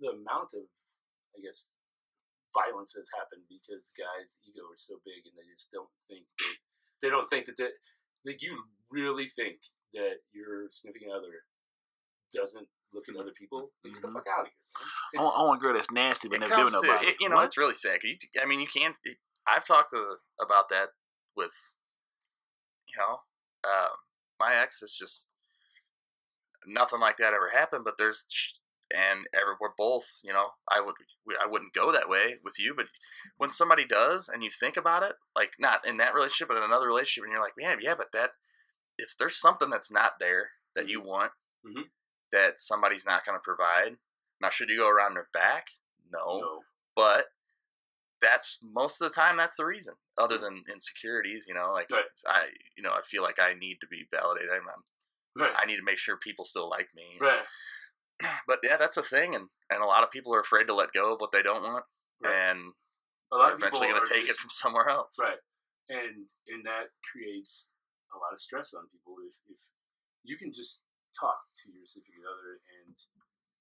the amount of, I guess, violence has happened because guys' ego is so big, and they just don't think that they don't think that that, that you really think that your significant other doesn't look at other people. Like, Get the Mhm. fuck out of here. I want, I want a girl that's nasty but never given nobody. it, you know, What? it's really sick. You, I mean, you can't. It, I've talked to about that with, you know, uh, my ex is just nothing like that ever happened. But there's and ever we're both, you know, I would we, I wouldn't go that way with you, but when somebody does and you think about it, like not in that relationship, but in another relationship, and you're like, man, yeah, but that if there's something that's not there that you want, Mhm. That somebody's not going to provide. Now, should you go around their back? No, No. but that's most of the time that's the reason. Other than insecurities, you know, like Right. I, you know, I feel like I need to be validated. I'm, I'm- Right. I need to make sure people still like me. right. But yeah, that's a thing, and and a lot of people are afraid to let go of what they don't want, and A lot they're of people eventually going to take just- it from somewhere else. Right. And and that creates a lot of stress on people if if you can just talk to your significant other and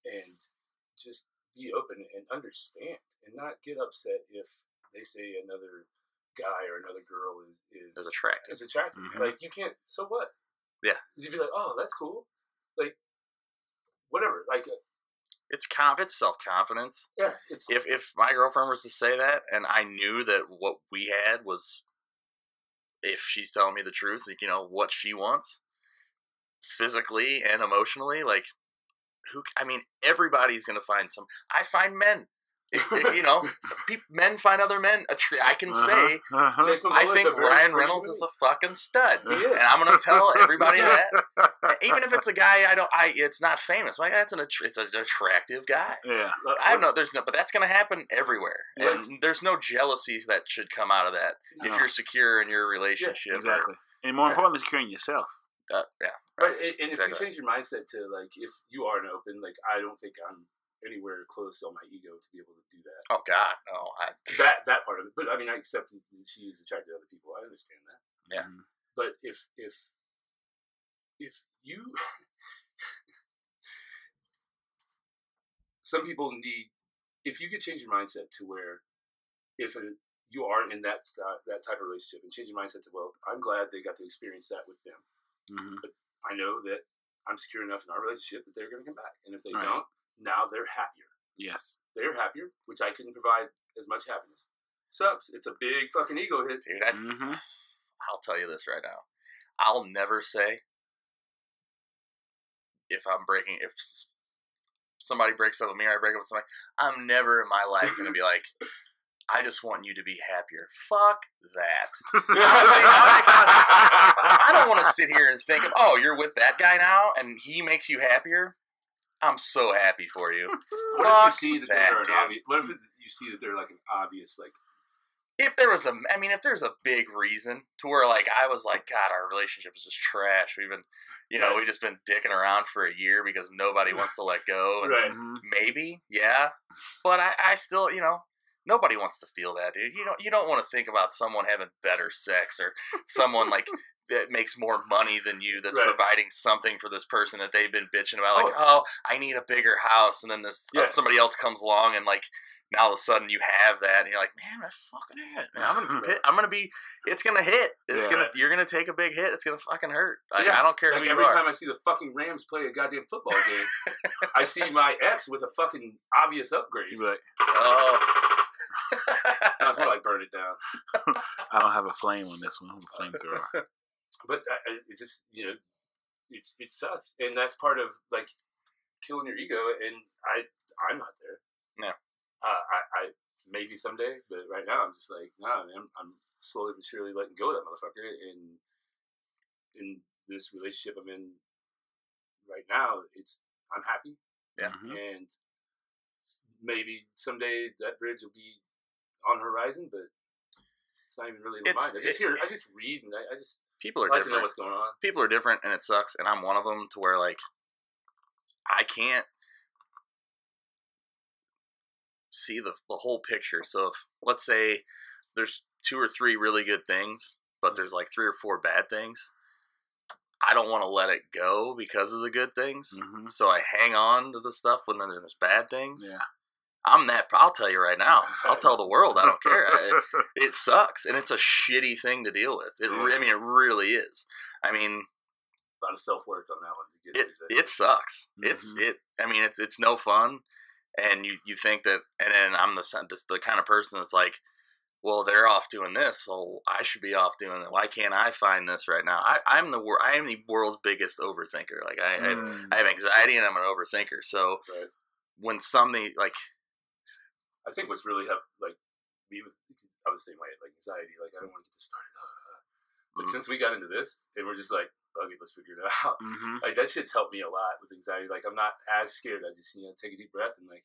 and just be open and understand and not get upset if they say another guy or another girl is is Is attractive. is attractive. Mhm. Like you can't so what? Yeah. You'd be like, Oh, that's cool. Like whatever. Like uh, It's conf- it's self confidence. yeah, it's If if my girlfriend was to say that, and I knew that what we had was, if she's telling me the truth, like you know what she wants, physically and emotionally, like who? I mean, everybody's gonna find some. I find men. It- it- you know, peop men find other men. A tree. I can uh-huh, say. Uh-huh, uh-huh. Jason I think Ryan pretty Reynolds is a fucking stud, He is. and I'm gonna tell everybody that. Eh, even if it's a guy I don't, I it's not famous. Like that's an attr- it's an attractive guy. yeah. I don't know. There's no, but that's going to happen everywhere, Right. and there's no jealousy that should come out of that if you're secure in your relationship. or- Exactly. And more importantly, securing yourself. Uh, yeah. Right, and, and if you change your mindset to like, if you are an open, like I don't think I'm anywhere close on my ego to be able to do that. Oh God, no. I, That that part of it, but I mean, I accept that she is attracted to other people. I understand that. Yeah. Mhm. But if if if you, some people need, if you could change your mindset to where, if a, you are in that st- that type of relationship, and change your mindset to well, I'm glad they got to experience that with them. Mhm. I know that I'm secure enough in our relationship that they're going to come back. And if they Right. don't, now they're happier. Yes. They're happier, which I couldn't provide as much happiness. Sucks. It's a big fucking ego hit. dude, I, hmm I'll tell you this right now. I'll never say if I'm breaking if somebody breaks up with me or I break up with somebody. I'm never in my life going to be like. I just want you to be happier. Fuck that. I don't want to sit here and think of, oh, you're with that guy now and he makes you happier. I'm so happy for you. What if you see that, that, they're an obvious? What if you see that they're like an obvious like? if there was a, I mean, if there's a big reason to where like I was like, God, our relationship is just trash. We've been, you know, Right. we've just been dicking around for a year because nobody wants to let go. And Right. Mhm. Maybe, yeah, but I, I still, you know, nobody wants to feel that, dude. You don't, you don't want to think about someone having better sex or someone like that makes more money than you that's Right. providing something for this person that they've been bitching about. Like, oh, I need a bigger house, and then this uh, somebody else comes along and like. Now all of a sudden you have that, and you're like, man, I fucking hit. Man, I'm gonna, hit, I'm gonna be. It's gonna hit. It's Yeah. gonna. You're gonna take a big hit. It's gonna fucking hurt. Like, Yeah. I don't care Like who you every are. time I see the fucking Rams play a goddamn football game, I see my ex with a fucking obvious upgrade. Like, oh. And I was more like, burn it down. I don't have a flame on this one. I'm a flamethrower. But I, I- it's just you know, it's it's us, and that's part of like killing your ego. And I I'm not there. No. Uh, I I maybe someday, but right now I'm just like, nah, man. I'm slowly but surely letting go of that motherfucker. And in this relationship I'm in right now, it's I'm happy, Yeah. And maybe someday that bridge will be on horizon, but. It's not even really in my mind. I just it- hear, I just read, and I, I just People are like different. what's going on. people are different and it sucks and i'm one of them to where like i can't see the, the whole picture so if let's say there's two or three really good things but there's like three or four bad things i don't want to let it go because of the good things Mhm. so i hang on to the stuff when then there's bad things Yeah. I'm that i'll tell you right now i'll tell the world i don't care I- it sucks and it's a shitty thing to deal with it i mean it really is i mean A lot of self work on that one to get it that. it sucks. It's Mhm. it. I mean, it's it's no fun, and you you think that, and then I'm the this, the kind of person that's like, well, they're off doing this, so I should be off doing it. Why can't I find this right now? I, I'm the wor- I am the world's biggest overthinker. Like I, I Mm. I have anxiety and I'm an overthinker. So Right. when something like I think what's really helped, like me with, I was the same way, like anxiety, like I don't want to get this started. uh, But Mhm. since we got into this, and we're just like, okay, let's figure it out. Mhm. Like that shit's helped me a lot with anxiety. Like I'm not as scared. I just you know take a deep breath and like,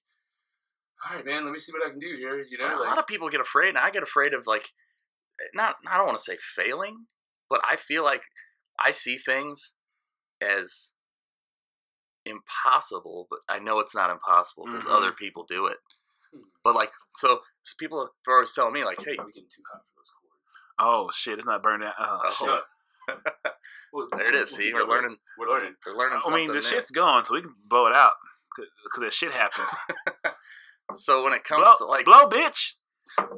all right, man, let me see what I can do here. You know, a like lot of people get afraid, and I get afraid of like not I don't want to say failing, but I feel like I see things as impossible, but I know it's not impossible because Mhm. other people do it. But like, so, so people are always telling me like, "Hey, we're getting too hot for those cords. Oh shit! It's not burned out. Oh, Oh. shit. Well, there it is. See, we're learning. We're learning. They're learning I mean, the new. shit's gone, so we can blow it out because that shit happened. So when it comes blow, to like, blow, bitch.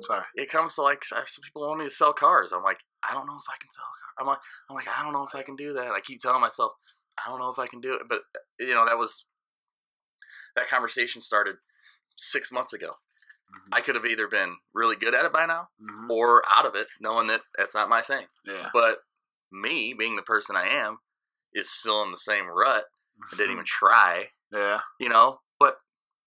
Sorry. it comes to like, I have some people want me to sell cars. I'm like, I don't know if I can sell a car. I'm like, I'm like, I don't know if I can do that. I keep telling myself, I don't know if I can do it. But you know, that was that conversation started six months ago. I could have either been really good at it by now Mhm. or out of it, knowing that that's not my thing. Yeah. But me, being the person I am, is still in the same rut. I didn't even try, Yeah. you know. But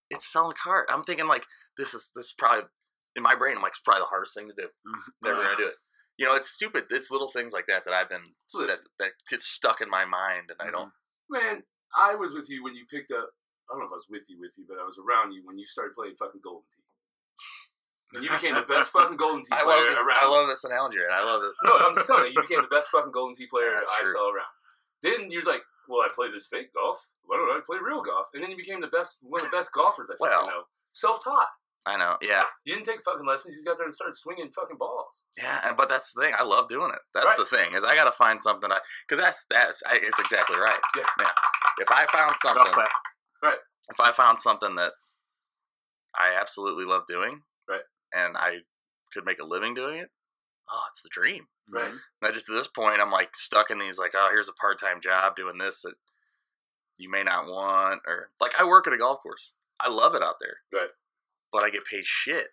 it's selling cars. I'm thinking like this is this is probably in my brain. I'm like it's probably the hardest thing to do. Mhm. Never gonna do it. You know, it's stupid. It's little things like that that I've been that, that get stuck in my mind, and I don't. Man, I was with you when you picked up. I don't know if I was with you, with you, but I was around you when you started playing fucking Golden Tee. And you became the best fucking Golden Tee I player love this. around. I love this analogy, and I love this. no, I'm just telling you, you became the best fucking Golden Tee player That's I true. saw around. Then you're like, well, I play this fake golf. Why don't I play real golf? And then you became the best, one of the best golfers I fucking Well. know. Self-taught. I know. Yeah, You didn't take fucking lessons. You just got there and started swinging fucking balls. yeah. and- But that's the thing. I love doing it. That's Right. the thing is I got to find something. I because that's that's. I, it's exactly right. Yeah. Yeah. If I found something, clap. if I found something that I absolutely love doing, Right. and I could make a living doing it, oh, it's the dream. Right. Now, just at this point, I'm like stuck in these like, oh, here's a part time job doing this that you may not want, or like I work at a golf course. I love it out there, Right. But I get paid shit.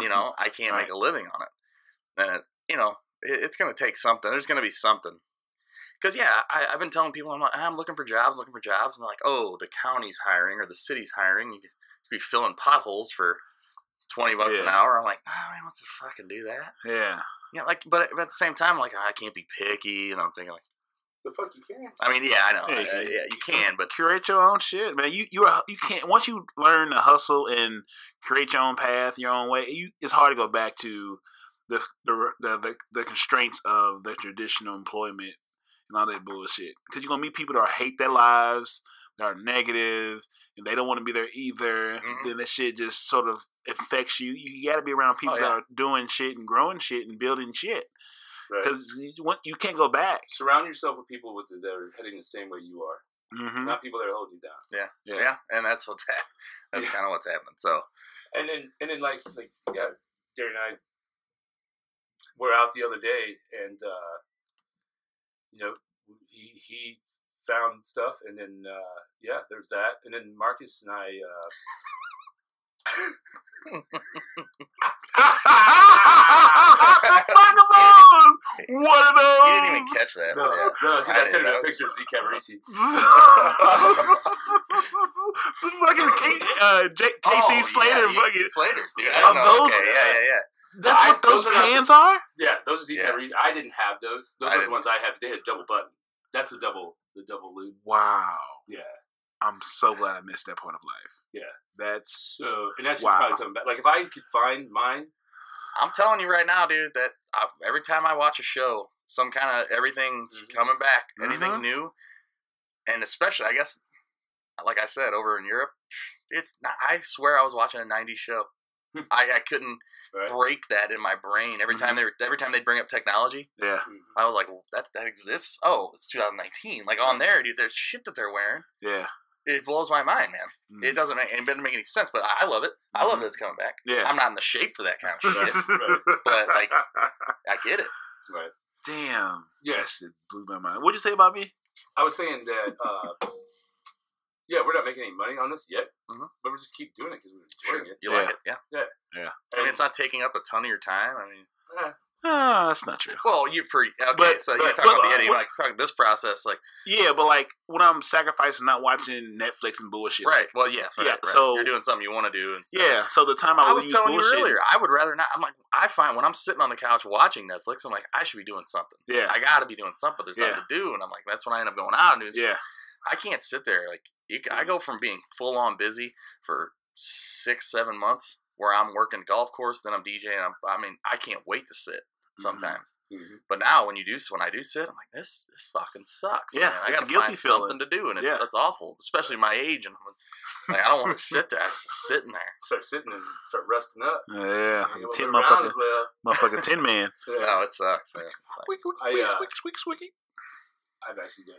You know, I can't make a living on it, and it, you know, it, it's gonna take something. There's gonna be something. Because yeah, I, I've been telling people I'm like, I'm looking for jobs, looking for jobs, and they're like, oh, the county's hiring or the city's hiring. You could be filling potholes for twenty bucks an hour. I'm like, oh, man, what's to fucking do that? yeah. Yeah, like, but at but at the same time, like, I can't be picky, and I'm thinking like, The fuck you can't. I mean, yeah, I know. Yeah, you- yeah, you can, but curate your own shit, man. You you are, you can't once you learn to hustle and create your own path, your own way. You, it's hard to go back to the the the the, the constraints of the traditional employment and all that bullshit. Because you're gonna meet people that are hate their lives, that are negative, and they don't want to be there either. Mhm. Then that shit just sort of affects you. You got to be around people Oh, that are doing shit and growing shit and building shit. Right. Because you, you can't go back. Surround yourself with people with that are heading the same way you are, Mm-hmm. not people that are holding you down. yeah. Yeah. yeah. And that's what's hap- that's Yeah. kind of what's happening. So And then and then like like yeah, Derry and I were out the other day, and uh, you know he he found stuff, and then uh, yeah, there's that, and then Marcus and I. Uh, One of those. he didn't even catch that. no, but yeah. no, 'cause I I sent him a picture of Z Cavaricci. fucking K, uh, J, KC Oh, Slater. yeah, fucking, AC Slater's, dude. I don't know. those- okay, yeah, yeah, yeah. That's I- what those, those are not are. Yeah, those are Z Yeah. Cavaricci. I didn't have those. Those I are the ones I had. They had double button. That's the double the double loop. Wow, Yeah. I'm so glad I missed that point of life. Yeah. that's So and that's Wow. probably coming back. Like if I could find mine, I'm telling you right now, dude, that I, every time I watch a show, some kind of everything's Mhm. coming back, anything Mhm. new, and especially, I guess, like I said, over in Europe, it's not, I swear I was watching a '90s show. I, I couldn't right? break that in my brain every time they were, every time they bring up technology. yeah. I was like, well, that that exists. Oh, it's 2019. Like on there, dude, there's shit that they're wearing. yeah. It blows my mind, man. Mm. It doesn't make it doesn't make any sense, but I, I love it. I love Mhm. that it's coming back. Yeah. I'm not in the shape for that kind of shit. Right. but, like- I get it. Right. damn, Yeah. it blew my mind. What'd you say about me? I was saying that, uh, yeah, we're not making any money on this yet, Mhm. but we just keep doing it because we're enjoying it. You Yeah. like it, yeah. Yeah. I And, mean, it's not taking up a ton of your time. I mean, eh, Ah, that's not true. well, you for okay, But- so you're talking but- about the editing, what- like talking this process, like Yeah, but like when I'm sacrificing not watching Netflix and bullshit. right. like- Well, yes, right, Yeah, right. so- you're doing something you want to do, and stuff. yeah. So the time I, I would was use telling you earlier, I would rather not. I'm like, I find when I'm sitting on the couch watching Netflix, I'm like, I should be doing something. Yeah, I got to be doing something. There's nothing to do, and I'm like, that's when I end up going out and doing. stuff. yeah, I can't sit there like you, I go from being full on busy for six, seven months where I'm working golf course, then I'm DJing. I'm, I mean, I can't wait to sit Mm-hmm. sometimes. mhm. But now when you do, when I do sit, I'm like, this, this fucking sucks. Yeah, man. I got to guilty find feeling. something to do, and it's, Yeah. that's awful, especially my age. And I'm like, I don't want to sit there. I'm just sitting there. start sitting and start rusting up. yeah. You know, Tin around motherfucker, well. motherfucker, Tin Man. Yeah. No, it sucks. man. Like- Squeak, squeak, I, squeak, uh, squeak, squeak, squeak. I've actually got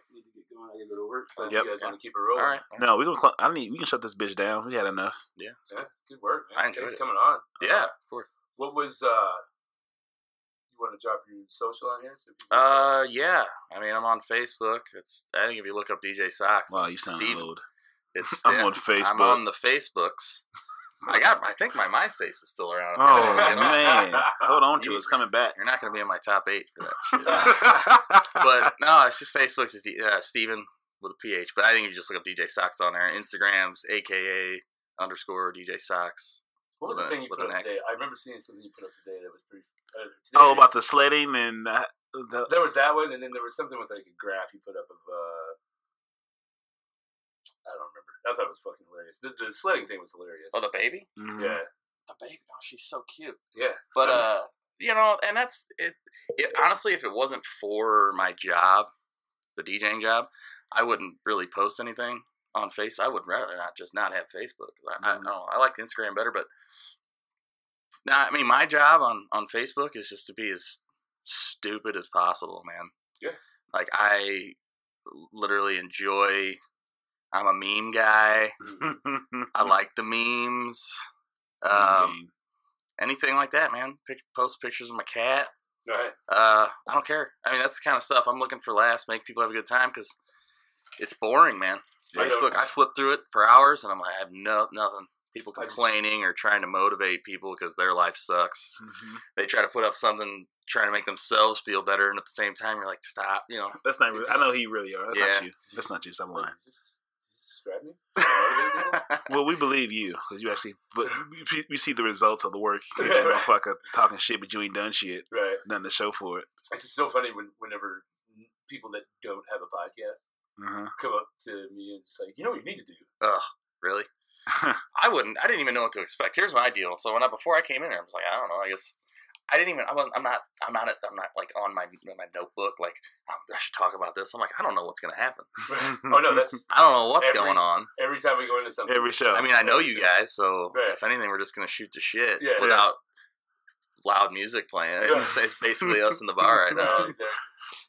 need to get going. I gotta go to work. But if Yep. you guys Yeah. want to keep it rolling, all right. No, we gonna. Cl- I need. We can shut this bitch down. We had enough. Yeah. Yeah, good work, man. I enjoyed Thanks it. for coming on. Yeah, Uh, of course. what was uh? You want to drop your social on here? So people- Uh, yeah. I mean, I'm on Facebook. It's I think if you look up DJ Sox, Wow, you sound Steven. old. It's I'm on Facebook. I'm on the Facebooks. I got. I think my MySpace is still around. Oh man, hold on to it. You- It's coming back. You're not going to be in my top eight for that shit. but no, it's just Facebook's is uh, Steven with a PH. But I think if you just look up DJ Sox on there, Instagrams, AKA underscore DJ Sox. what was the an- thing you put up today? X. I remember seeing something you put up today that was pretty. Uh, oh, about the sledding and uh, the, There was that one, and then there was something with like a graph you put up of. uh I don't remember. I thought it was fucking hilarious. The, the sledding thing was hilarious. Oh, the baby. Mhm. yeah, The baby. Oh, she's so cute. yeah. But uh, you know, and that's it, it. Honestly, if it wasn't for my job, the DJing job, I wouldn't really post anything on Facebook. I would rather not just not have Facebook. I, I, I don't know. I like Instagram better, but now I mean, my job on on Facebook is just to be as stupid as possible, man. Yeah. Like I literally enjoy. I'm a meme guy. I like the memes. Um, anything like that, man. Pic- post pictures of my cat. Uh, I don't care. I mean, that's the kind of stuff I'm looking for. Last, make people have a good time because it's boring, man. I. Facebook, I flip through it for hours, and I'm like, I have no nothing. People complaining or trying to motivate people because their life sucks. Mhm. They try to put up something trying to make themselves feel better, and at the same time, you're like, stop. You know, That's not. Really, I know who you really are. That's not Yeah. you. That's not you. Stop lying. is this, is this describe me? Well, we believe you because you actually. But we, we see the results of the work. You that motherfucker talking shit, but you ain't done shit. Right. Nothing to show for it. It's just so funny when whenever people that don't have a podcast Uh-huh. come up to me and just like, you know what you need to do. Ugh, really? I wouldn't. I didn't even know what to expect. Here's my deal. So when I before I came in here, I was like, I don't know. I guess I didn't even. I'm, I'm not. I'm not. I'm not like on my my notebook. Like um, I should talk about this. I'm like, I don't know what's gonna happen. oh no, that's I don't know what's Every- going on. every time we go into something. Every show. I mean, I know you Sure. guys, so Right. if anything, we're just gonna shoot the shit Yeah. without loud music playing. It's, it's basically us in the bar right now. Exactly.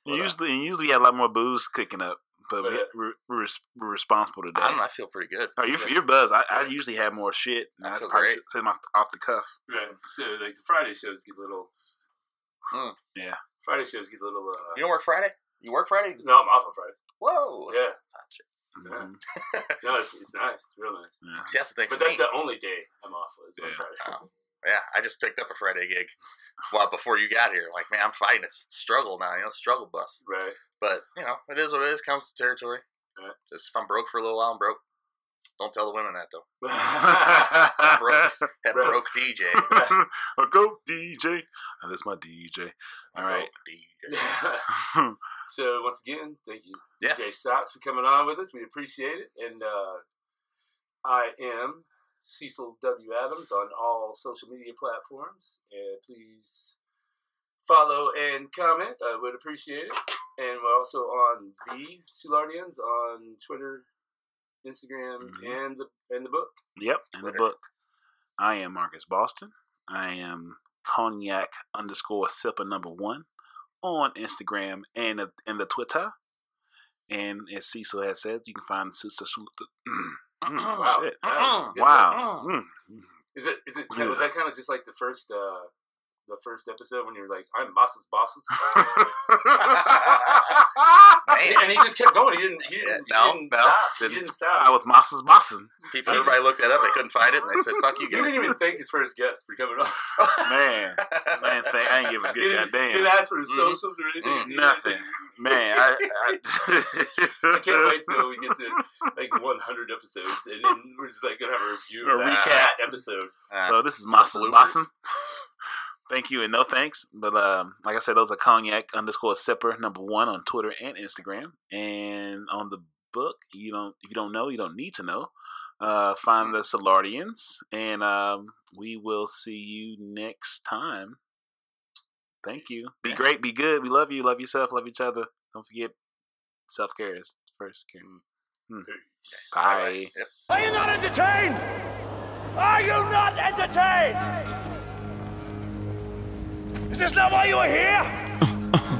usually, usually we have a lot more booze cooking up, but we, But, uh, we're, we're, we're responsible today. I don't know. I feel pretty good. Oh, you're, you're buzzed. I, I usually have more shit. and I That's feel probably great. just- off, off the cuff. Right. So like the Friday shows get a little. Hmm. Yeah. Friday shows get a little. Uh, You don't work Friday? You work Friday? no, I'm off on Fridays. Whoa. Yeah. That's not shit. Mhm. No, it's, it's nice. It's real nice. Yeah. See, that's the thing. But that's me. the only day I'm off. Is on Yeah. Fridays. Oh. Yeah, I just picked up a Friday gig. Well, before you got here, like man, I'm fighting. It's struggle now, you know, struggle bus. Right. But you know, it is what it is. Comes to territory. Right. Just if I'm broke for a little while, I'm broke. Don't tell the women that though. That Right. broke DJ. A go DJ. Oh, that's my DJ. All right. Broke DJ. so once again, thank you, Yeah. DJ Sox, for coming on with us. We appreciate it. And uh, I am Cecil W. Adams on all social media platforms. And please follow and comment. I would appreciate it. And we're also on the Soulardians on Twitter, Instagram, Mhm. and the and the book. Yep, in the book. I am Marcus Boston. I am cognac underscore sipper number one on Instagram and the, and the Twitter. And as Cecil has said, you can find the sister. Wow. Was good. Wow. Mm. Is it is it was that kind of just like the first uh the first episode when you were like, I'm Boss's bosses? And he just kept going. He didn't. He didn't, Yeah, no, he didn't no, stop. Didn't. didn't stop. I was Moss's bossin'. people, everybody looked that up. They couldn't find it, and they said, "Fuck you Guys. He didn't even thank his first guest for coming on. Man, man, thank, I ain't give a He good didn't, goddamn. didn't ask for his Mhm. socials or anything. Mm, Nothing. Man, I, I, I can't wait till we get to like 100 episodes, and then we're just like gonna have a review A of recap. that episode. Uh, So this is Moss's bloopers. Bossin. Thank you and no thanks. But um, like I said, those are cognac underscore sipper number one on Twitter and Instagram. And on the book, you don't if you don't know, you don't need to know. Uh, find the Soulardians, and um, we will see you next time. Thank you. Be great. Be good. We love you. Love yourself. Love each other. Don't forget self care is first care. Hmm. Bye. Yep. Are you not entertained? Are you not entertained? Is this not why you are here?